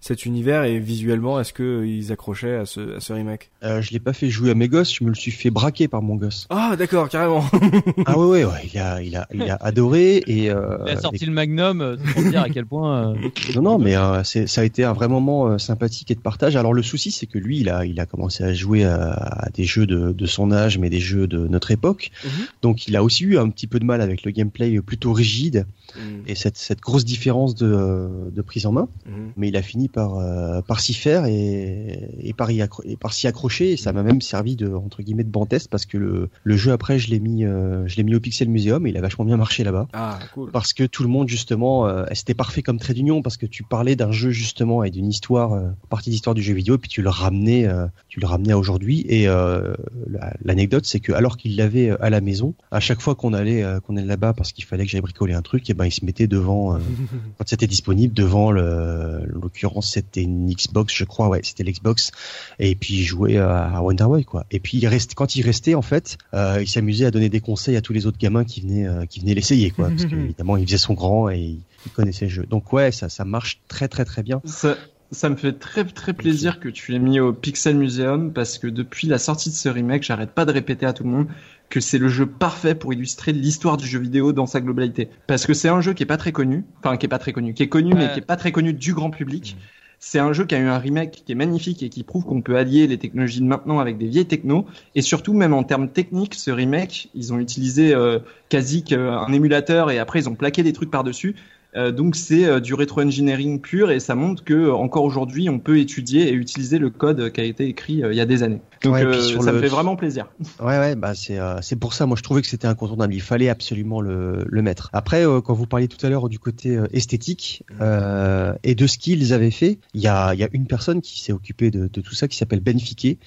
Speaker 1: cet univers et visuellement, est-ce que ils accrochaient à ce, à ce remake?
Speaker 5: Euh, Je l'ai pas fait jouer à mes gosses, je me le suis fait braquer par mon gosse.
Speaker 1: Ah, d'accord, carrément.
Speaker 5: ah ouais, ouais, ouais, il a, il a, il a adoré et. Euh,
Speaker 2: il a sorti le Magnum, pour dire à quel point.
Speaker 5: Non, non, mais c'est, ça a été un vrai moment sympathique et de partage. Alors le souci, c'est que lui, il a, il a commencé à jouer à, à des jeux de, de, son âge, mais des jeux de notre époque. Mhm. Donc il a aussi eu un petit peu de mal avec le gameplay plutôt rigide mhm. et cette, cette, grosse différence de, de prise en main. Mhm. Mais il a fini par, euh, par s'y faire et, et par, y et par s'y accrocher. Et ça m'a même servi de entre guillemets de banc test parce que le, le jeu après je l'ai mis euh, je l'ai mis au Pixel Museum et il a vachement bien marché là-bas.
Speaker 1: Ah, cool.
Speaker 5: Parce que tout le monde justement euh, c'était parfait comme trait d'union parce que tu parlais d'un jeu justement et d'une histoire partie d'histoire du jeu vidéo et puis tu le ramenais tu le ramenais à aujourd'hui et l'anecdote c'est que alors qu'il l'avait à la maison, à chaque fois qu'on allait euh, qu'on allait là-bas parce qu'il fallait que j'aille bricoler un truc, et ben il se mettait devant euh, quand c'était disponible devant le l'occurrence c'était une Xbox je crois ouais c'était l'Xbox et puis il jouait à, Wonder Boy quoi. Et puis il restait quand il restait en fait, euh, il s'amusait à donner des conseils à tous les autres gamins qui venaient qui venaient l'essayer quoi parce qu'évidemment il faisait son grand et il, connaissait le jeu. Donc ouais ça ça marche très très très bien.
Speaker 4: Ça me fait très très plaisir que tu l'aies mis au Pixel Museum parce que depuis la sortie de ce remake, j'arrête pas de répéter à tout le monde que c'est le jeu parfait pour illustrer l'histoire du jeu vidéo dans sa globalité. Parce que c'est un jeu qui est pas très connu, enfin qui est pas très connu, qui est connu mais qui est pas très connu du grand public. Mm. C'est un jeu qui a eu un remake qui est magnifique et qui prouve qu'on peut allier les technologies de maintenant avec des vieilles technos. Et surtout, même en termes techniques, ce remake, ils ont utilisé euh, quasi un émulateur et après ils ont plaqué des trucs par-dessus. Euh, donc c'est euh, du rétro-engineering pur et ça montre que encore aujourd'hui on peut étudier et utiliser le code qui a été écrit euh, il y a des années. Donc ça me fait vraiment plaisir.
Speaker 5: Ouais ouais bah c'est c'est pour ça moi je trouvais que c'était incontournable. Il fallait absolument le, le mettre. Après quand vous parliez tout à l'heure du côté esthétique et de ce qu'ils avaient fait, il y a il y a une personne qui s'est occupée de, de, tout ça qui s'appelle Ben Fiquet.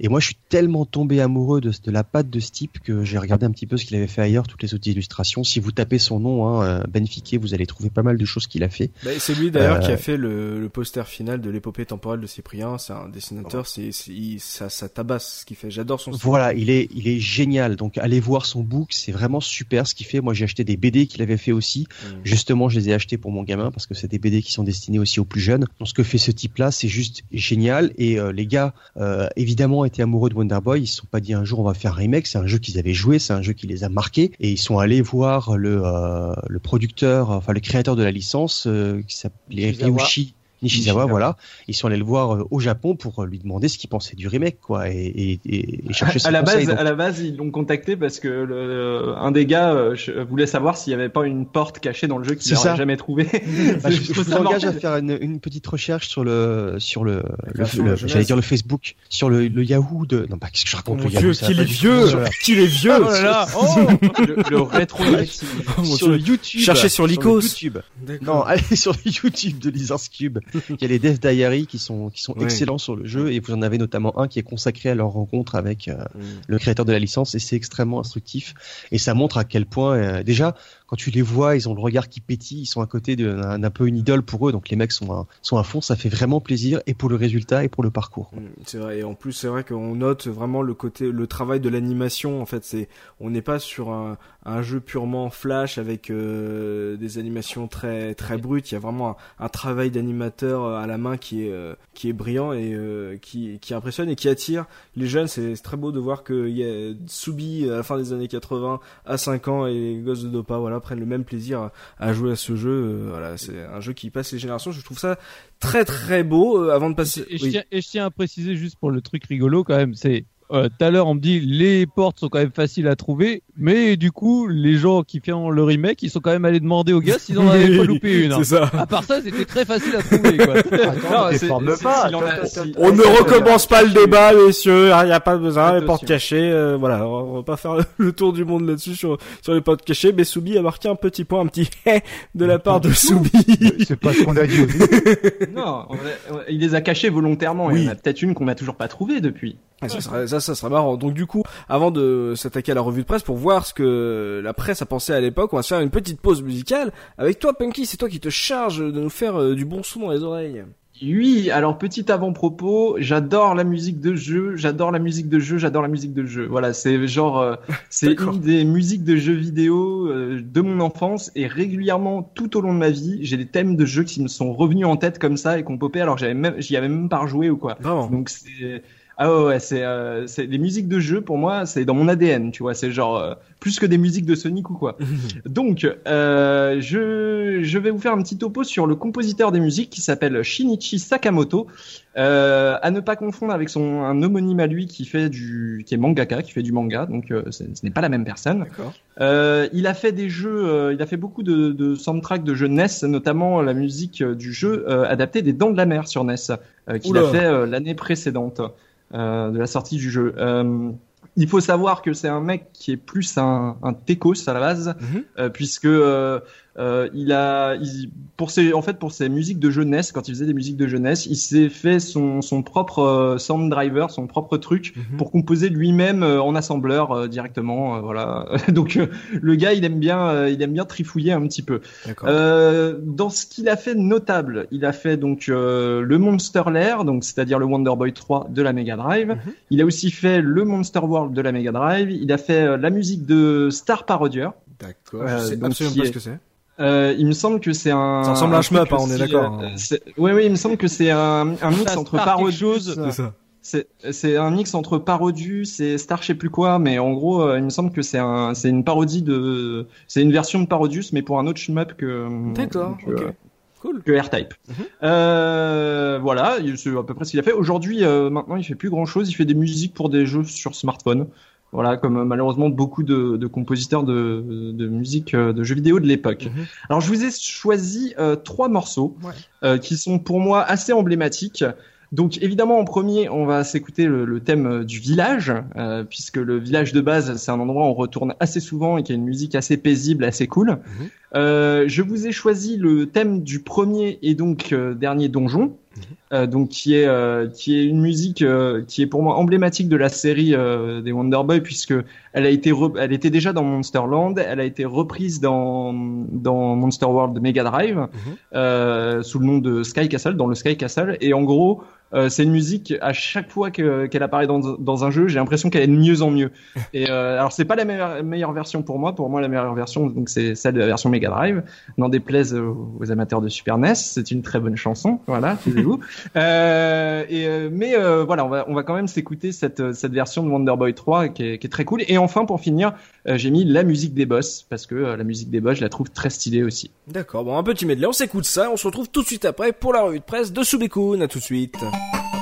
Speaker 5: Et moi je suis tellement tombé amoureux de, de la patte de ce type que j'ai regardé un petit peu ce qu'il avait fait ailleurs, toutes les autres illustrations. Si vous tapez son nom, hein, Ben Fiquet, vous allez trouver pas mal de choses qu'il a fait.
Speaker 1: Bah, c'est lui d'ailleurs qui a euh, fait le, le, poster final de l'épopée temporelle de Cyprien. C'est un dessinateur, c'est ça, ça tabasse ce qu'il fait. J'adore son.
Speaker 5: Voilà, il est il est génial. Donc allez voir son book, c'est vraiment super ce qu'il fait. Moi j'ai acheté des BD qu'il avait fait aussi. Mm. Justement, je les ai achetés pour mon gamin parce que c'est des BD qui sont destinés aussi aux plus jeunes. Donc ce que fait ce type-là, c'est juste génial. Et euh, les gars, euh, évidemment, étaient amoureux de Wonder Boy. Ils se sont pas dit un jour on va faire un remake. C'est un jeu qu'ils avaient joué, c'est un jeu qui les a marqués. Et ils sont allés voir le le producteur, enfin le créateur de la licence euh, qui s'appelait Ryushi Nishizawa, voilà. Ils sont allés le voir euh, au Japon pour euh, lui demander ce qu'il pensait du remake, quoi, et, et, et chercher
Speaker 4: à la base, à la base, ils l'ont contacté parce que le, un des gars euh, voulait savoir s'il n'y avait pas une porte cachée dans le jeu qu'il n'aurait jamais trouvé.
Speaker 5: bah, je, je vous engage à faire une, une, petite recherche sur le, sur le, le, j'allais dire le Facebook, sur le, le Yahoo de, non, pas qu'est-ce que je raconte,
Speaker 1: le Yahoo. Qu'il est vieux, qu'il est vieux. Oh là
Speaker 4: oh le, le rétro
Speaker 5: sur le YouTube.
Speaker 1: Cherchez sur l'icos.
Speaker 5: Non, allez sur le YouTube de Lizard's Cube. Il y a les Death Diary qui sont qui sont excellents sur le jeu et vous en avez notamment un qui est consacré à leur rencontre avec euh, mm. le créateur de la licence et c'est extrêmement instructif et ça montre à quel point euh, déjà quand tu les vois, ils ont le regard qui pétille, ils sont à côté d'un peu une idole pour eux, donc les mecs sont à, sont à fond, ça fait vraiment plaisir et pour le résultat et pour le parcours. Mm,
Speaker 1: c'est vrai, et en plus c'est vrai qu'on note vraiment le côté, le travail de l'animation. En fait, c'est, on n'est pas sur un, jeu purement flash avec euh, des animations très très brutes. Il y a vraiment un, travail d'animateur euh, à la main qui est euh, qui est brillant et qui qui impressionne et qui attire les jeunes. C'est très beau de voir que y a Subi à la fin des années 80 à 5 ans et les gosses de Dopa, voilà prennent le même plaisir à, jouer à ce jeu. Euh, voilà, c'est un jeu qui passe les générations. Je trouve ça très très beau. Euh, avant de passer,
Speaker 2: et, et je tiens à préciser juste pour le truc rigolo quand même, c'est tout à l'heure, on me dit les portes sont quand même faciles à trouver, mais du coup, les gens qui font le remake, ils sont quand même allés demander aux gars s'ils en avaient pas loupé une. Hein. Ça. À part ça, c'était très facile à trouver. Quoi.
Speaker 1: on ne recommence pas le débat, messieurs. Il n'y a pas besoin. Les portes cachées, euh, voilà. On va pas faire le tour du monde là-dessus sur sur les portes cachées. Mais Soubi a marqué un petit point, un petit de la part de Soubi.
Speaker 3: C'est pas ce qu'on a dit.
Speaker 4: non, il les a cachés volontairement. Il y en a peut-être une qu'on n'a toujours pas trouvée depuis.
Speaker 1: Ça, serait, ça, ça serait marrant. Donc du coup, avant de s'attaquer à la revue de presse pour voir ce que la presse a pensé à l'époque, on va se faire une petite pause musicale avec toi, Punky. C'est toi qui te charge de nous faire euh, du bon son dans les oreilles.
Speaker 4: Oui, alors petit avant-propos, j'adore la musique de jeu, j'adore la musique de jeu, j'adore la musique de jeu. Voilà, c'est genre, euh, c'est une des musiques de jeux vidéo euh, de mon enfance et régulièrement tout au long de ma vie, j'ai des thèmes de jeux qui me sont revenus en tête comme ça et qu'on popé alors que j'avais même, j'y avais même pas rejoué ou quoi.
Speaker 1: Vraiment.
Speaker 4: Donc c'est ah ouais, ouais c'est euh, c'est les musiques de jeu pour moi, c'est dans mon ADN, tu vois, c'est genre euh, plus que des musiques de Sonic ou quoi. Donc euh, je je vais vous faire un petit topo sur le compositeur des musiques qui s'appelle Shinichi Sakamoto. Euh, à ne pas confondre avec son un homonyme à lui qui fait du qui est mangaka, qui fait du manga, donc euh, ce n'est pas la même personne.
Speaker 1: D'accord.
Speaker 4: Euh, il a fait des jeux, euh, il a fait beaucoup de, de soundtracks de jeux NES, notamment la musique du jeu euh, adapté des Dents de la Mer sur NES, euh, qu'il a fait l'année précédente de la sortie du jeu. Euh, il faut savoir que c'est un mec qui est plus un, un techos à la base,
Speaker 1: Mhm.
Speaker 4: euh, puisque euh, il a, il- pour ses, en fait, pour ses musiques de jeunesse, quand il faisait des musiques de jeunesse, il s'est fait son, son propre euh, sound driver, son propre truc
Speaker 1: Mhm.
Speaker 4: pour composer lui-même euh, en assembleur euh, directement. euh, voilà. Donc euh, le gars, il aime bien, euh, il aime bien trifouiller un petit peu. Euh, dans ce qu'il a fait notable, il a fait donc euh, le Monster Lair, donc c'est-à-dire le Wonder Boy 3 de la Mega Drive.
Speaker 1: Mhm.
Speaker 4: Il a aussi fait le Monster World de la Mega Drive. Il a fait la musique de Star Parodier.
Speaker 1: D'accord. je sais absolument pas ce que c'est.
Speaker 4: Euh, il me semble que c'est un.
Speaker 1: Ça ressemble à un shmup, hein, on est d'accord,
Speaker 4: euh,
Speaker 1: hein.
Speaker 4: c'est- Oui, oui, il me semble que c'est un, un mix entre
Speaker 2: chose.
Speaker 1: C'est ça.
Speaker 4: C'est c'est un mix entre Parodius et Star, je sais plus quoi, mais en gros, euh, il me semble que c'est un, c'est une parodie de, c'est une version de Parodius, mais pour un autre shmup que.
Speaker 1: D'accord.
Speaker 4: que,
Speaker 1: Ok. Cool.
Speaker 4: que R-Type.
Speaker 1: Mhm.
Speaker 4: Euh, voilà, il- c'est à peu près ce qu'il a fait. Aujourd'hui, euh, maintenant, il fait plus grand chose. Il fait des musiques pour des jeux sur smartphone. Voilà, comme euh, malheureusement beaucoup de, de compositeurs de, de musique euh, de jeux vidéo de l'époque.
Speaker 1: Mhm.
Speaker 4: Alors, je vous ai choisi euh, trois morceaux
Speaker 1: Ouais.
Speaker 4: euh, qui sont pour moi assez emblématiques. Donc évidemment en premier on va s'écouter le, le thème euh, du village euh, puisque le village de base c'est un endroit où on retourne assez souvent et qui a une musique assez paisible assez cool. Euh, je vous ai choisi le thème du premier et donc euh, dernier donjon euh, donc qui est euh, qui est une musique euh, qui est pour moi emblématique de la série euh, des Wonder Boy puisque elle a été re- elle était déjà dans Monsterland, elle a été reprise dans dans Monster World Mega Drive euh, sous le nom de Sky Castle dans le Sky Castle. Et en gros euh, c'est une musique à chaque fois que- qu'elle apparaît dans, dans un jeu, j'ai l'impression qu'elle est de mieux en mieux. Et euh, alors c'est pas la meilleure, meilleure version pour moi, pour moi la meilleure version donc c'est celle de la version Mega Drive. N'en déplaise aux, aux amateurs de Super NES, c'est une très bonne chanson, voilà, taisez-vous. euh, et euh, mais euh, voilà, on va on va quand même s'écouter cette cette version de Wonder Boy 3 qui est, qui est très cool. Et enfin pour finir, euh, j'ai mis la musique des boss parce que euh, la musique des boss je la trouve très stylée aussi.
Speaker 1: D'accord. Bon, un petit medley. On s'écoute ça. On se retrouve tout de suite après pour la revue de presse de Subekun. À tout de suite. thank you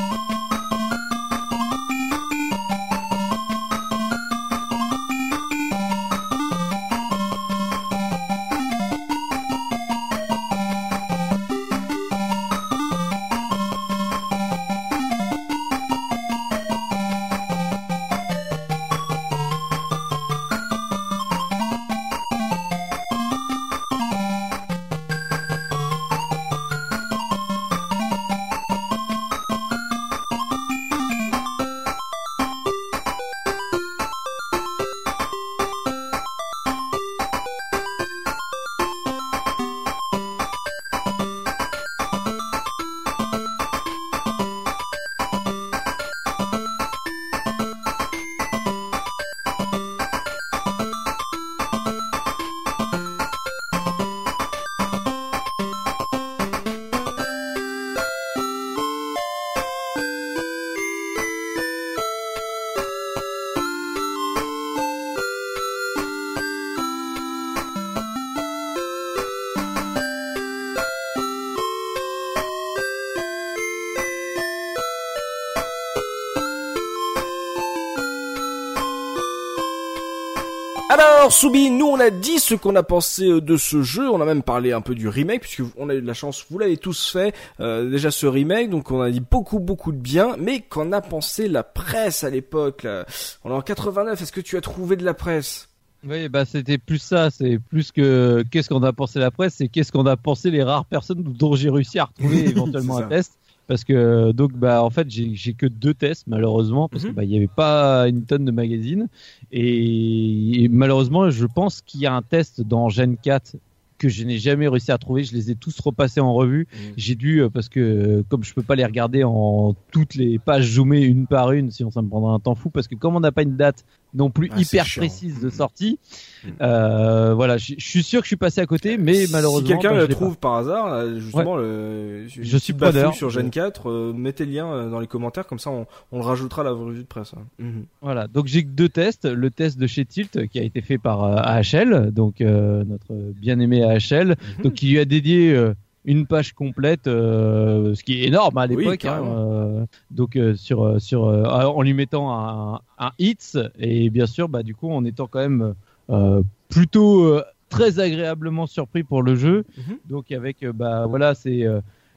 Speaker 1: Alors, Soubi, nous on a dit ce qu'on a pensé euh, de ce jeu, on a même parlé un peu du remake, puisque on a eu de la chance, vous l'avez tous fait, euh, déjà ce remake, donc on a dit beaucoup beaucoup de bien, mais qu'en a pensé la presse à l'époque là On est en 89, est-ce que tu as trouvé de la presse?
Speaker 2: Oui, bah c'était plus ça, c'est plus que qu'est-ce qu'on a pensé la presse, c'est qu'est-ce qu'on a pensé les rares personnes dont j'ai réussi à retrouver éventuellement un test. Parce que donc bah en fait j'ai que deux tests malheureusement parce
Speaker 1: Mhm.
Speaker 2: que bah il avait pas une tonne de magazines et, et malheureusement je pense qu'il y a un test dans Gen 4 que je n'ai jamais réussi à trouver. Je les ai tous repassés en revue.
Speaker 1: Mm.
Speaker 2: J'ai dû euh, parce que euh, comme je peux pas les regarder en toutes les pages zoomées une par une, sinon ça me prendra un temps fou. Parce que comme on n'a pas une date non plus
Speaker 1: Ah,
Speaker 2: hyper précise de
Speaker 1: Mm.
Speaker 2: sortie,
Speaker 1: Mm.
Speaker 2: euh, voilà, je je suis sûr que je suis passé à côté, mais malheureusement.
Speaker 1: Si quelqu'un le
Speaker 2: je
Speaker 1: trouve par hasard, là, justement, le,
Speaker 2: Je suis preneur.
Speaker 1: sur Gen 4, euh, mettez le lien euh, dans les commentaires, comme ça on, on le rajoutera à la revue de presse. hein. Mhm.
Speaker 2: Voilà, donc j'ai que deux tests. Le test de chez Tilt euh, qui a été fait par euh, AHL, donc euh, notre bien-aimé AHL,
Speaker 1: Mhm.
Speaker 2: donc il lui a dédié euh, une page complète, euh, ce qui est énorme à
Speaker 1: Oui,
Speaker 2: l'époque. hein, euh, donc euh, sur sur en lui mettant un, un hits et bien sûr bah du coup en étant quand même plutôt très agréablement surpris pour le jeu.
Speaker 1: Mhm.
Speaker 2: Donc avec bah voilà c'est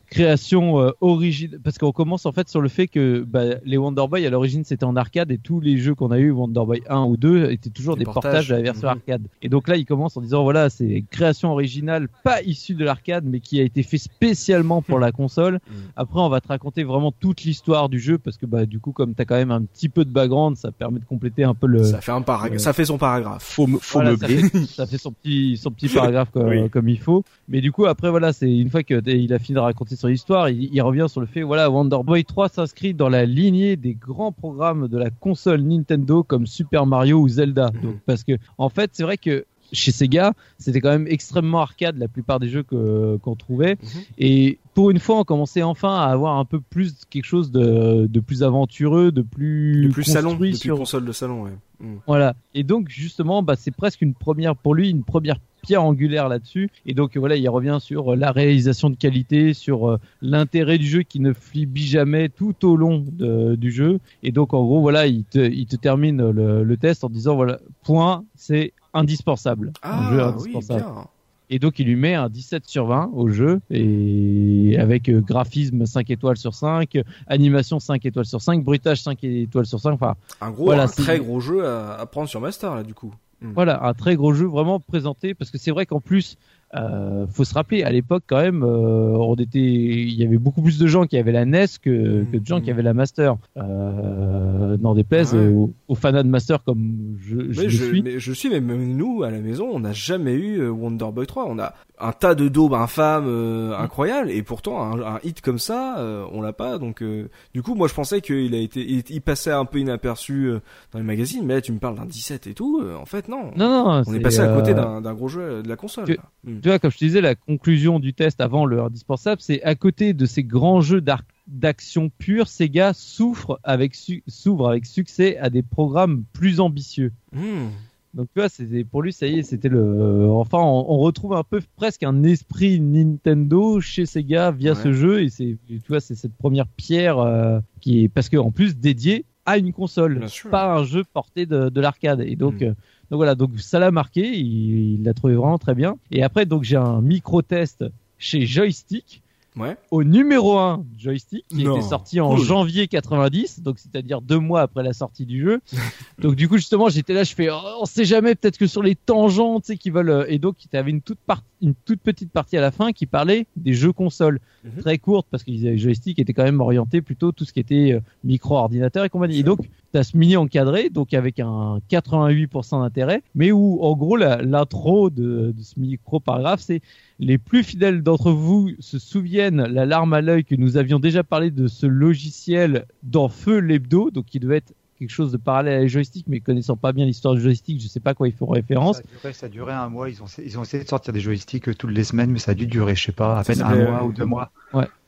Speaker 2: création euh, originale parce qu'on commence en fait sur le fait que bah, les Wonder Boy à l'origine c'était en arcade et tous les jeux qu'on a eu Wonder Boy 1 ou 2 étaient toujours
Speaker 1: Des
Speaker 2: des, portages.
Speaker 1: portages.
Speaker 2: de la version
Speaker 1: Mhm.
Speaker 2: arcade et donc là il commence en disant voilà c'est création originale pas issue de l'arcade mais qui a été fait spécialement pour la console
Speaker 1: Mhm.
Speaker 2: après on va te raconter vraiment toute l'histoire du jeu parce que bah du coup comme t'as quand même un petit peu de background ça permet de compléter un peu le
Speaker 1: Ça fait un parag-
Speaker 2: euh,
Speaker 1: ça fait son paragraphe.
Speaker 5: Faut, me- faut
Speaker 2: voilà, ça, fait, ça fait son petit son petit paragraphe comme,
Speaker 1: Oui.
Speaker 2: comme il faut. Mais du coup après voilà c'est une fois que il a fini de raconter son histoire, il, il revient sur le fait voilà Wonder Boy 3 s'inscrit dans la lignée des grands programmes de la console Nintendo comme Super Mario ou Zelda. Donc parce que en fait c'est vrai que chez Sega, c'était quand même extrêmement arcade la plupart des jeux que qu'on trouvait.
Speaker 1: Mhm.
Speaker 2: Et pour une fois, on commençait enfin à avoir un peu plus quelque chose de, de plus aventureux, de plus
Speaker 1: Depuis salon,
Speaker 2: construit
Speaker 1: depuis
Speaker 2: sur,
Speaker 1: console de salon, ouais. Mhm.
Speaker 2: voilà. Et donc justement, bah, c'est presque une première pour lui, une première pierre angulaire là-dessus. Et donc voilà, il revient sur euh, la réalisation de qualité, sur euh, l'intérêt du jeu qui ne flibille jamais tout au long de- du jeu. Et donc en gros, voilà, il te, il te termine le, le test en disant voilà, point, c'est indispensable. un jeu
Speaker 1: Ah oui,
Speaker 2: indispensable.
Speaker 1: bien.
Speaker 2: Et donc il lui met un 17 sur 20 au jeu et avec euh, graphisme 5 étoiles sur 5, euh, animation 5 étoiles sur 5, bruitage 5 étoiles sur 5. Enfin
Speaker 1: Un gros,
Speaker 2: Voilà,
Speaker 1: un très gros jeu à, à prendre sur Master là du coup.
Speaker 2: Voilà, un très gros jeu vraiment présenté parce que c'est vrai qu'en plus, euh, faut se rappeler à l'époque quand même, euh, on était, il y avait beaucoup plus de gens qui avaient la NES que, que de gens qui avaient la Master. Euh, n'en déplaise
Speaker 1: Ouais.
Speaker 2: aux, aux fanats de Master comme je, je
Speaker 1: mais
Speaker 2: le
Speaker 1: je,
Speaker 2: suis.
Speaker 1: mais je suis, mais même nous à la maison, on n'a jamais eu euh, Wonder Boy 3. On a un tas de daubes infâmes, euh,
Speaker 2: Mm.
Speaker 1: incroyables, et pourtant un, un hit comme ça, euh, on l'a pas. Donc, euh, du coup, moi je pensais qu'il a été, il, il passait un peu inaperçu dans les magazines, mais là tu me parles d'un 17 et tout. euh, en fait, non.
Speaker 2: Non, non,
Speaker 1: on est passé à côté d'un gros jeu de la console.
Speaker 2: que-
Speaker 1: là. Mm.
Speaker 2: Tu vois, comme je te disais, la conclusion du test avant le indispensable, c'est à côté de ces grands jeux d'action pure, Sega souffre avec s'ouvre avec succès à des programmes plus ambitieux.
Speaker 1: Mm.
Speaker 2: Donc tu vois, c'était pour lui, ça y est, c'était le. Enfin, on, on retrouve un peu presque un esprit Nintendo chez Sega via
Speaker 1: Ouais.
Speaker 2: ce jeu, et c'est, tu vois, c'est cette première pierre euh, qui est parce que en plus dédiée à une console, pas un jeu porté de, de l'arcade. Et donc,
Speaker 1: Mm.
Speaker 2: Donc voilà, donc ça l'a marqué, il l'a trouvé vraiment très bien. Et après, donc j'ai un micro test chez Joystick
Speaker 1: Ouais.
Speaker 2: au numéro 1 joystick qui
Speaker 1: Non.
Speaker 2: était sorti en
Speaker 1: Cool.
Speaker 2: janvier 90 donc c'est-à-dire deux mois après la sortie du jeu donc du coup justement j'étais là je fais oh, on sait jamais peut-être que sur les tangents tu sais qui veulent euh, et donc il y avait une toute part- une toute petite partie à la fin qui parlait des jeux consoles.
Speaker 1: Mhm.
Speaker 2: très courte parce que les joysticks étaient quand même orientés plutôt tout ce qui était euh, micro ordinateur et compagnie. Et donc t'as ce mini encadré donc avec un 88% d'intérêt mais où en gros l'intro de, de ce micro paragraphe c'est les plus fidèles d'entre vous se souviennent la larme à l'œil que nous avions déjà parlé de ce logiciel dans Feu l'hebdo, donc qui devait être quelque chose de parallèle à les joysticks, mais connaissant pas bien l'histoire du joystick, je sais pas à quoi ils font référence.
Speaker 3: Ça a, duré, ça a duré un mois. Ils ont, ils ont essayé de sortir des joysticks euh, toutes les semaines, mais ça a dû durer, je sais pas, à peine un mois ou deux mois.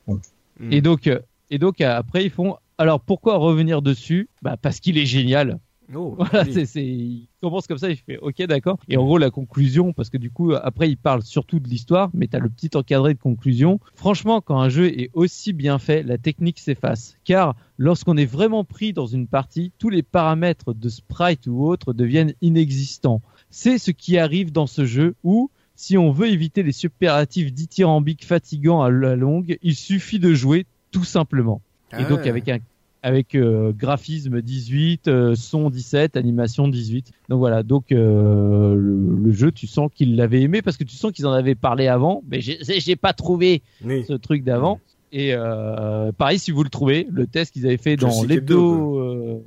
Speaker 1: Mm.
Speaker 2: Et donc, euh, et donc euh, après ils font. Alors pourquoi revenir dessus? Bah parce qu'il est génial.
Speaker 1: Oh,
Speaker 2: Voilà,
Speaker 1: oui.
Speaker 2: c'est, c'est, il commence comme ça, il fait OK, d'accord. Et en gros, la conclusion, parce que du coup, après, il parle surtout de l'histoire, mais t'as le petit encadré de conclusion. Franchement, quand un jeu est aussi bien fait, la technique s'efface. Car lorsqu'on est vraiment pris dans une partie, tous les paramètres de sprite ou autres deviennent inexistants. C'est ce qui arrive dans ce jeu où, si on veut éviter les superlatifs dithyrambiques fatigants à la longue, il suffit de jouer tout simplement. Et
Speaker 1: Ah
Speaker 2: donc
Speaker 1: ouais.
Speaker 2: avec un avec euh, graphisme 18, euh, son 17, animation 18. Donc voilà, donc euh, le, le jeu, tu sens qu'ils l'avaient aimé parce que tu sens qu'ils en avaient parlé avant, mais j'ai pas trouvé
Speaker 1: Oui.
Speaker 2: ce truc d'avant. Et euh, pareil, si vous le trouvez, le test qu'ils avaient fait dans
Speaker 1: Joystick
Speaker 2: l'hebdo, euh,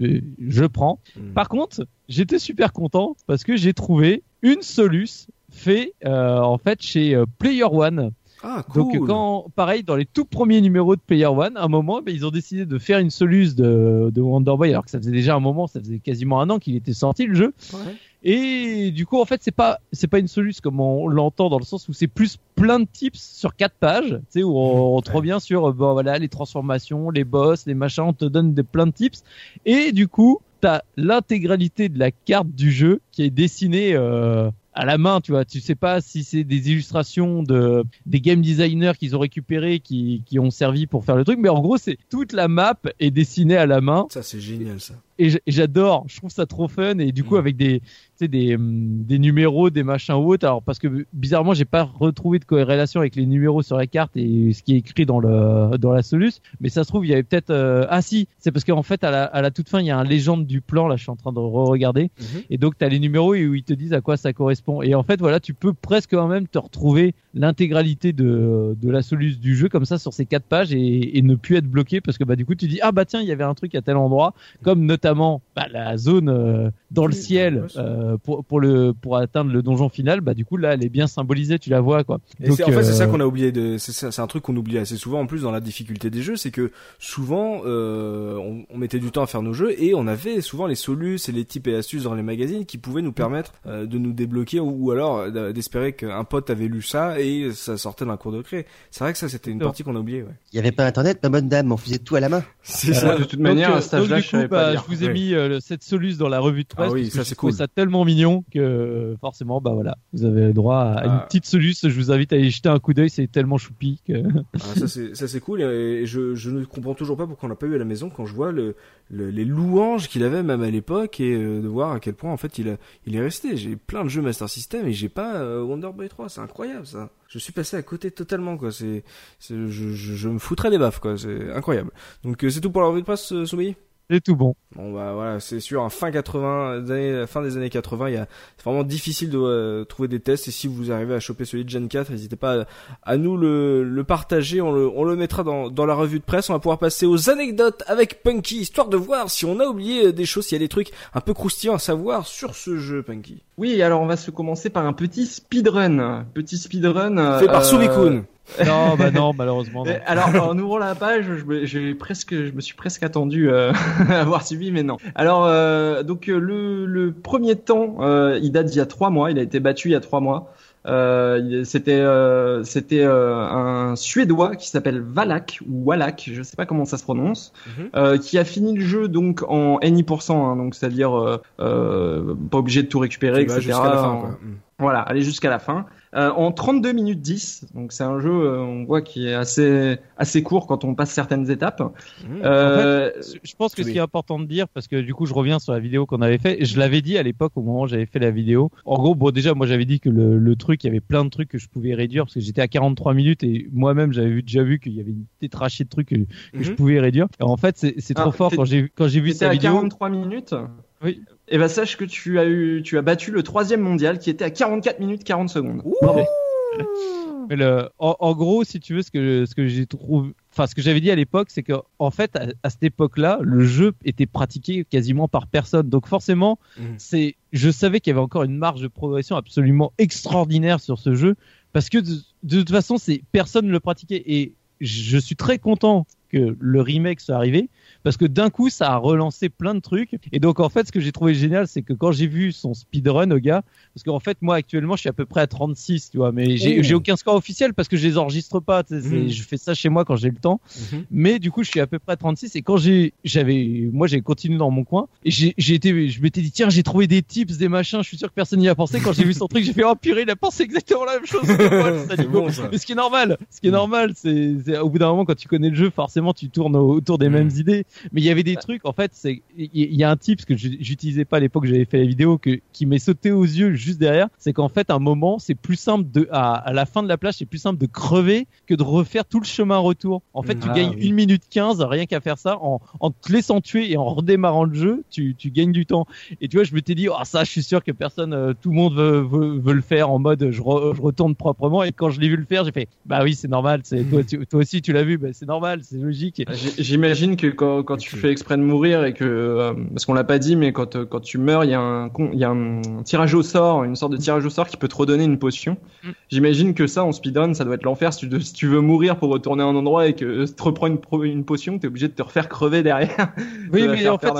Speaker 2: euh, je prends.
Speaker 1: Mm.
Speaker 2: Par contre, j'étais super content parce que j'ai trouvé une soluce fait en fait chez Player One.
Speaker 1: Ah, cool.
Speaker 2: Donc quand pareil dans les tout premiers numéros de Player One, à un moment, ben, ils ont décidé de faire une soluce de, de Wonder Boy alors que ça faisait déjà un moment, ça faisait quasiment un an qu'il était sorti le jeu.
Speaker 1: Ouais.
Speaker 2: Et du coup, en fait, c'est pas c'est pas une soluce comme on l'entend dans le sens où c'est plus plein de tips sur quatre pages, tu sais, où on, on te revient sur bon voilà les transformations, les boss, les machins, on te donne des plein de tips. Et du coup, t'as l'intégralité de la carte du jeu qui est dessinée euh, à la main, tu vois. Tu sais pas si c'est des illustrations de des game designers qu'ils ont récupéré, qui qui ont servi pour faire le truc, mais en gros, c'est toute la map est dessinée à la main.
Speaker 1: Ça, c'est génial, ça.
Speaker 2: Et j'adore, je trouve ça trop fun et du coup
Speaker 1: Mm.
Speaker 2: avec des des hum, des numéros, des machins ou autres. Alors parce que bizarrement, j'ai pas retrouvé de corrélation avec les numéros sur la carte et ce qui est écrit dans le dans la soluce, mais ça se trouve il y avait peut-être euh, ah si, c'est parce qu'en fait à la à la toute fin, il y a un légende du plan là, je suis en train de re-regarder
Speaker 1: Mhm.
Speaker 2: et donc tu as les numéros et où ils te disent à quoi ça correspond. Et en fait, voilà, tu peux presque quand même te retrouver l'intégralité de, de la soluce du jeu comme ça sur ces quatre pages et, et ne plus être bloqué parce que bah du coup tu dis ah bah tiens il y avait un truc à tel endroit comme notamment bah, la zone euh, dans le ciel
Speaker 1: ouais, c'est-
Speaker 2: euh, pour pour le pour atteindre le donjon final bah du coup là elle est bien symbolisée tu la vois quoi.
Speaker 1: Et
Speaker 2: Donc,
Speaker 1: c'est, en fait, c'est ça
Speaker 2: euh,
Speaker 1: qu'on a oublié de, c'est, un truc qu'on oublie assez souvent en plus dans la difficulté des jeux, c'est que souvent, euh, on, on mettait du temps à faire nos jeux et on avait souvent les soluces et les types et astuces dans les magazines qui pouvaient nous permettre euh, de nous débloquer ou, ou alors d'espérer qu'un pote avait lu ça et ça sortait d'un cours de cré. C'est vrai que ça, c'était une partie qu'on a oubliée, ouais.
Speaker 5: Il y avait pas internet, ma bonne dame, on faisait tout à la main.
Speaker 1: C'est ça.
Speaker 4: de toute manière, à cet âge-là,
Speaker 2: donc,
Speaker 4: je savais pas
Speaker 2: bah, vous ai mis euh, cette soluce dans la revue de presse
Speaker 1: Ah oui, ça, c'est cool.
Speaker 2: ça tellement mignon que euh, forcément bah voilà vous avez droit à une
Speaker 1: Ah.
Speaker 2: petite soluce. Je vous invite à y jeter un coup d'œil, c'est tellement choupi que
Speaker 1: Ah, ça c'est cool et je, je ne comprends toujours pas pourquoi on l'a pas eu à la maison quand je vois le, le- les louanges qu'il avait même à l'époque et euh, de voir à quel point en fait il a il est resté. J'ai plein de jeux Master System et j'ai pas euh, Wonder Boy 3, c'est incroyable ça. Je suis passé à côté totalement quoi, c'est c'est- je, je, je me foutrais des baffes quoi, c'est incroyable. Donc euh, c'est tout pour la revue de presse euh, Soubey
Speaker 2: c'est tout bon.
Speaker 1: Bon bah voilà, c'est sûr, en fin 80, des années- fin des années 80, il y a, c'est vraiment difficile de euh, trouver des tests. Et si vous arrivez à choper celui de Gen 4, n'hésitez pas à, à nous le, le partager. On le, on le mettra dans, dans la revue de presse. On va pouvoir passer aux anecdotes avec Punky, histoire de voir si on a oublié des choses, s'il y a des trucs un peu croustillants à savoir sur ce jeu, Punky.
Speaker 4: Oui, alors on va se commencer par un petit speedrun. Petit speedrun. euh,
Speaker 1: Fait par
Speaker 4: euh,
Speaker 1: Soubikoun.
Speaker 2: Non bah non malheureusement. non.
Speaker 4: Alors, en ouvrant la page, je me, j'ai presque, je me suis presque attendu euh, à avoir suivi, mais non. Alors, euh, donc euh, le, le premier temps, euh, il date d'il y a trois mois. Il a été battu il y a trois mois. Euh, c'était euh, c'était euh, un Suédois qui s'appelle Valak ou Wallach, je sais pas comment ça se prononce,
Speaker 1: Mhm.
Speaker 4: euh, qui a fini le jeu donc en NI%, hein, donc c'est-à-dire euh, euh, pas obligé de tout récupérer, etc.
Speaker 1: jusqu'à la fin, quoi. Mm.
Speaker 4: voilà, aller jusqu'à la fin. Euh, en 32 minutes 10, donc c'est un jeu, euh, on voit qui est assez assez court quand on passe certaines étapes.
Speaker 1: Mm.
Speaker 4: Euh,
Speaker 2: Je pense que ce
Speaker 1: Oui.
Speaker 2: qui est important de dire, parce que du coup je reviens sur la vidéo qu'on avait fait, je l'avais dit à l'époque au moment où j'avais fait la vidéo. En gros, bon déjà moi j'avais dit que le, le truc, il y avait plein de trucs que je pouvais réduire parce que j'étais à 43 minutes et moi-même j'avais vu, déjà vu qu'il y avait une tétrachée de trucs que, que je
Speaker 1: Mhm.
Speaker 2: pouvais réduire. Et en fait c'est c'est trop
Speaker 4: Ah,
Speaker 2: fort quand j'ai quand j'ai vu
Speaker 4: T'étais
Speaker 2: sa
Speaker 4: à
Speaker 2: vidéo.
Speaker 4: 43 minutes?
Speaker 2: Oui.
Speaker 4: Et ben sache que tu as eu, tu as battu le troisième mondial qui était à 44 minutes 40 secondes.
Speaker 1: Ouh.
Speaker 2: Mais le, en, en gros, si tu veux, ce que ce que j'ai trouvé, enfin ce que j'avais dit à l'époque, c'est que en fait, à, à cette époque-là, le jeu était pratiqué quasiment par personne. Donc forcément,
Speaker 1: Mhm.
Speaker 2: c'est, je savais qu'il y avait encore une marge de progression absolument extraordinaire sur ce jeu, parce que de, de toute façon, c'est personne ne le pratiquait. Et je suis très content que le remake soit arrivé, parce que d'un coup, ça a relancé plein de trucs. Et donc en fait, ce que j'ai trouvé génial, c'est que quand j'ai vu son speedrun au gars, parce qu'en fait, moi actuellement, je suis à peu près à 36, tu vois, mais j'ai aucun score officiel parce que je les enregistre pas.
Speaker 1: Mhm.
Speaker 2: Je fais ça chez moi quand j'ai le temps.
Speaker 1: Mhm.
Speaker 2: Mais du coup, je suis à peu près à 36 et quand j'ai, j'avais, moi, j'ai continué dans mon coin et j'ai, été, je m'étais dit tiens, j'ai trouvé des tips, des machins. Je suis sûr que personne n'y a pensé. Quand j'ai vu son truc, j'ai fait oh purée, il a pensé exactement la même chose. que moi, le
Speaker 1: C'est
Speaker 2: Saligo.
Speaker 1: bon, ça.
Speaker 2: Mais ce qui est normal, ce qui est normal, c'est au bout d'un moment quand tu connais le jeu, forcément, tu tournes au- autour des
Speaker 1: Mm.
Speaker 2: mêmes idées. Mais il y avait des trucs, en fait, c'est, il y, a un tip que j'utilisais pas à l'époque, que j'avais fait la vidéo, que, qui m'est sauté aux yeux juste derrière, c'est qu'en fait, un moment, c'est plus simple de, à, à la fin de la plage, c'est plus simple de crever que de refaire tout le chemin retour. En fait, tu
Speaker 4: Ah,
Speaker 2: gagnes
Speaker 4: oui.
Speaker 2: une minute 15, rien qu'à faire ça, en, en te laissant tuer et en redémarrant le jeu, tu, tu gagnes du temps. Et tu vois, je m'étais dit, oh, ça, je suis sûr que personne, euh, tout le monde veut, veut, veut le faire en mode, je, re- je retourne proprement. Et quand je l'ai vu le faire, j'ai fait, bah oui, c'est normal. C'est toi, tu- toi aussi, tu l'as vu, bah, c'est normal. C'est logique.
Speaker 4: J'imagine que quand, quand tu fais exprès de mourir et que euh, parce qu'on l'a pas dit, mais quand quand tu meurs, il y a un il y a un tirage au sort, une sorte de tirage au sort qui peut te redonner une potion. Mm. J'imagine que ça en speedrun, ça doit être l'enfer si tu, si tu veux mourir pour retourner à un endroit et que tu reprends une, une potion, t'es obligé de te refaire crever derrière.
Speaker 2: Oui, mais en fait,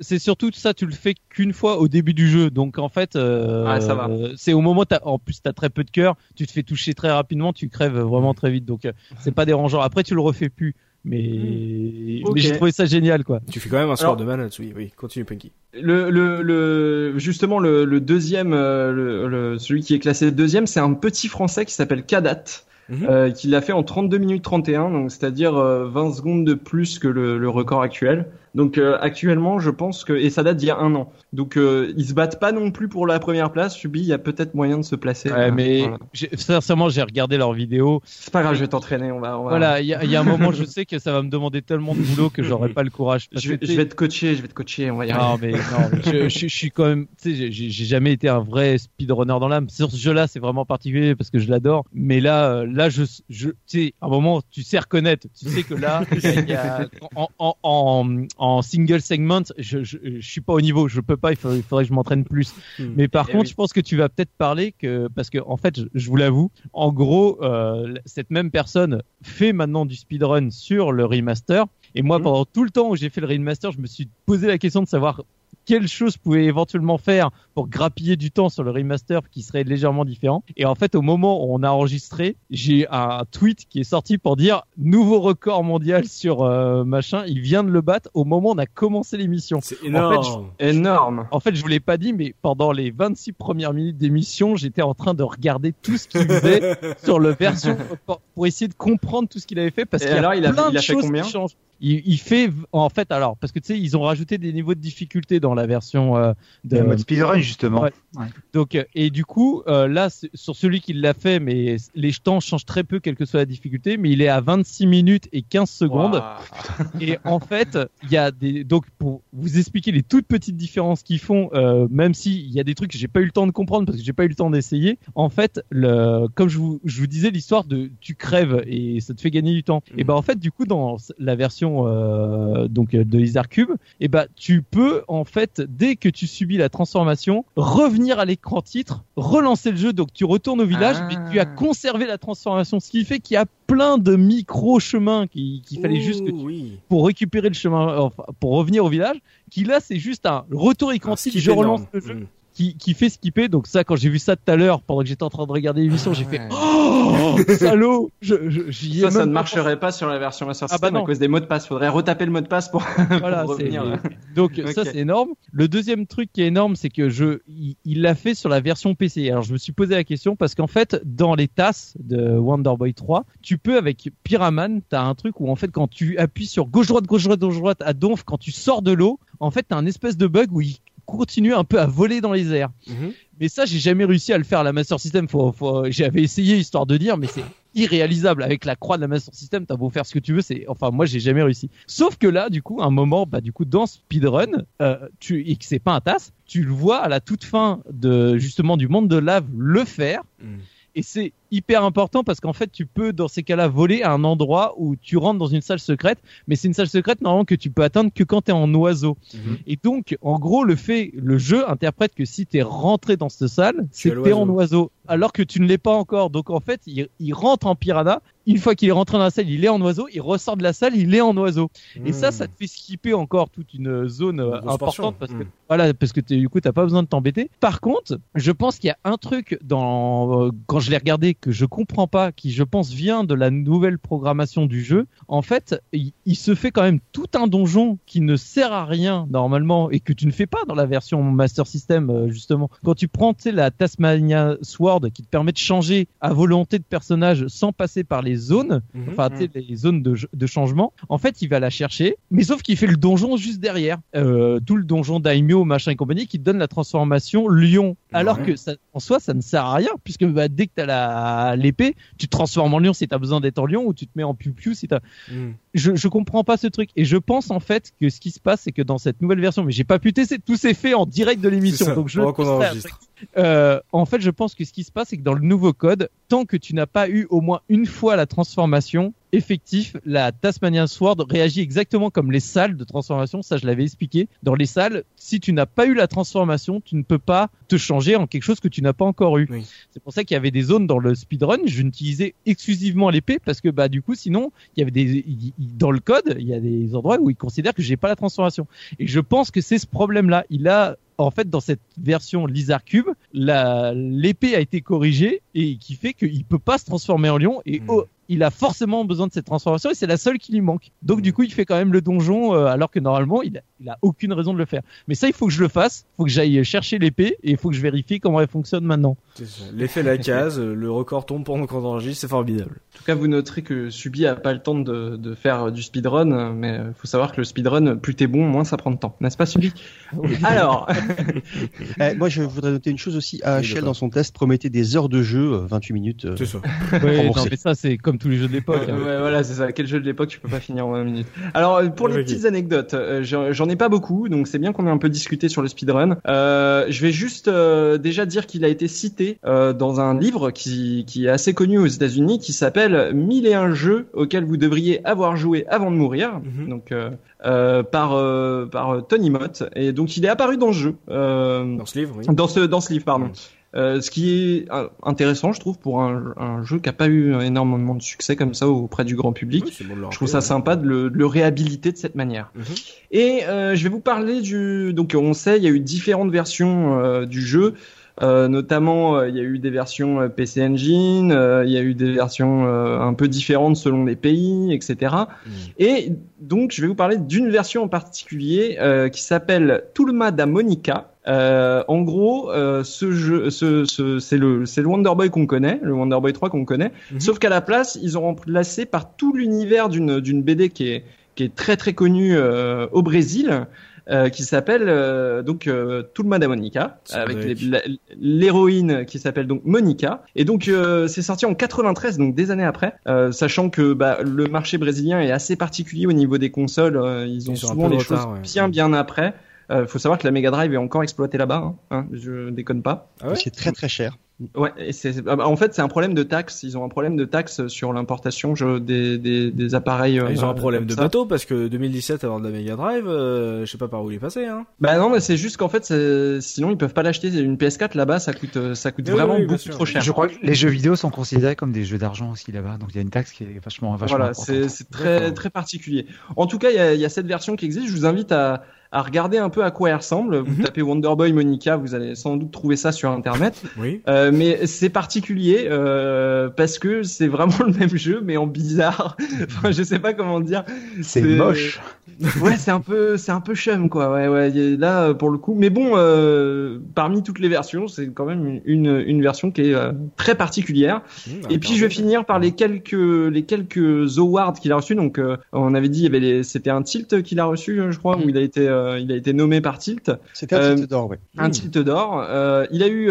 Speaker 2: c'est surtout ça, tu le fais qu'une fois au début du jeu, donc en fait, euh, ah, ça va. C'est au moment, as, en plus t'as très peu de cœur, tu te fais toucher très rapidement, tu crèves vraiment très vite, donc euh, c'est pas dérangeant. Après, tu le refais plus. Mais, hmm. mais j'ai trouvé ça génial, quoi.
Speaker 1: Tu fais quand même un score de mana oui, oui, continue, Punky.
Speaker 4: Le, le, le, justement, le, le deuxième, euh, le, celui qui est classé deuxième, c'est un petit français qui s'appelle Kadat. Mhm. Euh, qui l'a fait en 32 minutes 31, donc c'est-à-dire 20 secondes de plus que le, le record actuel. Donc euh, actuellement, je pense que et ça date d'il y a un an. Donc euh, ils se battent pas non plus pour la première place. Subi, il y a peut-être moyen de se placer.
Speaker 2: Ouais, mais sincèrement, j'ai regardé leurs vidéos.
Speaker 4: C'est pas grave, je vais t'entraîner. On va, on va...
Speaker 2: Voilà, il y a, y a, un moment, je sais que ça va me demander tellement de boulot que j'aurai pas le courage.
Speaker 4: Je, je, vais te coacher, je vais te coacher. On va y
Speaker 2: Non, mais non, je, je, suis quand même. Tu sais, j'ai jamais été un vrai speedrunner dans l'âme. Sur ce jeu-là, c'est vraiment particulier parce que je l'adore. Mais là, euh, là, je, je, tu sais, à un moment, tu sais reconnaître. Tu sais que là, il y a, en, en, en, en single segment je, je, je, suis pas au niveau, je peux pas, il faudrait, que je m'entraîne plus. Hmm. Mais par eh contre, je pense que tu vas peut-être parler que, parce que en fait, je, vous l'avoue, en gros, euh, cette même personne fait maintenant du speedrun sur le remaster. Et moi, hmm. pendant tout le temps où j'ai fait le remaster, je me suis posé la question de savoir quelle chose pouvait éventuellement faire pour grappiller du temps sur le remaster qui serait légèrement différent. Et en fait, au moment où on a enregistré, j'ai un tweet qui est sorti pour dire nouveau record mondial sur euh, machin. Il vient de le battre au moment où on a commencé l'émission.
Speaker 1: C'est énorme.
Speaker 4: En fait, je, énorme.
Speaker 2: En fait, je vous l'ai pas dit, mais pendant les 26 premières minutes d'émission, j'étais en train de regarder tout ce qu'il faisait sur le version pour, essayer de comprendre tout ce qu'il avait fait parce qu'il y a alors, il a, plein il a de fait choses combien qui changent il, il, fait en fait alors parce que tu sais ils ont rajouté des niveaux de difficulté dans la version euh, de
Speaker 3: mode speedrun justement. Ouais.
Speaker 2: Donc euh, et du coup euh, là sur celui qui l'a fait mais les temps changent très peu quelle que soit la difficulté mais il est à 26 minutes et 15 secondes et en fait il y a des donc pour vous expliquer les toutes petites différences qu'ils font euh, même si il y a des trucs que j'ai pas eu le temps de comprendre parce que j'ai pas eu le temps d'essayer en fait le comme je vous je vous disais l'histoire de tu crèves et ça te fait gagner du temps et ben en fait du coup dans la version euh, donc de Lizard Cube, et ben tu peux en fait dès que tu subis la transformation revenir à l'écran titre, relancer le jeu. Donc tu retournes au village, mais tu as ah. conservé la transformation, ce qui fait qu'il y a plein de micro chemins qu'il fallait juste que pour récupérer le chemin, pour revenir au village. Qui là c'est juste un retour écran titre, je relance le jeu. Mm qui, qui fait skipper. Donc ça, quand j'ai vu ça tout à l'heure, pendant que j'étais en train de regarder l'émission, j'ai fait oh salaud. Je, je,
Speaker 4: ça, ça ne marcherait pas sur la version Master ah, bah System à cause des mots de passe. Faudrait retaper le mot de passe pour, voilà, revenir.
Speaker 2: Donc ça c'est énorme. Le deuxième truc qui est énorme, c'est que je, il l'a fait sur la version PC. Alors je me suis posé la question parce qu'en fait, dans les tasses de Wonder Boy 3, tu peux avec Pyraman, t'as un truc où en fait quand tu appuies sur gauche droite gauche droite gauche droite à donf, quand tu sors de l'eau, en fait t'as un espèce de bug où il continuer un peu à voler dans les airs. Mhm. Mais ça, j'ai jamais réussi à le faire à la Master System. Faut, faut, j'avais essayé histoire de dire, mais c'est irréalisable avec la croix de la Master System. T'as beau faire ce que tu veux, c'est, enfin, moi, j'ai jamais réussi. Sauf que là, du coup, un moment, bah, du coup, dans Speedrun, euh, tu, et que c'est pas un tasse, tu le vois à la toute fin de, justement, du monde de lave le faire. Mhm. Et c'est hyper important parce qu'en fait, tu peux dans ces cas-là voler à un endroit où tu rentres dans une salle secrète, mais c'est une salle secrète normalement que tu peux atteindre que quand tu es en oiseau. Mhm. Et donc, en gros, le fait, le jeu interprète que si tu es rentré dans cette salle, c'est que tu en oiseau, alors que tu ne l'es pas encore. Donc en fait, il, il rentre en piranha. Une fois qu'il est rentré dans la salle, il est en oiseau. Il ressort de la salle, il est en oiseau. Et ça, ça te fait skipper encore toute une zone euh, importante parce que mhm. voilà, parce que du coup, t'as pas besoin de t'embêter. Par contre, je pense qu'il y a un truc dans euh, quand je l'ai regardé que je comprends pas, qui je pense vient de la nouvelle programmation du jeu, en fait, il, se fait quand même tout un donjon qui ne sert à rien normalement et que tu ne fais pas dans la version Master System euh, justement. Quand tu prends la Tasmania Sword qui te permet de changer à volonté de personnage sans passer par les zones, mhm. enfin mhm. les zones de, de, changement, en fait il va la chercher, mais sauf qu'il fait le donjon juste derrière, euh, tout le donjon Daimyo machin et compagnie qui te donne la transformation lion, alors que ça, en soi ça ne sert à rien puisque bah, dès que tu as les tu te transformes en lion si t'as besoin d'être en lion ou tu te mets en piou-piou si t'as. Mm. Je, je comprends pas ce truc et je pense en fait que ce qui se passe c'est que dans cette nouvelle version, mais j'ai pas pu tester, tout s'est fait en direct de l'émission, donc je. Euh, en fait, je pense que ce qui se passe, c'est que dans le nouveau code, tant que tu n'as pas eu au moins une fois la transformation, effectif, la Tasmanian Sword réagit exactement comme les salles de transformation. Ça, je l'avais expliqué. Dans les salles, si tu n'as pas eu la transformation, tu ne peux pas te changer en quelque chose que tu n'as pas encore eu. C'est pour ça qu'il y avait des zones dans le speedrun. Je n'utilisais exclusivement l'épée parce que bah du coup, sinon, il y avait des dans le code, il y a des endroits où il considère que j'ai pas la transformation. Et je pense que c'est ce problème-là. Il a en fait, dans cette version Lizard Cube, l'épée a été corrigée et qui fait qu'il peut pas se transformer en lion. Et hmm il a forcément besoin de cette transformation et c'est la seule qui lui manque. Donc du coup, il fait quand même le donjon euh, alors que normalement, il a, aucune raison de le faire. Mais ça, il faut que je le fasse. Il faut que j'aille chercher l'épée et il faut que je vérifie comment elle fonctionne maintenant.
Speaker 1: L'effet la case, le record tombe pendant qu'on enregistre, c'est formidable.
Speaker 4: En tout cas, vous noterez que Subi a pas le temps de, de faire du speedrun, mais il faut savoir que le speedrun, plus t'es bon, moins ça prend de temps. N'est-ce pas, Subi? Alors,
Speaker 5: eh, moi, je voudrais noter une chose aussi. AHL dans son test promettait des heures de jeu, 28 euh, minutes. Euh,
Speaker 1: c'est ça.
Speaker 2: Oui, non, mais ça, c'est comme tous les jeux de l'époque.
Speaker 4: Hein. Ouais, voilà, c'est ça. Quel jeu de l'époque tu peux pas finir en 20 minutes Alors, euh, pour les petites anecdotes, euh, j'en ai pas beaucoup, donc c'est bien qu'on ait un peu discuté sur le speedrun. Euh, je vais juste euh, déjà dire qu'il a été cité dans un livre qui, qui est assez connu aux États-Unis, qui s'appelle 1001 jeux auxquels vous devriez avoir joué avant de mourir. Mhm. Donc euh, par par Tony Mott et donc il est apparu dans ce jeu
Speaker 1: euh, dans ce livre oui.
Speaker 4: dans ce dans ce livre pardon euh, ce qui est euh, intéressant, je trouve, pour un, un jeu qui a pas eu énormément de succès comme ça auprès du grand public. je trouve ça sympa de le, de le, réhabiliter de cette manière. Mhm. Et euh, je vais vous parler du. Donc, on sait, il y a eu différentes versions euh, du jeu. Euh, notamment, il y a eu des versions PC Engine, il y a eu des versions un peu différentes selon les pays, etc. Mhm. Et donc, je vais vous parler d'une version en particulier qui s'appelle Tulma da Monica, euh, en gros, euh, ce jeu, ce, ce, c'est le, c'est le Wonder Boy qu'on connaît, le Wonder Boy 3 qu'on connaît. Mhm. Sauf qu'à la place, ils ont remplacé par tout l'univers d'une, d'une BD qui est, qui est très très connue euh, au Brésil. Euh, qui s'appelle euh, donc euh, Tulma da Monica avec l'héroïne qui s'appelle donc Monica et donc c'est sorti en 93 donc des années après sachant que bah, le marché brésilien est assez particulier au niveau des consoles ils ont souvent les choses bien bien après euh, faut savoir que la Mega Drive est encore exploitée là-bas, hein, hein, je déconne pas.
Speaker 5: Ah c'est très très cher.
Speaker 4: Ouais, et c'est ah bah, en fait c'est un problème de taxes. Ils ont un problème de taxes sur l'importation des, des, des appareils.
Speaker 1: Ah, ils ont un euh, problème de bateau parce que 2017 avant de la Mega Drive, euh, je sais pas par où il est passé. Hein.
Speaker 4: Bah non, mais c'est juste qu'en fait sinon ils peuvent pas l'acheter. Une PS4 là-bas ça coûte euh, ça coûte vraiment beaucoup trop cher.
Speaker 3: Je crois que les jeux vidéo sont considérés comme des jeux d'argent aussi là-bas, donc il y a une taxe qui est vachement vachement.
Speaker 4: Voilà, c'est très très particulier. En tout cas, il y a, y a cette version qui existe. Je vous invite à à regarder un peu à quoi elle ressemble. Vous mhm. tapez Wonderboy Monica, vous allez sans doute trouver ça sur internet.
Speaker 1: oui.
Speaker 4: Euh, mais c'est particulier euh, parce que c'est vraiment le même jeu mais en bizarre. enfin, je sais pas comment dire.
Speaker 3: C'est moche.
Speaker 4: Ouais, c'est un peu, c'est un peu chum quoi. Ouais, ouais. Là, pour le coup, mais bon, euh, parmi toutes les versions, c'est quand même une, une version qui est euh, très particulière. Mmh, Et puis, je vais finir par les quelques, les quelques awards qu'il a reçus. Donc, euh, on avait dit, il y avait c'était un tilt qu'il a reçu, je crois, où il a été il a été nommé par Tilt.
Speaker 5: C'était un Tilt d'or, oui.
Speaker 4: Un Tilt d'or. Il a eu,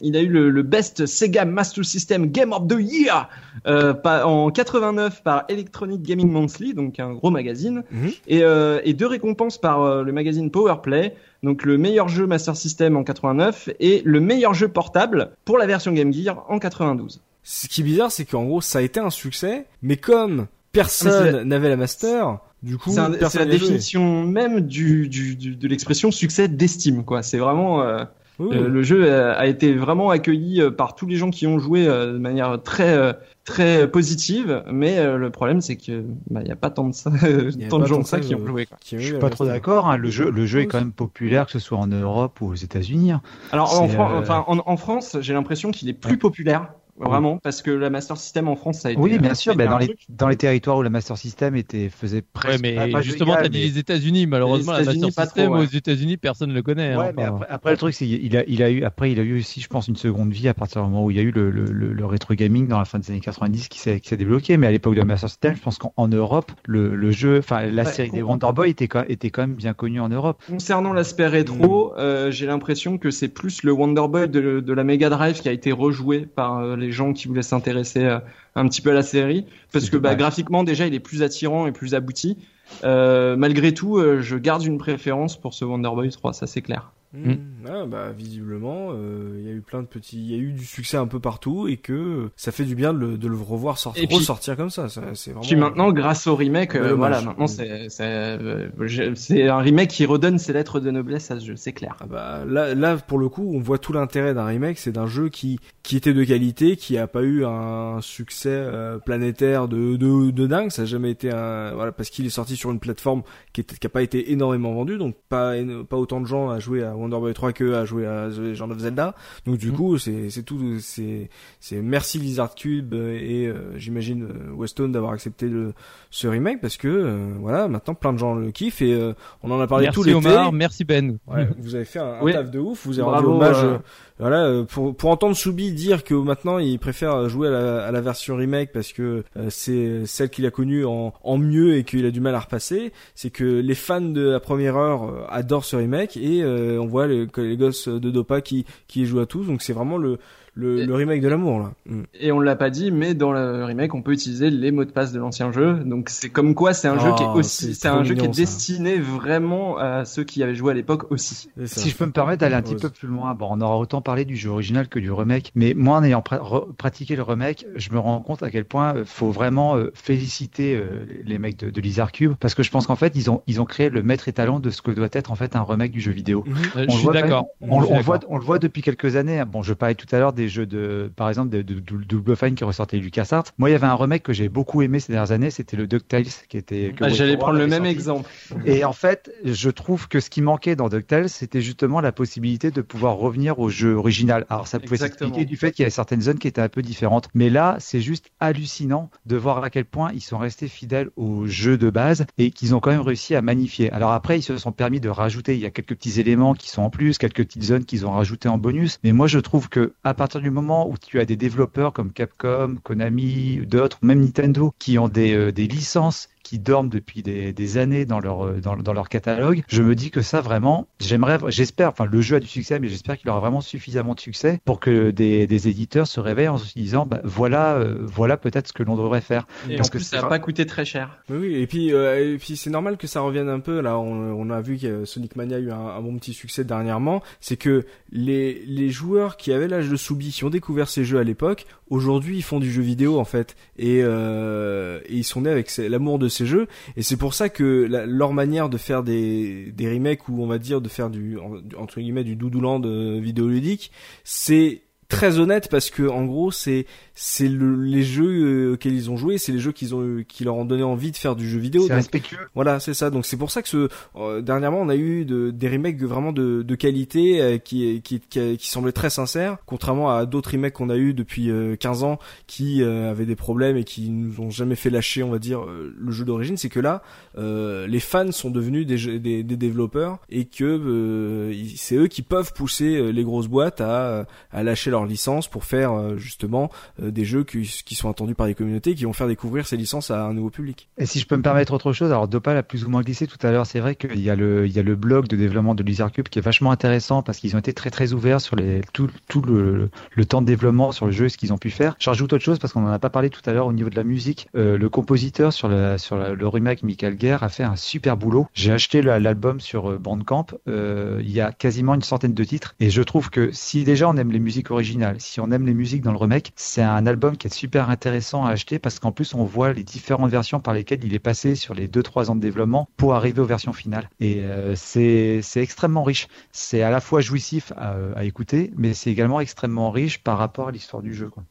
Speaker 4: il a eu le, Best Sega Master System Game of the Year en 89 par Electronic Gaming Monthly, donc un gros magazine, mhm. et, deux récompenses par le magazine Powerplay donc le meilleur jeu Master System en 89 et le meilleur jeu portable pour la version Game Gear en 92.
Speaker 1: Ce qui est bizarre, c'est qu'en gros, ça a été un succès, mais comme personne ah, n'avait la Master, du coup,
Speaker 4: c'est la définition même du, du, de l'expression succès d'estime, quoi. C'est vraiment euh, le, jeu a été vraiment accueilli euh, par tous les gens qui ont joué euh, de manière très très positive, mais le problème c'est que bah, il y a pas tant de ça, tant de gens ça qui ont joué. Quoi.
Speaker 3: Je suis pas trop d'accord. Hein. Le jeu le jeu est quand même populaire, que ce soit en Europe ou aux États-Unis. Hein.
Speaker 4: Alors en, enfin, en, en France, j'ai l'impression qu'il est plus populaire Vraiment, parce que la Master System en France, ça a été.
Speaker 3: Oui, bien sûr. Ben dans, les, dans les territoires où la Master System était faisait presque.
Speaker 2: Ouais, mais justement, t'as dit les États-Unis. Malheureusement, la Master System aux États-Unis, personne ne le connaît.
Speaker 3: Ouais, hein, mais après, le truc, c'est qu'il a, il a eu, après, il a eu aussi, je pense, une seconde vie à partir du moment où il y a eu le, le, le, rétro gaming dans la fin des années 90 qui s'est, qui s'est débloqué. Mais à l'époque de la Master System, je pense qu'en Europe, le, le jeu, enfin, la série des Wonder Boy était, était quand même bien connue en Europe.
Speaker 4: Concernant l'aspect rétro, mm. euh, j'ai l'impression que c'est plus le Wonder Boy de, de la Mega Drive qui a été rejoué par euh, les gens qui voulaient s'intéresser euh, un petit peu à la série parce que bah, graphiquement déjà il est plus attirant et plus abouti. Euh, malgré tout, euh, je garde une préférence pour ce Wonder Boy 3, ça c'est clair.
Speaker 1: Hmm. Ah, bah visiblement, euh, il y a eu plein de petits, il y a eu du succès un peu partout et que ça fait du bien de le, de le revoir sortir,
Speaker 4: puis-
Speaker 1: ressortir comme ça. ça c'est vraiment.
Speaker 4: Puis maintenant, grâce au remake, euh,
Speaker 1: Ouais,
Speaker 4: voilà, maintenant c'est c'est euh, c'est un remake qui redonne ses lettres de noblesse à ce jeu, c'est clair.
Speaker 1: Ah bah, là, là, pour le coup, on voit tout l'intérêt d'un remake. C'est d'un jeu qui, qui était de qualité, qui a pas eu un succès euh, planétaire de, de, de dingue. Ça a jamais été un, voilà, parce qu'il est sorti sur une plateforme qui, était, qui a pas été énormément vendue, donc pas, pas autant de gens à jouer à Wonder Boy 3 que à jouer à The Legend of Zelda. Donc du
Speaker 2: Mhm.
Speaker 1: coup, c'est, c'est tout, c'est, c'est merci Lizard Cube et euh, j'imagine euh, Westone d'avoir accepté le, ce remake parce que euh, voilà, maintenant plein de gens le kiffent et euh, on en a parlé tout
Speaker 2: Merci
Speaker 1: l'été.
Speaker 2: Omar, merci Ben.
Speaker 1: Ouais, vous avez fait un, un
Speaker 4: Oui.
Speaker 1: taf de ouf, vous avez
Speaker 4: Bravo,
Speaker 1: rendu hommage. Voilà, euh, pour pour entendre Soubi dire que maintenant il préfère jouer à la, à la version remake parce que euh, c'est celle qu'il a connue en, en mieux et qu'il a du mal à repasser, c'est que les fans de la première heure euh, adorent ce remake et euh, on voit les, les gosses de Dopa qui qui jouent à tous, donc c'est vraiment le le, remake de l'amour là. Mm.
Speaker 4: Et on l'a pas dit, mais dans le remake, on peut utiliser les mots de passe de l'ancien jeu. Donc c'est comme quoi c'est un jeu qui est
Speaker 1: Oh,
Speaker 4: aussi,
Speaker 1: c'est
Speaker 4: un jeu qui est
Speaker 1: ça.
Speaker 4: destiné vraiment à ceux qui avaient joué à l'époque aussi.
Speaker 3: Si je peux me permettre d'aller un petit peu plus loin, bon, on aura autant parlé du jeu original que du remake, mais moi, en ayant pratiqué le remake, je me rends compte à quel point euh, faut vraiment euh, féliciter euh, les mecs de, de Lizard Cube, parce que je pense qu'en fait, ils ont ils ont créé le maître étalon de ce que doit être en fait un remake du jeu vidéo. On
Speaker 2: je
Speaker 3: le
Speaker 2: suis
Speaker 3: voit
Speaker 2: d'accord.
Speaker 3: On, on le voit,
Speaker 2: d'accord.
Speaker 3: on le voit depuis quelques années. Bon, je parlais tout à l'heure des jeux de, par exemple, de, de, de Double Fine qui ressortaient LucasArts. Moi, il y avait un remake que j'ai beaucoup aimé ces dernières années, c'était le DuckTales, qui était.
Speaker 4: Ah, J'allais prendre le même
Speaker 3: sorti.
Speaker 4: exemple.
Speaker 3: Et en fait, je trouve que ce qui manquait dans DuckTales, c'était justement la possibilité de pouvoir revenir au jeu original. Alors, ça pouvait s'expliquer du fait qu'il y avait certaines zones qui étaient un peu différentes. Mais là, c'est juste hallucinant de voir à quel point ils sont restés fidèles au jeu de base et qu'ils ont quand même réussi à magnifier. Alors après, ils se sont permis de rajouter, il y a quelques petits éléments qui sont en plus, quelques petites zones qu'ils ont rajoutées en bonus. Mais moi, je trouve que à partir du moment où tu as des développeurs comme Capcom, Konami, d'autres, même Nintendo, qui ont des, euh, des licences qui dorment depuis des, des années dans leur, euh, dans, dans leur catalogue, je me dis que ça vraiment, j'aimerais, j'espère, enfin le jeu a du succès, mais j'espère qu'il aura vraiment suffisamment de succès pour que des, des éditeurs se réveillent en se disant, bah, voilà, euh, voilà peut-être ce que l'on devrait faire.
Speaker 4: Et
Speaker 3: Parce
Speaker 4: en
Speaker 3: que
Speaker 4: plus,
Speaker 3: c'est
Speaker 4: ça n'a
Speaker 3: pas-
Speaker 4: coûté très cher.
Speaker 1: Oui, oui, et puis, euh, et puis c'est normal que ça revienne un peu. Là, on, on a vu que Sonic Mania a eu un, un bon petit succès dernièrement. C'est que les, les joueurs qui avaient l'âge de Soubi, qui ont découvert ces jeux à l'époque, aujourd'hui ils font du jeu vidéo en fait, et, euh, et ils sont nés avec l'amour de jeux. Et c'est pour ça que leur manière de faire des, des remakes ou on va dire de faire du- entre guillemets du doudouland euh, vidéoludique, c'est très honnête parce que en gros c'est c'est le, les jeux euh, auxquels ils ont joué, c'est les jeux qu'ils ont qui leur ont donné envie de faire du jeu vidéo.
Speaker 3: C'est respectueux.
Speaker 1: voilà, c'est ça. Donc c'est pour ça que ce euh, dernièrement on a eu de, des remakes vraiment de, de qualité euh, qui, qui, qui qui semblaient très sincères, contrairement à d'autres remakes qu'on a eu depuis euh, 15 ans qui euh, avaient des problèmes et qui nous ont jamais fait lâcher, on va dire, euh, le jeu d'origine. C'est que là, euh, les fans sont devenus des, jeux- des, des développeurs et que euh, c'est eux qui peuvent pousser euh, les grosses boîtes à, à lâcher leur licence pour faire euh, justement euh, des jeux qui, sont attendus par les communautés, qui vont faire découvrir ces licences à un nouveau public.
Speaker 3: Et si je peux me permettre autre chose, alors Dopal a plus ou moins glissé tout à l'heure, c'est vrai qu'il y a le, blog de développement de Lizard Cube qui est vachement intéressant parce qu'ils ont été très très ouverts sur tout, le, temps de développement sur le jeu et ce qu'ils ont pu faire. Je rajoute autre chose parce qu'on en a pas parlé tout à l'heure au niveau de la musique. Euh, le compositeur sur, le remake, Michael Guerre, a fait un super boulot. J'ai acheté l'album sur euh, Bandcamp. Euh, il y a quasiment une centaine de titres et je trouve que si déjà on aime les musiques originales, si on aime les musiques dans le remake, c'est un album qui est super intéressant à acheter parce qu'en plus on voit les différentes versions par lesquelles il est passé sur les 2-3 ans de développement pour arriver aux versions finales. Et euh, c'est extrêmement riche. C'est à la fois jouissif à, écouter, mais c'est également extrêmement riche par rapport à l'histoire du jeu. Quoi.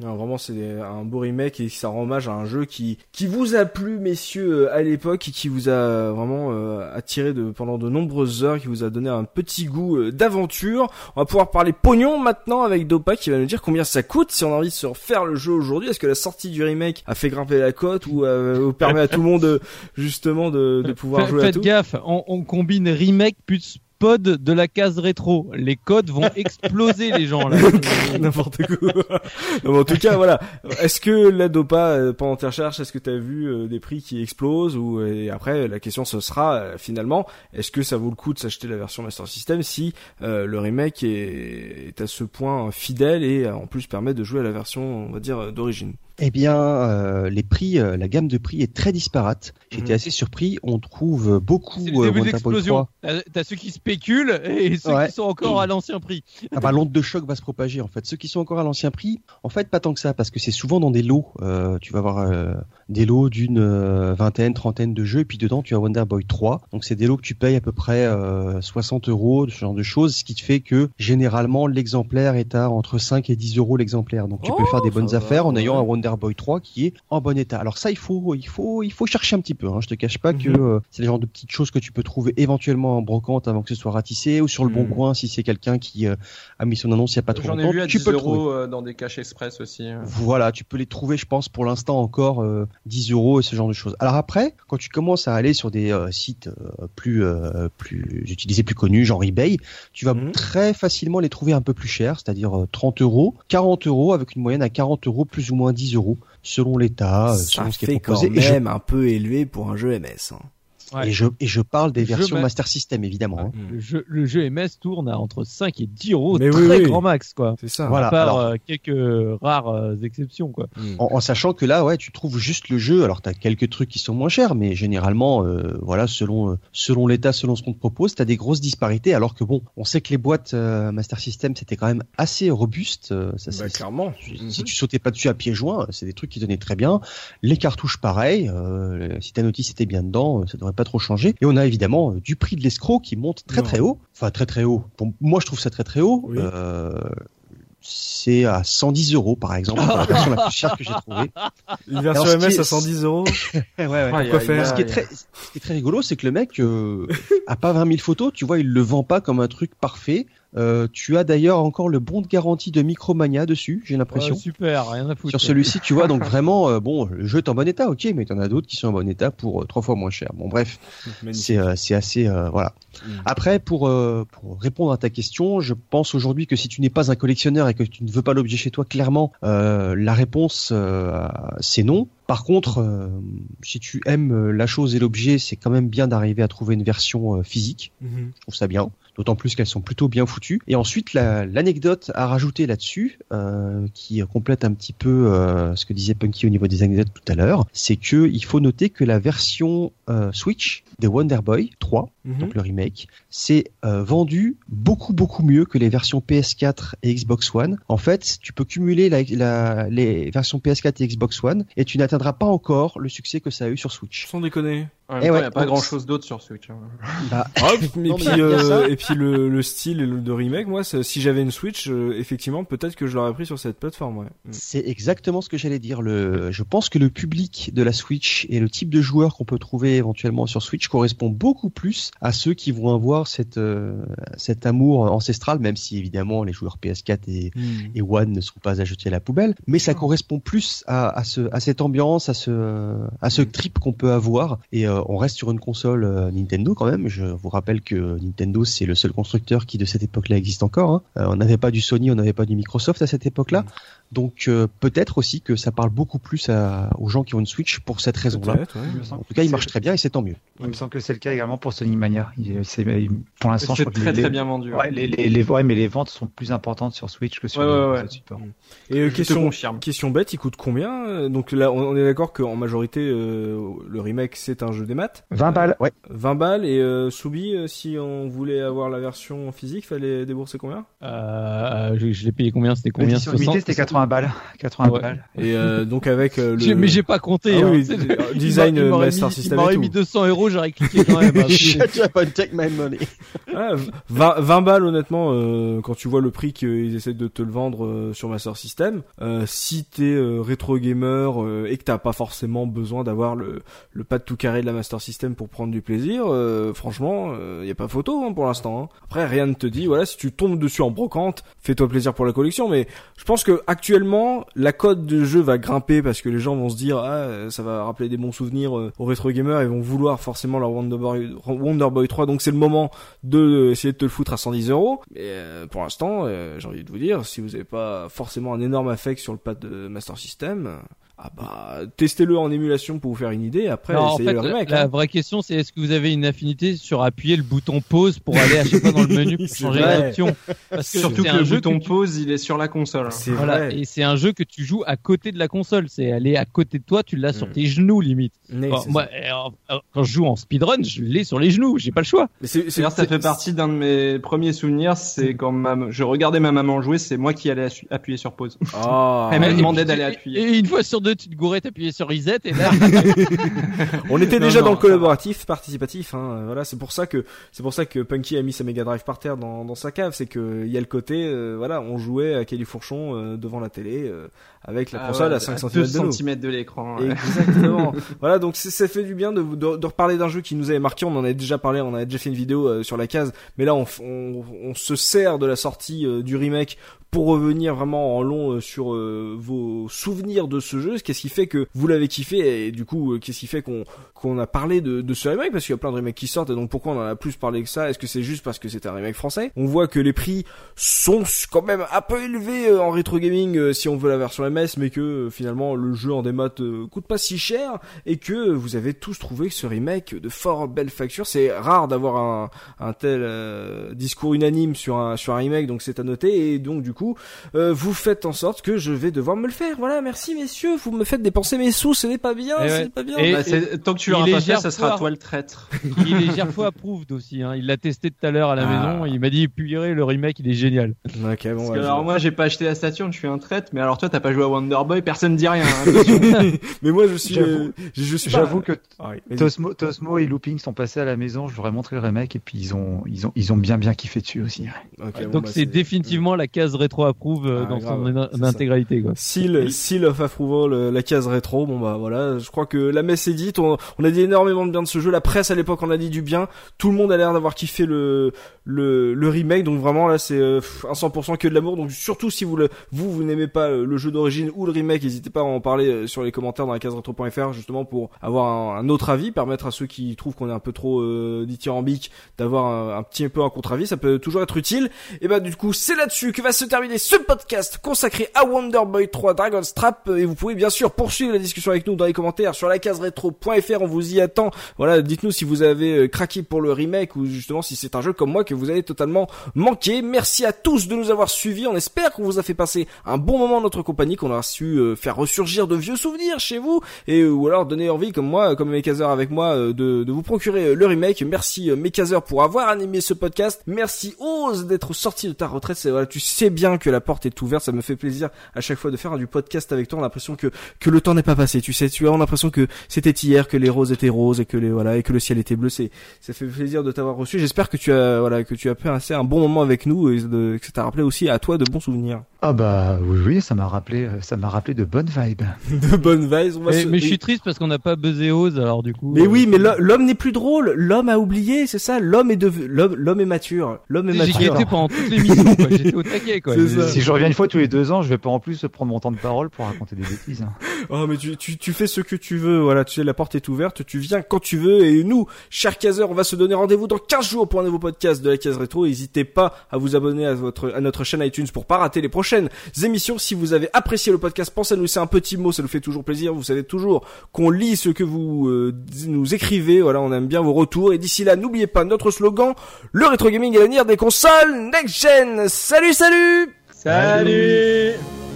Speaker 1: Non, vraiment, c'est un beau remake et ça rend hommage à un jeu qui qui vous a plu, messieurs, euh, à l'époque et qui vous a euh, vraiment euh, attiré de pendant de nombreuses heures, qui vous a donné un petit goût euh, d'aventure. On va pouvoir parler pognon maintenant avec Dopa qui va nous dire combien ça coûte si on a envie de se refaire le jeu aujourd'hui. Est-ce que la sortie du remake a fait grimper la cote ou euh, permet à tout le monde justement de, de pouvoir jouer à
Speaker 2: Faites
Speaker 1: tout?
Speaker 2: gaffe, on, on combine remake plus pod de la case rétro. Les codes vont exploser les gens là.
Speaker 1: N'importe quoi. Non, en tout cas, voilà. Est-ce que la Dopa, euh, pendant tes recherches, est-ce que tu as vu euh, des prix qui explosent ou et après la question ce sera euh, finalement, est-ce que ça vaut le coup de s'acheter la version Master System si euh, le remake est, est à ce point fidèle et euh, en plus permet de jouer à la version, on va dire, euh, d'origine?
Speaker 5: Eh bien, euh, les prix, euh, la gamme de prix est très disparate. J'étais
Speaker 1: Mhm.
Speaker 5: assez surpris. On trouve beaucoup
Speaker 2: C'est
Speaker 5: euh,
Speaker 2: le début
Speaker 5: Boy
Speaker 2: l'explosion.
Speaker 5: 3.
Speaker 2: T'as ceux qui spéculent et ceux
Speaker 5: Ouais.
Speaker 2: qui sont encore à l'ancien prix.
Speaker 5: Ah bah l'onde de choc va se propager en fait. Ceux qui sont encore à l'ancien prix, en fait pas tant que ça, parce que c'est souvent dans des lots. Euh, tu vas avoir euh, des lots d'une euh, vingtaine, trentaine de jeux, et puis dedans tu as Wonder Boy 3. Donc c'est des lots que tu payes à peu près euh, 60 euros, ce genre de choses, ce qui te fait que généralement l'exemplaire est à entre 5 et 10 euros l'exemplaire. Donc tu
Speaker 1: Oh,
Speaker 5: peux faire des bonnes
Speaker 1: va,
Speaker 5: affaires en
Speaker 1: ouais.
Speaker 5: ayant un Wonder Boy 3 qui est en bon état. Alors ça il faut, il faut, il faut chercher un petit peu. Hein. Je te cache pas que
Speaker 1: Mhm.
Speaker 5: euh, c'est le genre de petites choses que tu peux trouver éventuellement en brocante avant que ce soit ratissé ou sur le bon
Speaker 1: Mhm.
Speaker 5: coin si c'est quelqu'un qui euh, a mis son annonce il y a pas trop
Speaker 4: J'en ai
Speaker 5: longtemps.
Speaker 4: vu à
Speaker 5: tu
Speaker 4: 10
Speaker 5: peux le trouver.
Speaker 4: euros euh, dans des caches express aussi. euh.
Speaker 5: Voilà, tu peux les trouver, je pense, pour l'instant encore euh, 10 euros et ce genre de choses. Alors après, quand tu commences à aller sur des euh, sites euh, plus, euh, plus utilisés, plus connus, genre eBay, tu vas
Speaker 1: Mhm.
Speaker 5: très facilement les trouver un peu plus chers, c'est-à-dire euh, 30 euros, 40 euros, avec une moyenne à 40 euros, plus ou moins 10 euros, selon l'état, euh,
Speaker 1: Ça
Speaker 5: selon ce qui est
Speaker 1: fait quand
Speaker 5: je,
Speaker 1: même un peu élevé pour un jeu MS. hein.
Speaker 2: Ouais.
Speaker 5: et je, et je parle des versions Master System, évidemment. hein.
Speaker 2: Le jeu, le jeu MS tourne à entre 5 et 10 euros,
Speaker 1: Mais
Speaker 2: très
Speaker 1: oui, oui.
Speaker 2: grand max, quoi.
Speaker 1: C'est ça.
Speaker 5: Voilà.
Speaker 2: À part
Speaker 5: alors-
Speaker 2: euh, quelques rares euh, exceptions, quoi.
Speaker 1: Mm.
Speaker 5: En, en sachant que là, ouais, tu trouves juste le jeu. Alors, t'as quelques trucs qui sont moins chers, mais généralement, euh, voilà, selon euh, selon l'état, selon ce qu'on te propose, t'as des grosses disparités. Alors que bon, on sait que les boîtes euh, Master System, c'était quand même assez robuste. euh, ça,
Speaker 1: Bah,
Speaker 5: c'est-
Speaker 1: clairement.
Speaker 5: si tu sautais pas dessus à pieds joints, c'est des trucs qui donnaient très bien. Les cartouches, pareil. Euh, si ta notice était bien dedans, ça devrait pas trop changer. Et on a évidemment euh, du prix de l'escroc qui monte très
Speaker 1: Non.
Speaker 5: très haut. Enfin, très très haut. Pour moi, je trouve ça très très haut.
Speaker 1: Oui.
Speaker 5: Euh, c'est à 110 euros par exemple, la version la plus chère que j'ai trouvée.
Speaker 1: Une version
Speaker 5: Alors,
Speaker 1: MS
Speaker 5: est-
Speaker 1: à 110 euros.
Speaker 5: Ouais, ouais.
Speaker 4: Aïe,
Speaker 1: Pourquoi
Speaker 4: aïe,
Speaker 1: faire
Speaker 5: Ce qui est très, ce qui est très rigolo, c'est que le mec euh, a pas 20 000 photos, tu vois, il le vend pas comme un truc parfait. Euh, tu as d'ailleurs encore le bon de garantie de Micromania dessus, j'ai l'impression.
Speaker 2: Ouais, super, rien à foutre.
Speaker 5: Sur celui-ci, tu vois, donc vraiment, euh, bon, le jeu est en bon état, ok, mais t'en as d'autres qui sont en bon état pour euh, trois fois moins cher. Bon, bref, c'est euh, c'est assez, euh, voilà.
Speaker 1: Mm.
Speaker 5: Après, pour euh, pour répondre à ta question, je pense aujourd'hui que si tu n'es pas un collectionneur et que tu ne veux pas l'objet chez toi, clairement, euh, la réponse euh, c'est non. Par contre, euh, si tu aimes euh, la chose et l'objet, c'est quand même bien d'arriver à trouver une version euh, physique.
Speaker 1: Mhm.
Speaker 5: Je trouve ça bien, d'autant plus qu'elles sont plutôt bien foutues. Et ensuite, la- l'anecdote à rajouter là-dessus, euh, qui complète un petit peu euh, ce que disait Punky au niveau des anecdotes tout à l'heure, c'est que il faut noter que la version Switch de Wonder Boy 3,
Speaker 1: Mhm.
Speaker 5: donc le remake, c'est euh, vendu beaucoup beaucoup mieux que les versions PS4 et Xbox One. En fait, tu peux cumuler la- la- les versions PS4 et Xbox One et tu n'atteindras pas encore le succès que ça a eu sur Switch.
Speaker 1: Sans déconner.
Speaker 4: En même
Speaker 5: Eh
Speaker 4: temps,
Speaker 5: ouais,
Speaker 4: il n'y a pas
Speaker 5: donc-
Speaker 4: grand chose d'autre sur Switch. hein.
Speaker 5: Bah,
Speaker 1: Ah, et
Speaker 5: Non,
Speaker 1: puis,
Speaker 5: y a
Speaker 1: euh, et puis le, le style et le- de remake, moi, si j'avais une Switch, euh, effectivement, peut-être que je l'aurais pris sur cette plateforme, ouais. Mm.
Speaker 5: C'est exactement ce que j'allais dire. Le, je pense que le public de la Switch et le type de joueurs qu'on peut trouver éventuellement sur Switch correspond beaucoup plus à ceux qui vont avoir cette, euh, cet amour ancestral, même si évidemment les joueurs PS4 et,
Speaker 1: Mm.
Speaker 5: et One ne sont pas à jeter à la poubelle, mais ça correspond plus à, à, ce, à cette ambiance, à ce, à ce trip qu'on peut avoir. Et euh, on reste sur une console euh, Nintendo quand même. Je vous rappelle que Nintendo c'est le seul constructeur qui de cette époque-là existe encore. hein. Euh, on n'avait pas du Sony, on n'avait pas du Microsoft à cette époque-là. Donc euh, peut-être aussi que ça parle beaucoup plus à, aux gens qui ont une Switch pour cette raison-là.
Speaker 1: Ouais.
Speaker 5: En tout cas, il marche très bien et c'est tant mieux.
Speaker 3: Il me semble que c'est le cas également pour Sonic Mania. Il- pour l'instant, je
Speaker 4: C'est
Speaker 3: crois que
Speaker 4: très
Speaker 3: les,
Speaker 4: très bien vendu.
Speaker 3: Ouais, les, les, les- ouais, mais les ventes sont plus importantes sur Switch que sur
Speaker 4: Ouais,
Speaker 3: les.
Speaker 1: Et euh, question,
Speaker 4: confirme.
Speaker 1: question bête, il coûte combien euh, Donc là, on, est d'accord qu'en majorité, euh, le remake, c'est un jeu des maths.
Speaker 3: 20 balles.
Speaker 5: Ouais.
Speaker 1: 20 balles, et euh, Soubi, euh, si on voulait avoir la version physique, fallait débourser combien?
Speaker 2: Euh, je je l'ai payé combien? C'était combien?
Speaker 3: L'édition limitée, c'était 80 balles. 80
Speaker 2: Ouais.
Speaker 3: balles.
Speaker 1: Et euh, donc avec euh, le...
Speaker 2: Mais j'ai pas compté.
Speaker 1: Ah
Speaker 2: hein,
Speaker 1: oui, design,
Speaker 2: il
Speaker 1: Master
Speaker 2: mis-
Speaker 1: System
Speaker 2: Il m'aurait mis
Speaker 1: tout.
Speaker 2: 200 euros, j'aurais cliqué quand même. hein.
Speaker 5: Shut up and take my money.
Speaker 1: Ah, 20, 20 balles honnêtement euh, quand tu vois le prix qu'ils essaient de te le vendre euh, sur Master System euh, si t'es euh, rétro gamer euh, et que t'as pas forcément besoin d'avoir le, le pad tout carré de la Master System pour prendre du plaisir euh, franchement il y a pas photo hein, pour l'instant hein. après rien ne te dit voilà si tu tombes dessus en brocante fais-toi plaisir pour la collection mais je pense que actuellement la cote de jeu va grimper parce que les gens vont se dire ah ça va rappeler des bons souvenirs euh, aux rétro gamers et vont vouloir forcément leur Wonder Boy, Wonder Boy 3 donc c'est le moment de essayer de te le foutre à 110 euros. Mais euh, pour l'instant, euh, j'ai envie de vous dire, si vous n'avez pas forcément un énorme affect sur le pad de Master System, ah bah testez-le en émulation pour vous faire une idée. Après,
Speaker 2: Non, en
Speaker 1: essayez
Speaker 2: fait,
Speaker 1: le
Speaker 2: la,
Speaker 1: remake.
Speaker 2: la
Speaker 1: hein.
Speaker 2: vraie question, c'est est-ce que vous avez une affinité sur appuyer le bouton pause pour aller à chaque fois dans le menu pour changer
Speaker 1: vrai.
Speaker 2: l'option Parce que
Speaker 4: Surtout
Speaker 2: c'est
Speaker 4: que
Speaker 2: un
Speaker 4: le
Speaker 2: jeu
Speaker 4: bouton
Speaker 2: que tu-
Speaker 4: pause, il est sur la console. hein.
Speaker 1: C'est
Speaker 2: Voilà,
Speaker 1: vrai.
Speaker 2: et c'est un jeu que tu joues à côté de la console. C'est aller à côté de toi, tu l'as sur
Speaker 1: Mm.
Speaker 2: tes genoux limite.
Speaker 1: Mais
Speaker 2: Bon,
Speaker 1: c'est
Speaker 2: moi, euh, euh, quand je joue en speedrun, je l'ai sur les genoux. J'ai pas le choix.
Speaker 1: Mais c'est-
Speaker 4: ça fait partie d'un de mes premiers souvenirs. C'est quand ma- je regardais ma maman jouer, c'est moi qui allais appuyer sur pause.
Speaker 1: Ah.
Speaker 4: Elle m'a demandé d'aller appuyer.
Speaker 2: Et une fois sur deux, tu te gourais, t'appuyais sur reset et là,
Speaker 1: On était déjà
Speaker 4: non,
Speaker 1: dans le
Speaker 4: ça
Speaker 1: collaboratif, participatif. Hein. Voilà, c'est pour ça que c'est pour ça que Punky a mis sa Mega Drive par terre dans, dans sa cave. C'est que il y a le côté, euh, voilà, on jouait à Kelly Fourchon euh, devant la télé euh, avec la
Speaker 4: Ah
Speaker 1: console
Speaker 4: ouais,
Speaker 1: à 5 cm
Speaker 4: 2
Speaker 1: de
Speaker 4: cm de l'écran. ouais.
Speaker 1: Exactement. voilà, donc ça fait du bien de, de, de reparler d'un jeu qui nous avait marqué. On en avait déjà parlé, on avait déjà fait une vidéo euh, sur la case, mais là on, on, on se sert de la sortie euh, du remake pour revenir vraiment en long sur euh, vos souvenirs de ce jeu. Qu'est-ce qui fait que vous l'avez kiffé et du coup euh, qu'est-ce qui fait qu'on qu'on a parlé de, ce remake? Parce qu'il y a plein de remakes qui sortent et donc pourquoi on en a plus parlé que ça? Est-ce que c'est juste parce que c'est un remake français? On voit que les prix sont quand même un peu élevés euh, en rétro gaming euh, si on veut la version MS, mais que finalement le jeu en démat coûte pas si cher et que vous avez tous trouvé ce remake de fort belle facture. C'est rare d'avoir un, tel discours unanime sur un sur un remake, donc c'est à noter et donc du coup vous faites en sorte que je vais devoir me le faire. Voilà, merci messieurs, me faites dépenser mes sous, ce n'est pas bien,
Speaker 2: Eh
Speaker 1: c'est
Speaker 2: ouais.
Speaker 1: pas bien.
Speaker 2: Et-
Speaker 4: Bah, tant que tu l'auras pas fait, ça sera toi le traître.
Speaker 2: il est Gerfo approved aussi. Hein. Il l'a testé tout à l'heure à la
Speaker 1: Ah.
Speaker 2: maison. Il m'a dit, purée, le remake, il est génial.
Speaker 1: Ok, bon,
Speaker 4: Parce
Speaker 1: ouais,
Speaker 4: que,
Speaker 1: je-
Speaker 4: alors moi, j'ai pas acheté la Saturn, je suis un traître. Mais alors toi, t'as pas joué à Wonder Boy, personne dit rien. hein,
Speaker 1: mais moi je suis,
Speaker 3: J'avoue-
Speaker 1: euh, je, suis
Speaker 3: J'avoue que
Speaker 1: Ah oui.
Speaker 3: Tosmo, Tosmo et Looping sont passés à la maison, je leur ai montré le remake et puis ils ont, ils ont, ils ont bien bien kiffé dessus aussi. ouais.
Speaker 1: Ok, bon,
Speaker 2: Donc
Speaker 1: bah,
Speaker 2: c'est définitivement la case rétro approuve euh,
Speaker 1: Ah,
Speaker 2: dans
Speaker 1: grave,
Speaker 2: son intégralité. Quoi.
Speaker 1: Seal, seal of approval, euh, la case rétro. Bon bah voilà, je crois que la messe est dite. On, a dit énormément de bien de ce jeu. La presse à l'époque en a dit du bien. Tout le monde a l'air d'avoir kiffé le, le remake. Donc vraiment là c'est euh, pff, un 100% que de l'amour. Donc surtout si vous le, vous vous n'aimez pas euh, le jeu d'origine ou le remake, n'hésitez pas à en parler euh, sur les commentaires dans la case rétro.fr justement pour avoir un, autre avis, permettre à ceux qui trouvent qu'on est un peu trop dithyrambique d'avoir un, un petit peu un contre-avis. Ça peut toujours être utile. Et bah du coup c'est là-dessus que va se terminer ce podcast consacré à Wonder Boy 3 Dragon's Trap et vous pouvez bien sûr poursuivre la discussion avec nous dans les commentaires sur la case rétro.fr on vous y attend. Voilà dites-nous si vous avez euh, craqué pour le remake ou justement si c'est un jeu comme moi que vous avez totalement manqué. Merci à tous de nous avoir suivis. On espère qu'on vous a fait passer un bon moment en notre compagnie qu'on aura su euh, faire ressurgir de vieux souvenirs chez vous et euh, ou alors donner envie comme moi comme mes caseurs avec moi de, de vous procurer le remake. Merci mes caseurs pour avoir animé ce podcast. Merci Ose d'être sorti de ta retraite. Voilà tu sais bien que la porte est ouverte. Ça me fait plaisir à chaque fois de faire du podcast avec toi. On a l'impression que que le temps n'est pas passé tu sais tu as l'impression que c'était hier que les roses étaient roses et que les voilà et que le ciel était bleu c'est ça fait plaisir de t'avoir reçu j'espère que tu as voilà que tu as passé un bon moment avec nous et de, que ça t'a rappelé aussi à toi de bons souvenirs
Speaker 3: Ah bah oui, oui, ça m'a rappelé, euh, ça m'a rappelé de bonnes vibes.
Speaker 1: de bonnes vibes on va
Speaker 2: Mais,
Speaker 1: se-
Speaker 2: mais je suis triste parce qu'on n'a pas buzzé Oz, alors du coup.
Speaker 1: mais
Speaker 2: euh,
Speaker 1: oui, mais l'ho- l'homme n'est plus drôle. L'homme a oublié, c'est ça. L'homme est de, l'homme, l'homme est mature. L'homme est
Speaker 2: J'ai
Speaker 1: mature.
Speaker 2: guetté pendant toute l'émission, quoi. J'étais au taquet, quoi.
Speaker 3: Si je reviens une fois tous les deux ans, je vais pas en plus prendre mon temps de parole pour raconter des bêtises. Hein.
Speaker 1: Oh, mais tu, tu, tu fais ce que tu veux. Voilà, tu sais, la porte est ouverte. Tu viens quand tu veux. Et nous, chers caseurs, on va se donner rendez-vous dans 15 jours pour un nouveau podcast de la case rétro. N'hésitez pas à vous abonner à votre, à notre chaîne iTunes pour pas rater les prochaines émissions. Si vous avez apprécié le podcast, pensez à nous laisser un petit mot. Ça nous fait toujours plaisir. Vous savez toujours qu'on lit ce que vous euh, nous écrivez. Voilà, on aime bien vos retours. Et d'ici là, n'oubliez pas notre slogan. Le rétro gaming est l'avenir des consoles next gen. Salut, salut!
Speaker 4: Salut